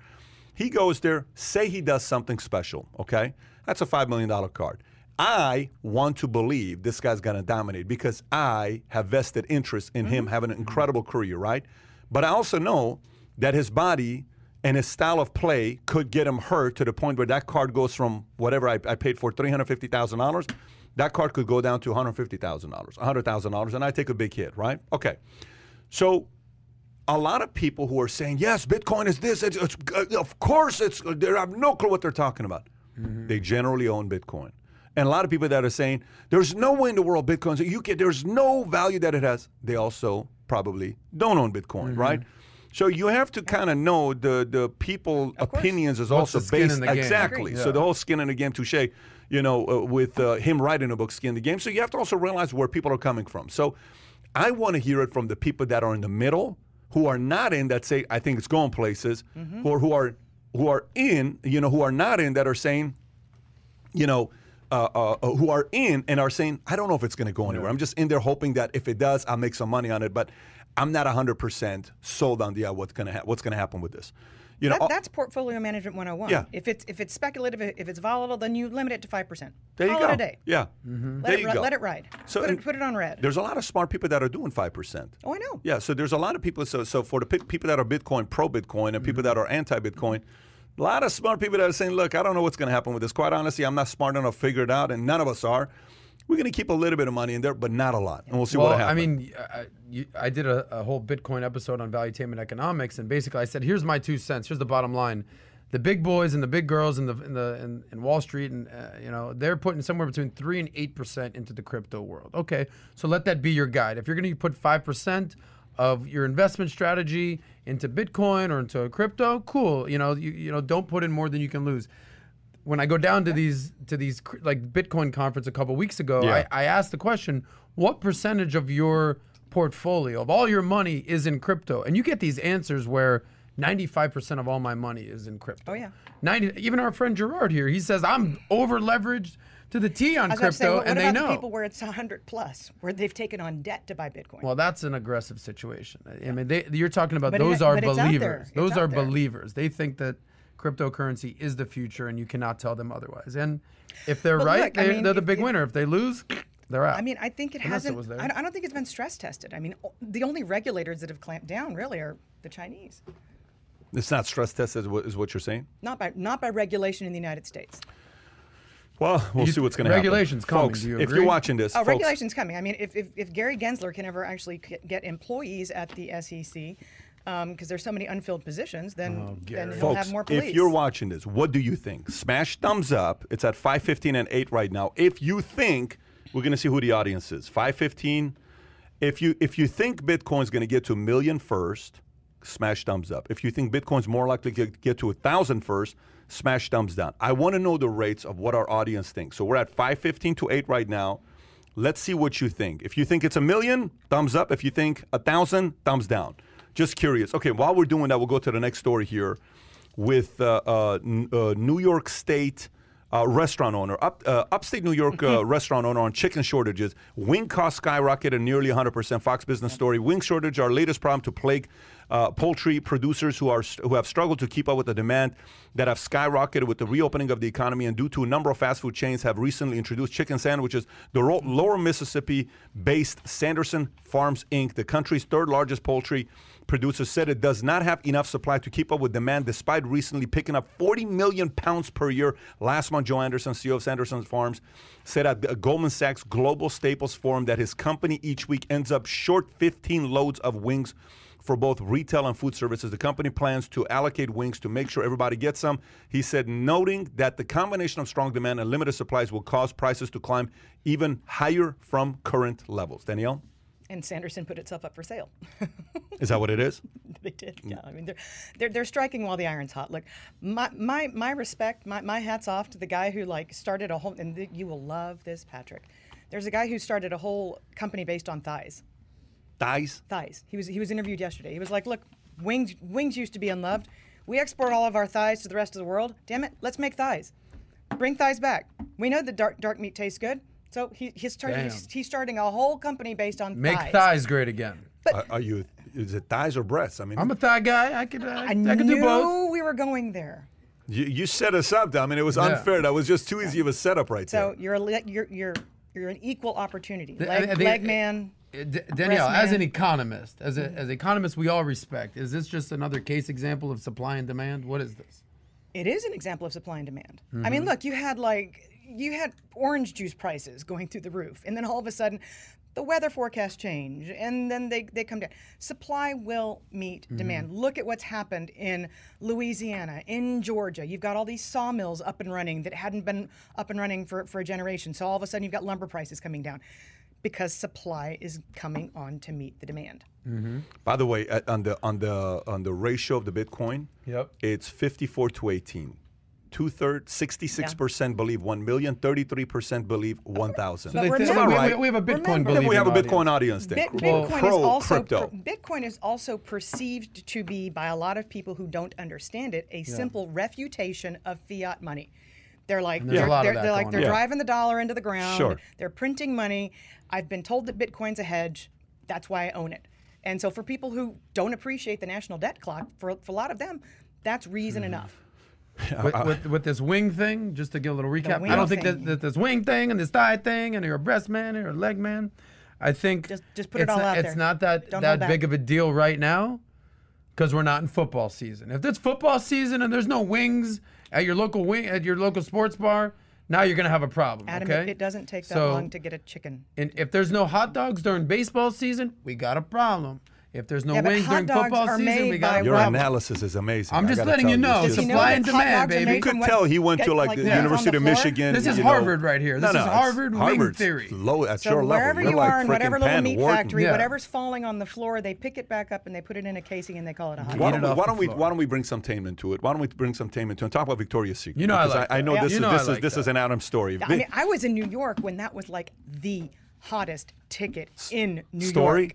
He goes there, say he does something special, okay? That's a $5 million card. I want to believe this guy's going to dominate because I have vested interest in him having an incredible career, right? But I also know that his body and his style of play could get him hurt to the point where that card goes from whatever I, I paid for $350,000, that card could go down to $150,000, $100,000, and I take a big hit, right? Okay. So a lot of people who are saying, yes, Bitcoin is this, it's, it's, uh, of course, it's, uh, they have no clue what they're talking about. Mm-hmm. They generally own Bitcoin. And a lot of people that are saying, there's no way in the world Bitcoin's you can, there's no value that it has, they also probably don't own Bitcoin, mm-hmm. right? So you have to kind of know the the people opinions is also based in the game? exactly. Agree. So the whole skin in the game touche, you know, uh, with uh, him writing a book, skin in the game. So you have to also realize where people are coming from. So I want to hear it from the people that are in the middle, who are not in that say I think it's going places, or who are who are in, you know, who are not in that are saying, you know. Uh, uh, uh, who are in and are saying, I don't know if it's going to go anywhere. I'm just in there hoping that if it does, I'll make some money on it. But I'm not 100% sold on the uh, what's going to ha- what's going to happen with this. You know, That, that's portfolio management 101. Yeah. If it's if it's speculative, if it's volatile, then you limit it to five percent. there you Call go. it a day. Yeah, Mm-hmm. Let there it you go. let it ride. So put, it, put it on red. There's a lot of smart people that are doing five percent. Oh, I know. Yeah, so there's a lot of people. So, so for the pe- people that are Bitcoin pro Bitcoin and people Mm-hmm. that are anti Bitcoin, a lot of smart people that are saying, "Look, I don't know what's going to happen with this. Quite honestly, I'm not smart enough to figure it out, and none of us are. We're going to keep a little bit of money in there, but not a lot, and we'll see well, what I happens." mean, I, you, I did a, a whole Bitcoin episode on valuetainment economics, and basically I said, here's my two cents. Here's the bottom line. the big boys and the big girls in the in the in, in Wall Street and uh, you know they're putting somewhere between three and eight percent into the crypto world. Okay, so let that be your guide. If you're going to put five percent of your investment strategy into Bitcoin or into crypto, cool. You know, you you know don't put in more than you can lose. When I go down to these to these like Bitcoin conference a couple weeks ago, Yeah. I, I asked the question, what percentage of your portfolio of all your money is in crypto? And you get these answers where 95% of all my money is in crypto. Oh, yeah. 90 even our friend Gerard here, he says I'm over leveraged to the T on I was about to say, crypto what, and what they about know. the people where it's 100 plus, where they've taken on debt to buy Bitcoin? Well, that's an aggressive situation. I mean, they, you're talking about But it- those are but it's out there. believers. Those are there. believers. They think that cryptocurrency is the future, and you cannot tell them otherwise. And if they're But right, look, I they, mean, they're the big if- winner. If they lose, they're out. I mean, I think it Vanessa hasn't. was there. I don't, think it's been stress tested. I mean, the only regulators that have clamped down really are the Chinese, It's not stress tested, is what you're saying? not by not by regulation in the United States. Well, we'll You- see what's going to happen. regulations coming, Folks, do you if you're watching this, Oh, folks, regulation's coming. I mean, if, if, if Gary Gensler can ever actually get employees at the SEC, Um, because there's so many unfilled positions, then, oh, then Gary. he'll Folks, have more police. if you're watching this, what do you think? Smash thumbs up. It's at 515 and 8 right now. If you think we're going to see who the audience is. 515 if you if you think Bitcoin's going to get to a million first, smash thumbs up. If you think Bitcoin's more likely to get, get to a thousand first, smash thumbs down. I want to know the rates of what our audience thinks. So we're at 515 to 8 right now. Let's see what you think. If you think it's a million, thumbs up. If you think a thousand, thumbs down. Just curious. Okay, while we're doing that, we'll go to the next story here with uh, uh, N- uh, New York State uh, restaurant owner, up, uh, upstate New York uh, restaurant owner on chicken shortages. Wing costs skyrocketed nearly 100%. Fox Business Story. Wing shortage, our latest problem to plague uh, poultry producers who are who have struggled to keep up with the demand that have skyrocketed with the reopening of the economy and due to a number of fast food chains have recently introduced chicken sandwiches. The ro- Laurel Mississippi-based Sanderson Farms Inc., the country's third largest poultry producer, said it does not have enough supply to keep up with demand, despite recently picking up 40 million pounds per year. Last month, Joe Sanderson, CEO of Sanderson Farms, said at the Goldman Sachs Global Staples Forum that his company each week ends up short 15 loads of wings for both retail and food services. The company plans to allocate wings to make sure everybody gets some. He said, noting that the combination of strong demand and limited supplies will cause prices to climb even higher from current levels. Danielle, and Sanderson put itself up for sale. is that what it is? they did. Yeah, mm. I mean they're they're, they're striking while the iron's hot. Look, my my, my respect, my, my hats off to the guy who like started a whole and th- you will love this, Patrick. There's a guy who started a whole company based on thighs. Thighs? Thighs. He was he was interviewed yesterday. He was like, look, wings wings used to be unloved. We export all of our thighs to the rest of the world. Damn it, let's make thighs. Bring thighs back. We know that dark dark meat tastes good. So he, he's, starting, he's, he's starting a whole company based on Make thighs. thighs great again. Are, are you, is it thighs or breasts? I mean, I'm a thigh guy. I could, uh, I I, knew could do both. we were going there. you, you set us up. I mean, it was Yeah. unfair. That was just too easy of a setup right So there. you're le- you're you're you're an equal opportunity. I- Leg, I think- leg man. Uh, D- Danielle, Breast as an economist, as a, as economists we all respect, is this just another case example of supply and demand? What is this? It is an example of supply and demand. I Mm-hmm. mean, look, you had like you had orange juice prices going through the roof, and then all of a sudden, the weather forecasts change, and then they, they come down. Supply will meet Mm-hmm. demand. Look at what's happened in Louisiana, in Georgia. You've got all these sawmills up and running that hadn't been up and running for, for a generation. So all of a sudden, you've got lumber prices coming down because supply is coming on to meet the demand. By the way, at, on the on the on the ratio of the Bitcoin, Yep. it's 54 to 18. Two thirds, 66% believe 1 million, 33% believe 1,000. But They think- remember- we, right. we have a Bitcoin remember- Then we have a audience. Bitcoin audience then. Bit, Well, Bitcoin pro is also crypto. per- Bitcoin is also perceived to be by a lot of people who don't understand it a simple refutation of fiat money. They're like there's a they're, they're, they're like they're on. Yeah. driving the dollar into the ground. Sure. They're printing money. I've been told that Bitcoin's a hedge. That's why I own it. And so for people who don't appreciate the national debt clock, for, for a lot of them, that's reason Mm-hmm. enough. with, with, with this wing thing, just to give a little recap, I don't think that, that this wing thing and this thigh thing and you're a breast man or a leg man. I think Just- just put it it's all not, out It's there. not that Don't that hold back. big of a deal right now because we're not in football season. If it's football season and there's no wings at your local wing at your local sports bar, now you're gonna have a problem. Adam, okay? it, it doesn't take that So- long to get a chicken. And if there's no hot dogs during baseball season, we got a problem. If there's no Yeah, wings hot during dogs football are season, made we by got a Your problem. analysis is amazing. I'm just letting you know, It's Does he just- know supply and demand, baby. You could from tell he went to like, like the leaves University of? Michigan. This is you know. Harvard right here. This No, is no, Harvard wing theory. Low at So your level. wherever You're you like are in whatever little meat Wharton. factory, Yeah. whatever's falling on the floor, they pick it back up and they put it in a casing and they call it a hot Why dog. Don't, we, why don't we why don't we bring some tame to it? Why don't we bring some tame to it and talk about Victoria's Secret? You know I Because like I, that. know this is this is this is an Adam story. I mean, I was in New York when that was like the hottest ticket in New York. Story?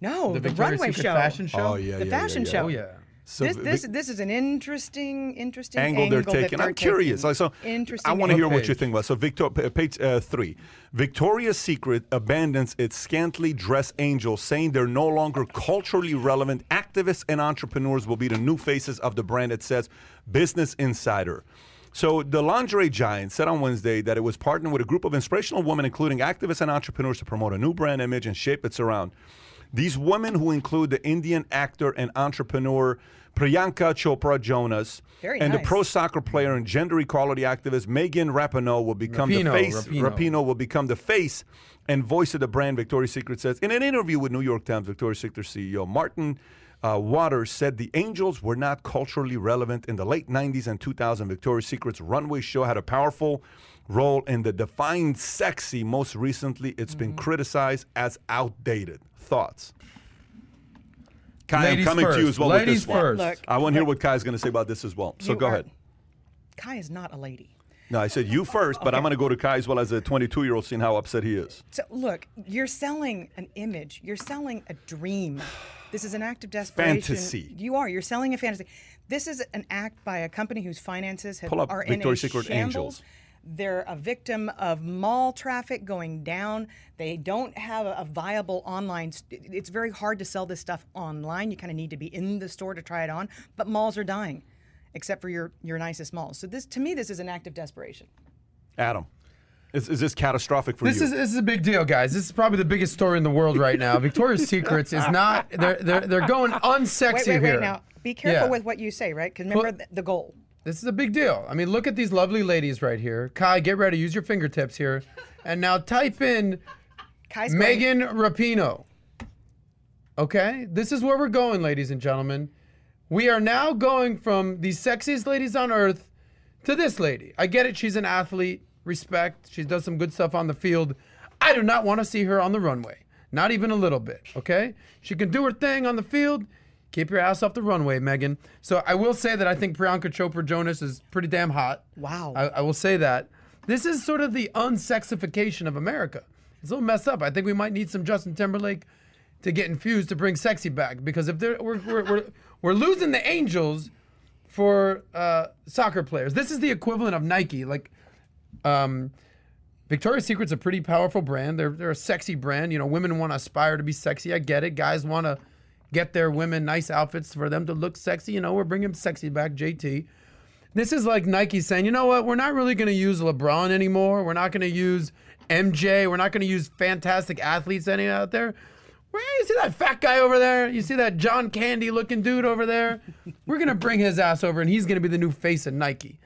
York. No, The the, runway Secret show. fashion show. Oh yeah, The yeah, fashion yeah, show. Oh yeah. So this, this, this is an interesting, interesting angle they're that taking. I'm curious. taking. Like, so interesting. I want to angle. hear what you think about. So Victor, page uh, three, Victoria's Secret abandons its scantily dressed angels, saying they're no longer culturally relevant. Activists and entrepreneurs will be the new faces of the brand. It says Business Insider. So the lingerie giant said on Wednesday that it was partnering with a group of inspirational women, including activists and entrepreneurs, to promote a new brand image and shape its around. These women, who include the Indian actor and entrepreneur Priyanka Chopra Jonas, Very and the pro soccer player and gender equality activist Megan Rapinoe will become Rapinoe, the face. Rapinoe. Rapinoe will become the face and voice of the brand. Victoria's Secret says in an interview with New York Times, Victoria's Secret CEO Martin uh, Waters said the Angels were not culturally relevant in the late '90s and 2000. Victoria's Secret's runway show had a powerful role in the defined sexy. Most recently, it's been Mm-hmm. criticized as outdated. Thoughts? Kai, Ladies I'm coming to you as well Ladies with this one. Look, I want to hear look, what Kai's going to say about this as well. So go are- ahead. Kai is not a lady. No, I said you first, but I'm going to go to Kai as well as a 22 year old, seeing how upset he is. So look, you're selling an image. You're selling a dream. This is an act of desperation. Fantasy. You are. You're selling a fantasy. This is an act by a company whose finances have, Pull up are in a Victoria's Secret shambles. Angels. They're a victim of mall traffic going down. They don't have a, a viable online. st- It's very hard to sell this stuff online. You kind of need to be in the store to try it on. But malls are dying, except for your your nicest malls. So this, to me, this is an act of desperation. Adam, is, is this catastrophic for This you? is this is a big deal, guys. This is probably the biggest story in the world right now. Victoria's Secrets is not. They're they're they're going unsexy Wait, wait, here. wait. Now, be careful Yeah. with what you say, right? Because remember Well- the goal. This is a big deal. I mean, look at these lovely ladies right here. Kai, get ready. Use your fingertips here, and now type in Kai's Megan Rapinoe. Okay, this is where we're going, ladies and gentlemen. We are now going from the sexiest ladies on earth to this lady. I get it. She's an athlete. Respect. She does some good stuff on the field. I do not want to see her on the runway. Not even a little bit. Okay? She can do her thing on the field. Keep your ass off the runway, Megan. So I will say that I think Priyanka Chopra Jonas is pretty damn hot. Wow. I, I will say that. This is sort of the unsexification of America. It's a little messed up. I think we might need some Justin Timberlake to get infused to bring sexy back because if they're, we're, we're, we're, we're losing the Angels for uh, soccer players. This is the equivalent of Nike. Like, um, Victoria's Secret's a pretty powerful brand. They're they're a sexy brand. You know, women want to aspire to be sexy. I get it. Guys want to get their women nice outfits for them to look sexy. You know, we're bringing sexy back. JT. This is like Nike saying, you know what? We're not really going to use LeBron anymore. We're not going to use MJ. We're not going to use fantastic athletes any out there. Where you see that fat guy over there? You see that John Candy looking dude over there? We're going to bring his ass over and he's going to be the new face of Nike.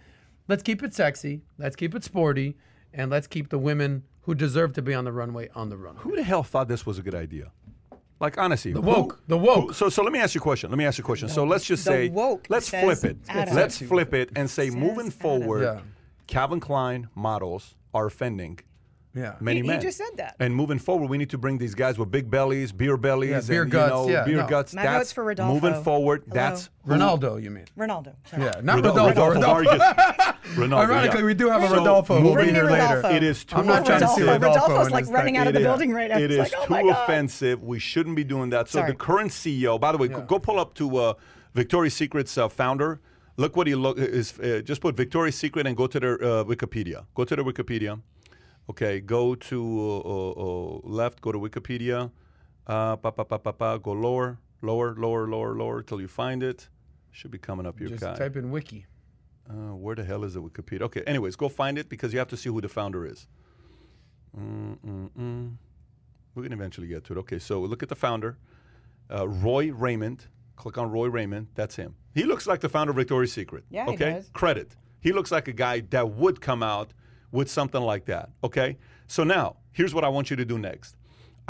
Let's keep it sexy. Let's keep it sporty. And let's keep the women who deserve to be on the runway on the runway. Who the hell thought this was a good idea? Like honestly, the woke, the woke. So, so let me ask you a question. Let me ask you a question. So let's just say, woke let's flip it. Adam. Let's flip it and say, Says moving Adam. forward, Yeah. Calvin Klein models are offending Yeah. many He- he men. just said that. And moving forward, we need to bring these guys with big bellies, beer bellies, Yeah, beer and, guts, you know, yeah, beer no. guts. My that's for Rodolfo. moving forward. Hello? That's who- Ronaldo, you mean? Ronaldo. Sorry. Yeah, not Rodolfo, Rodolfo. Rodolfo Rodolfo. Ronaldo, Ironically, yeah. we do have a So, Rodolfo who'll moving- be here Bring me later. It is too I'm not trying to see Rodolfo. Rodolfo Rodolfo's like running out of the building right now. It's is like, oh too offensive. We shouldn't be doing that. So Sorry. the current CEO, by the way, go- go pull up to uh, Victoria's Secret's uh, founder. Look what he look is. Uh, just put Victoria's Secret and go to their uh, Wikipedia. Go to their Wikipedia. Okay, go to uh, uh, uh, left. Go to Wikipedia. Uh, pa, pa, pa, pa, pa, go lower, lower, lower, lower, lower till you find it. Should be coming up here, Just guy. type in wiki. Uh, where the hell is the Wikipedia? Okay, anyways, go find it because you have to see who the founder is. Mm-mm-mm. We're going to eventually get to it. Okay, so look at the founder, uh, Roy Raymond. Click on Roy Raymond. That's him. He looks like the founder of Victoria's Secret. Yeah, he okay? does. Credit. He looks like a guy that would come out with something like that. Okay? So now, here's what I want you to do next.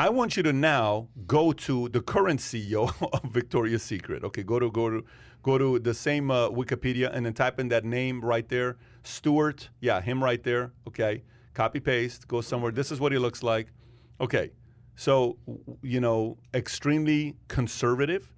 I want you to now go to the current CEO of Victoria's Secret. Okay, go to go to go to the same uh, Wikipedia and then type in that name right there, Stuart. Yeah, him right there. Okay, copy paste. Go somewhere. This is what he looks like. Okay, so you know, extremely conservative.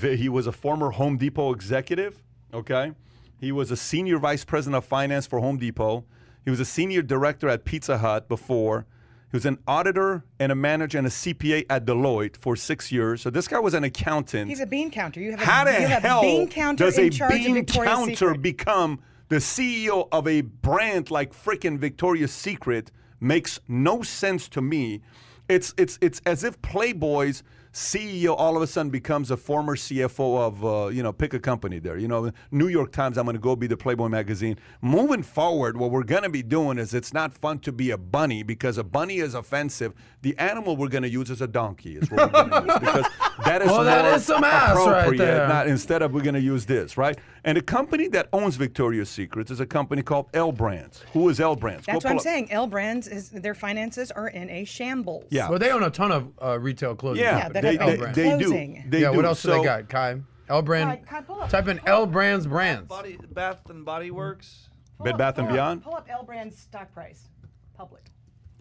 He was a former Home Depot executive. Okay, he was a senior vice president of finance for Home Depot. He was a senior director at Pizza Hut before. He was an auditor and a manager and a CPA at Deloitte for six years. So this guy was an accountant. He's a bean counter. You have a, How the you have hell a bean counter does in a charge of bean counter Secret. become the CEO of a brand like freaking Victoria's Secret? Makes no sense to me. It's it's it's as if Playboy's CEO all of a sudden becomes a former CFO of uh, you know pick a company there. You know, New York Times. I'm going to go be the Playboy magazine. Moving forward, what we're going to be doing is it's not fun to be a bunny because a bunny is offensive. The animal we're going to use is a donkey. Is what we're going to use because that is Well, that is some ass right there. not- instead of we're going to use this, right? And the company that owns Victoria's Secrets is a company called L Brands. Who is L Brands? Go That's what I'm up- saying. L Brands is their finances are in a shambles. Yeah. Well, they own a ton of uh, retail clothing. Yeah, Yeah, that they, they, they do. They yeah. do. What else do they got? Kai. L brand. Kai, Kai, pull up. Type in L brands brands. Body, Bath and Body Works. Pull Bed up- Bath and up- Beyond? Pull up L Brands stock price, public.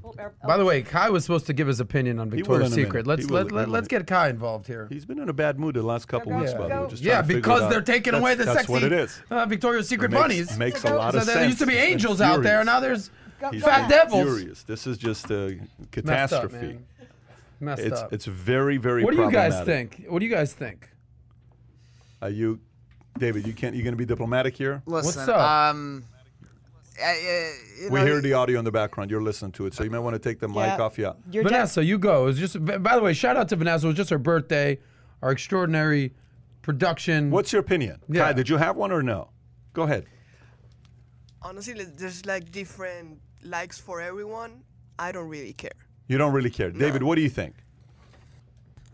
Pull up L- By the way, Kai was supposed to give his opinion on Victoria's in a minute. Secret. Let's let, let, let's get Kai involved here. He's been in a bad mood the last couple Go, weeks, by the way. go. Just Yeah, trying to figure because they're taking That's- away the that's sexy what it is. Uh, Victoria's Secret makes, bunnies. Makes So a go- lot so of there used to be angels out there. furious. Now there's He's fat devils. Furious. This is just a messed up, catastrophe. man. Messed it's up. it's very very. what do you guys think? What do you guys think? Are you, David? You can't. You're going to be diplomatic here? Listen, up? um, I- I- you We know, hear the audio in the background. You're listening to it, so you might want to take the mic off. Yeah. Your dad- Vanessa, you go. It was just. By the way, shout out to Vanessa. It was just her birthday. Our extraordinary production. What's your opinion? Yeah. Kai, did you have one or no? Go ahead. honestly, there's like different likes for everyone. I don't really care. You don't really care. David, what do you think?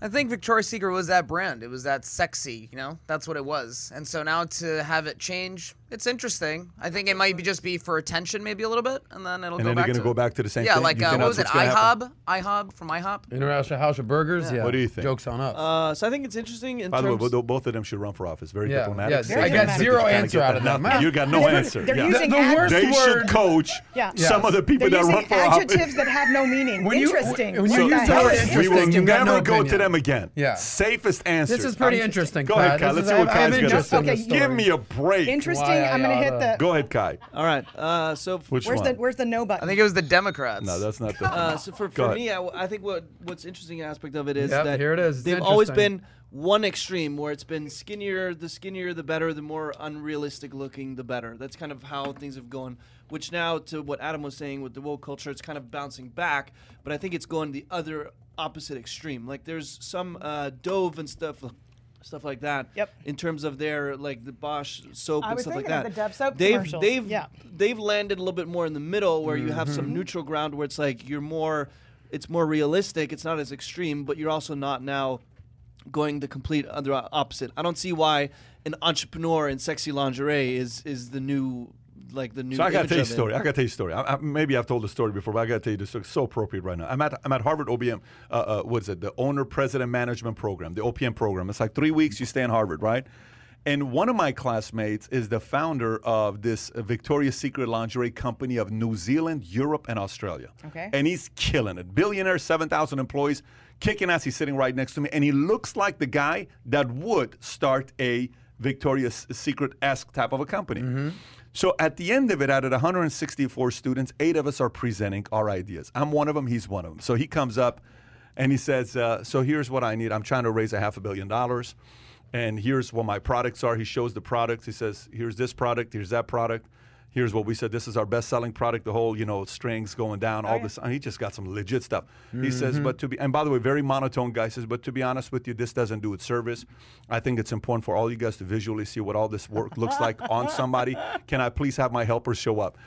I think Victoria's Secret was that brand. It was that sexy, you know? That's what it was. And so now to have it change, it's interesting. I think it might be just be for attention maybe a little bit, and then it'll And go then you're back going to to go back to the same Yeah, thing? like uh, what was it? that's what's happen? IHOB? IHOB from IHOP? International House of Burgers. Yeah. What do you think? Jokes on us. Uh, so I think it's interesting in By the way, both both of them should run for office. Very Yeah, diplomatic. yeah, Say I got zero answer out of them. nothing. You got no They're- answer. They're Yeah. using The- the worst They should coach Yeah. some of the people They're that run for office. adjectives that have no meaning. When interesting. when you use the word interesting, We will you've never go to them again. Yeah. Safest answer. this is pretty interesting. Go ahead, Kai. Kai. Let's see what I'm- Kai's I'm gonna say. in Give me a break. Interesting. Why I'm going to hit oughta- the. Go ahead, Kai. All right. Uh, so Which Where's one? the Where's the no button? I think it was the Democrats. no, that's not the. Uh, so for, Go for ahead. me, I, I think what what's interesting aspect of it is Yep, that here it is. It's they've always interesting. been one extreme where it's been skinnier, the skinnier the better, the more unrealistic looking the better. That's kind of how things have gone. Which now, to what Adam was saying with the woke culture, it's kind of bouncing back. But I think it's going the other opposite extreme. Like there's some uh, Dove and stuff. Stuff like that. Yep. In terms of their like the Bosch soap I and was stuff like thinking of that. the Dove soap they've commercials. they've Yeah. they've landed a little bit more in the middle where you have Mm-hmm. some neutral ground where it's like you're more it's more realistic it's not as extreme but you're also not now going the complete other opposite i don't see why an entrepreneur in sexy lingerie is is the new like the new So I got to tell you a story. I got to tell you a story. I, I, maybe I've told the story before, but I got to tell you this. It's so appropriate right now. I'm at I'm at Harvard OPM. Uh, uh, what is it? The Owner President Management Program, the OPM program. It's like three weeks. You stay in Harvard, right? And one of my classmates is the founder of this uh, Victoria's Secret lingerie company of New Zealand, Europe, and Australia. Okay. And he's killing it. Billionaire, 7,000 employees, kicking ass. He's sitting right next to me. And he looks like the guy that would start a Victoria's Secret esque type of a company. So at the end of it, out of 164 students, eight of us are presenting our ideas. I'm one of them, he's one of them. So he comes up and he says, uh, So here's what I need. I'm trying to raise a half a billion dollars. And here's what my products are. He shows the products. He says, Here's this product, here's that product. Here's what we said. This is our best-selling product. The whole, you know, strings going down. all this. He just got some legit stuff. He says, mm-hmm. but to be, and by the way, very monotone guy says, but to be honest with you, this doesn't do it service. I think it's important for all you guys to visually see what all this work looks like on somebody. Can I please have my helpers show up?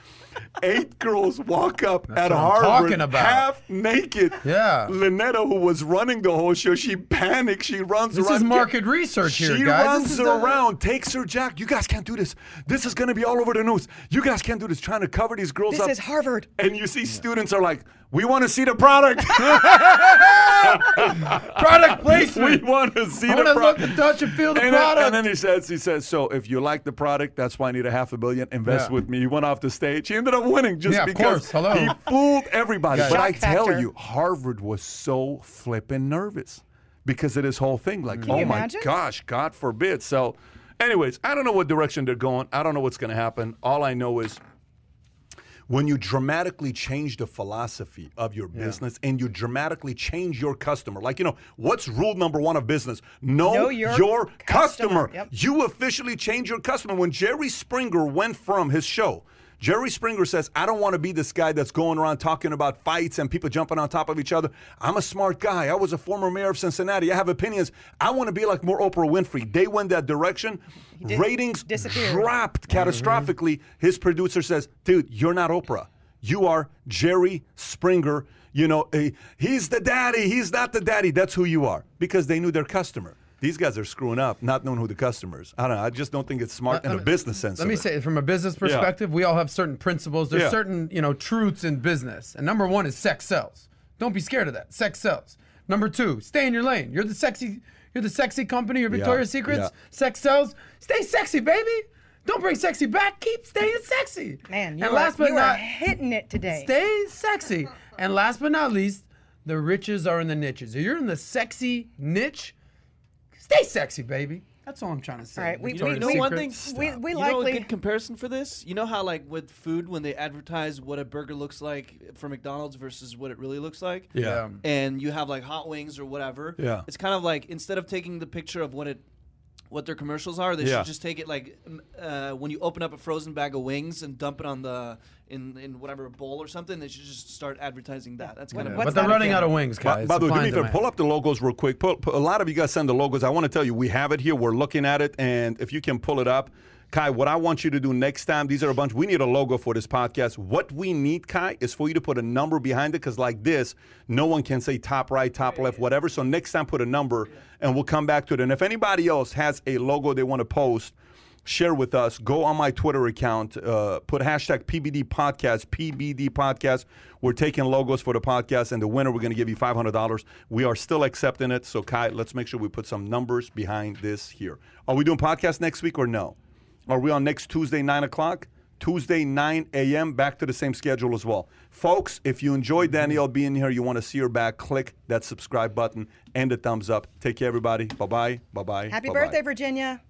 Eight girls walk up at what I'm Harvard, half naked. Yeah. Lynetta, who was running the whole show, she panics. She runs This around. This is market research here, She guys. runs This is the- around, takes her jack. You guys can't do this. This is going to be all over the news. You You guys can't do this. Trying to cover these girls This up. is Harvard. and you see students are like, we want to see the product. Product placement. we want to see I the want to look product. and touch and feel the And then, product. and then he says, he says, so if you like the product, that's why I need a half a billion. Invest Yeah. with me. He went off the stage. He ended up winning just Yeah, because course. Hello. he fooled everybody. Yeah. But I Shock tell factor. you, Harvard was so flippin' nervous because of this whole thing. Like, Can oh my imagine? gosh, God forbid. So, anyways, I don't know what direction they're going. I don't know what's going to happen. All I know is when you dramatically change the philosophy of your business and you dramatically change your customer, like, you know, what's rule number one of business? Know, Know your, your customer. customer. Yep. You officially change your customer. When Jerry Springer went from his show, Jerry Springer says, I don't want to be this guy that's going around talking about fights and people jumping on top of each other. I'm a smart guy. I was a former mayor of Cincinnati. I have opinions. I want to be like more Oprah Winfrey. They went that direction. Ratings disappeared. dropped catastrophically. His producer says, dude, you're not Oprah. You are Jerry Springer. You know, eh, he's the daddy. He's not the daddy. That's who you are because they knew their customer. These guys are screwing up, not knowing who the customer is. I don't know. I just don't think it's smart in a business sense. Let of me it. say, from a business perspective, we all have certain principles. There's Yeah. certain, you know, truths in business. And number one is sex sells. Don't be scared of that. Sex sells. Number two, stay in your lane. You're the sexy, you're the sexy company. You're Victoria's Secrets. yeah. Sex sells. Stay sexy, baby. Don't bring sexy back. Keep staying sexy. Man, you, and are, last but you are not, hitting it today. stay sexy. And last but not least, the riches are in the niches. If you're in the sexy niche, stay sexy, baby. That's all I'm trying to say. All right, we- You know, you know one thing? Secret. we, we you know a good comparison for this? You know how like with food when they advertise what a burger looks like for McDonald's versus what it really looks like? Yeah. And you have like hot wings or whatever. Yeah. It's kind of like instead of taking the picture of what it what their commercials are, they Yeah. should just take it like uh, when you open up a frozen bag of wings and dump it on the in in whatever bowl or something. They should just start advertising that. That's kind of What's but they're running again? out of wings, By, guys. by the way, do Supply me a favor, pull up the logos real quick. Pull, pull- a lot of you guys send the logos. I want to tell you, we have it here. We're looking at it, and if you can pull it up, Kai, what I want you to do next time, these are a bunch. We need a logo for this podcast. What we need, Kai, is for you to put a number behind it, because like this, no one can say top right, top left, whatever. So next time, put a number, and we'll come back to it. And if anybody else has a logo they want to post, share with us. Go on my Twitter account. Uh, put hashtag PBD Podcast. PBD Podcast. We're taking logos for the podcast, and the winner we're going to give you five hundred dollars. We are still accepting it. So Kai, let's make sure we put some numbers behind this here. Are we doing podcast next week or no? Are we on next Tuesday nine o'clock? Tuesday 9 a.m. Back to the same schedule as well, folks. If you enjoyed Danielle being here, you want to see her back, click that subscribe button and the thumbs up. Take care, everybody. Bye bye. Bye bye. Happy bye-bye. birthday, Virginia.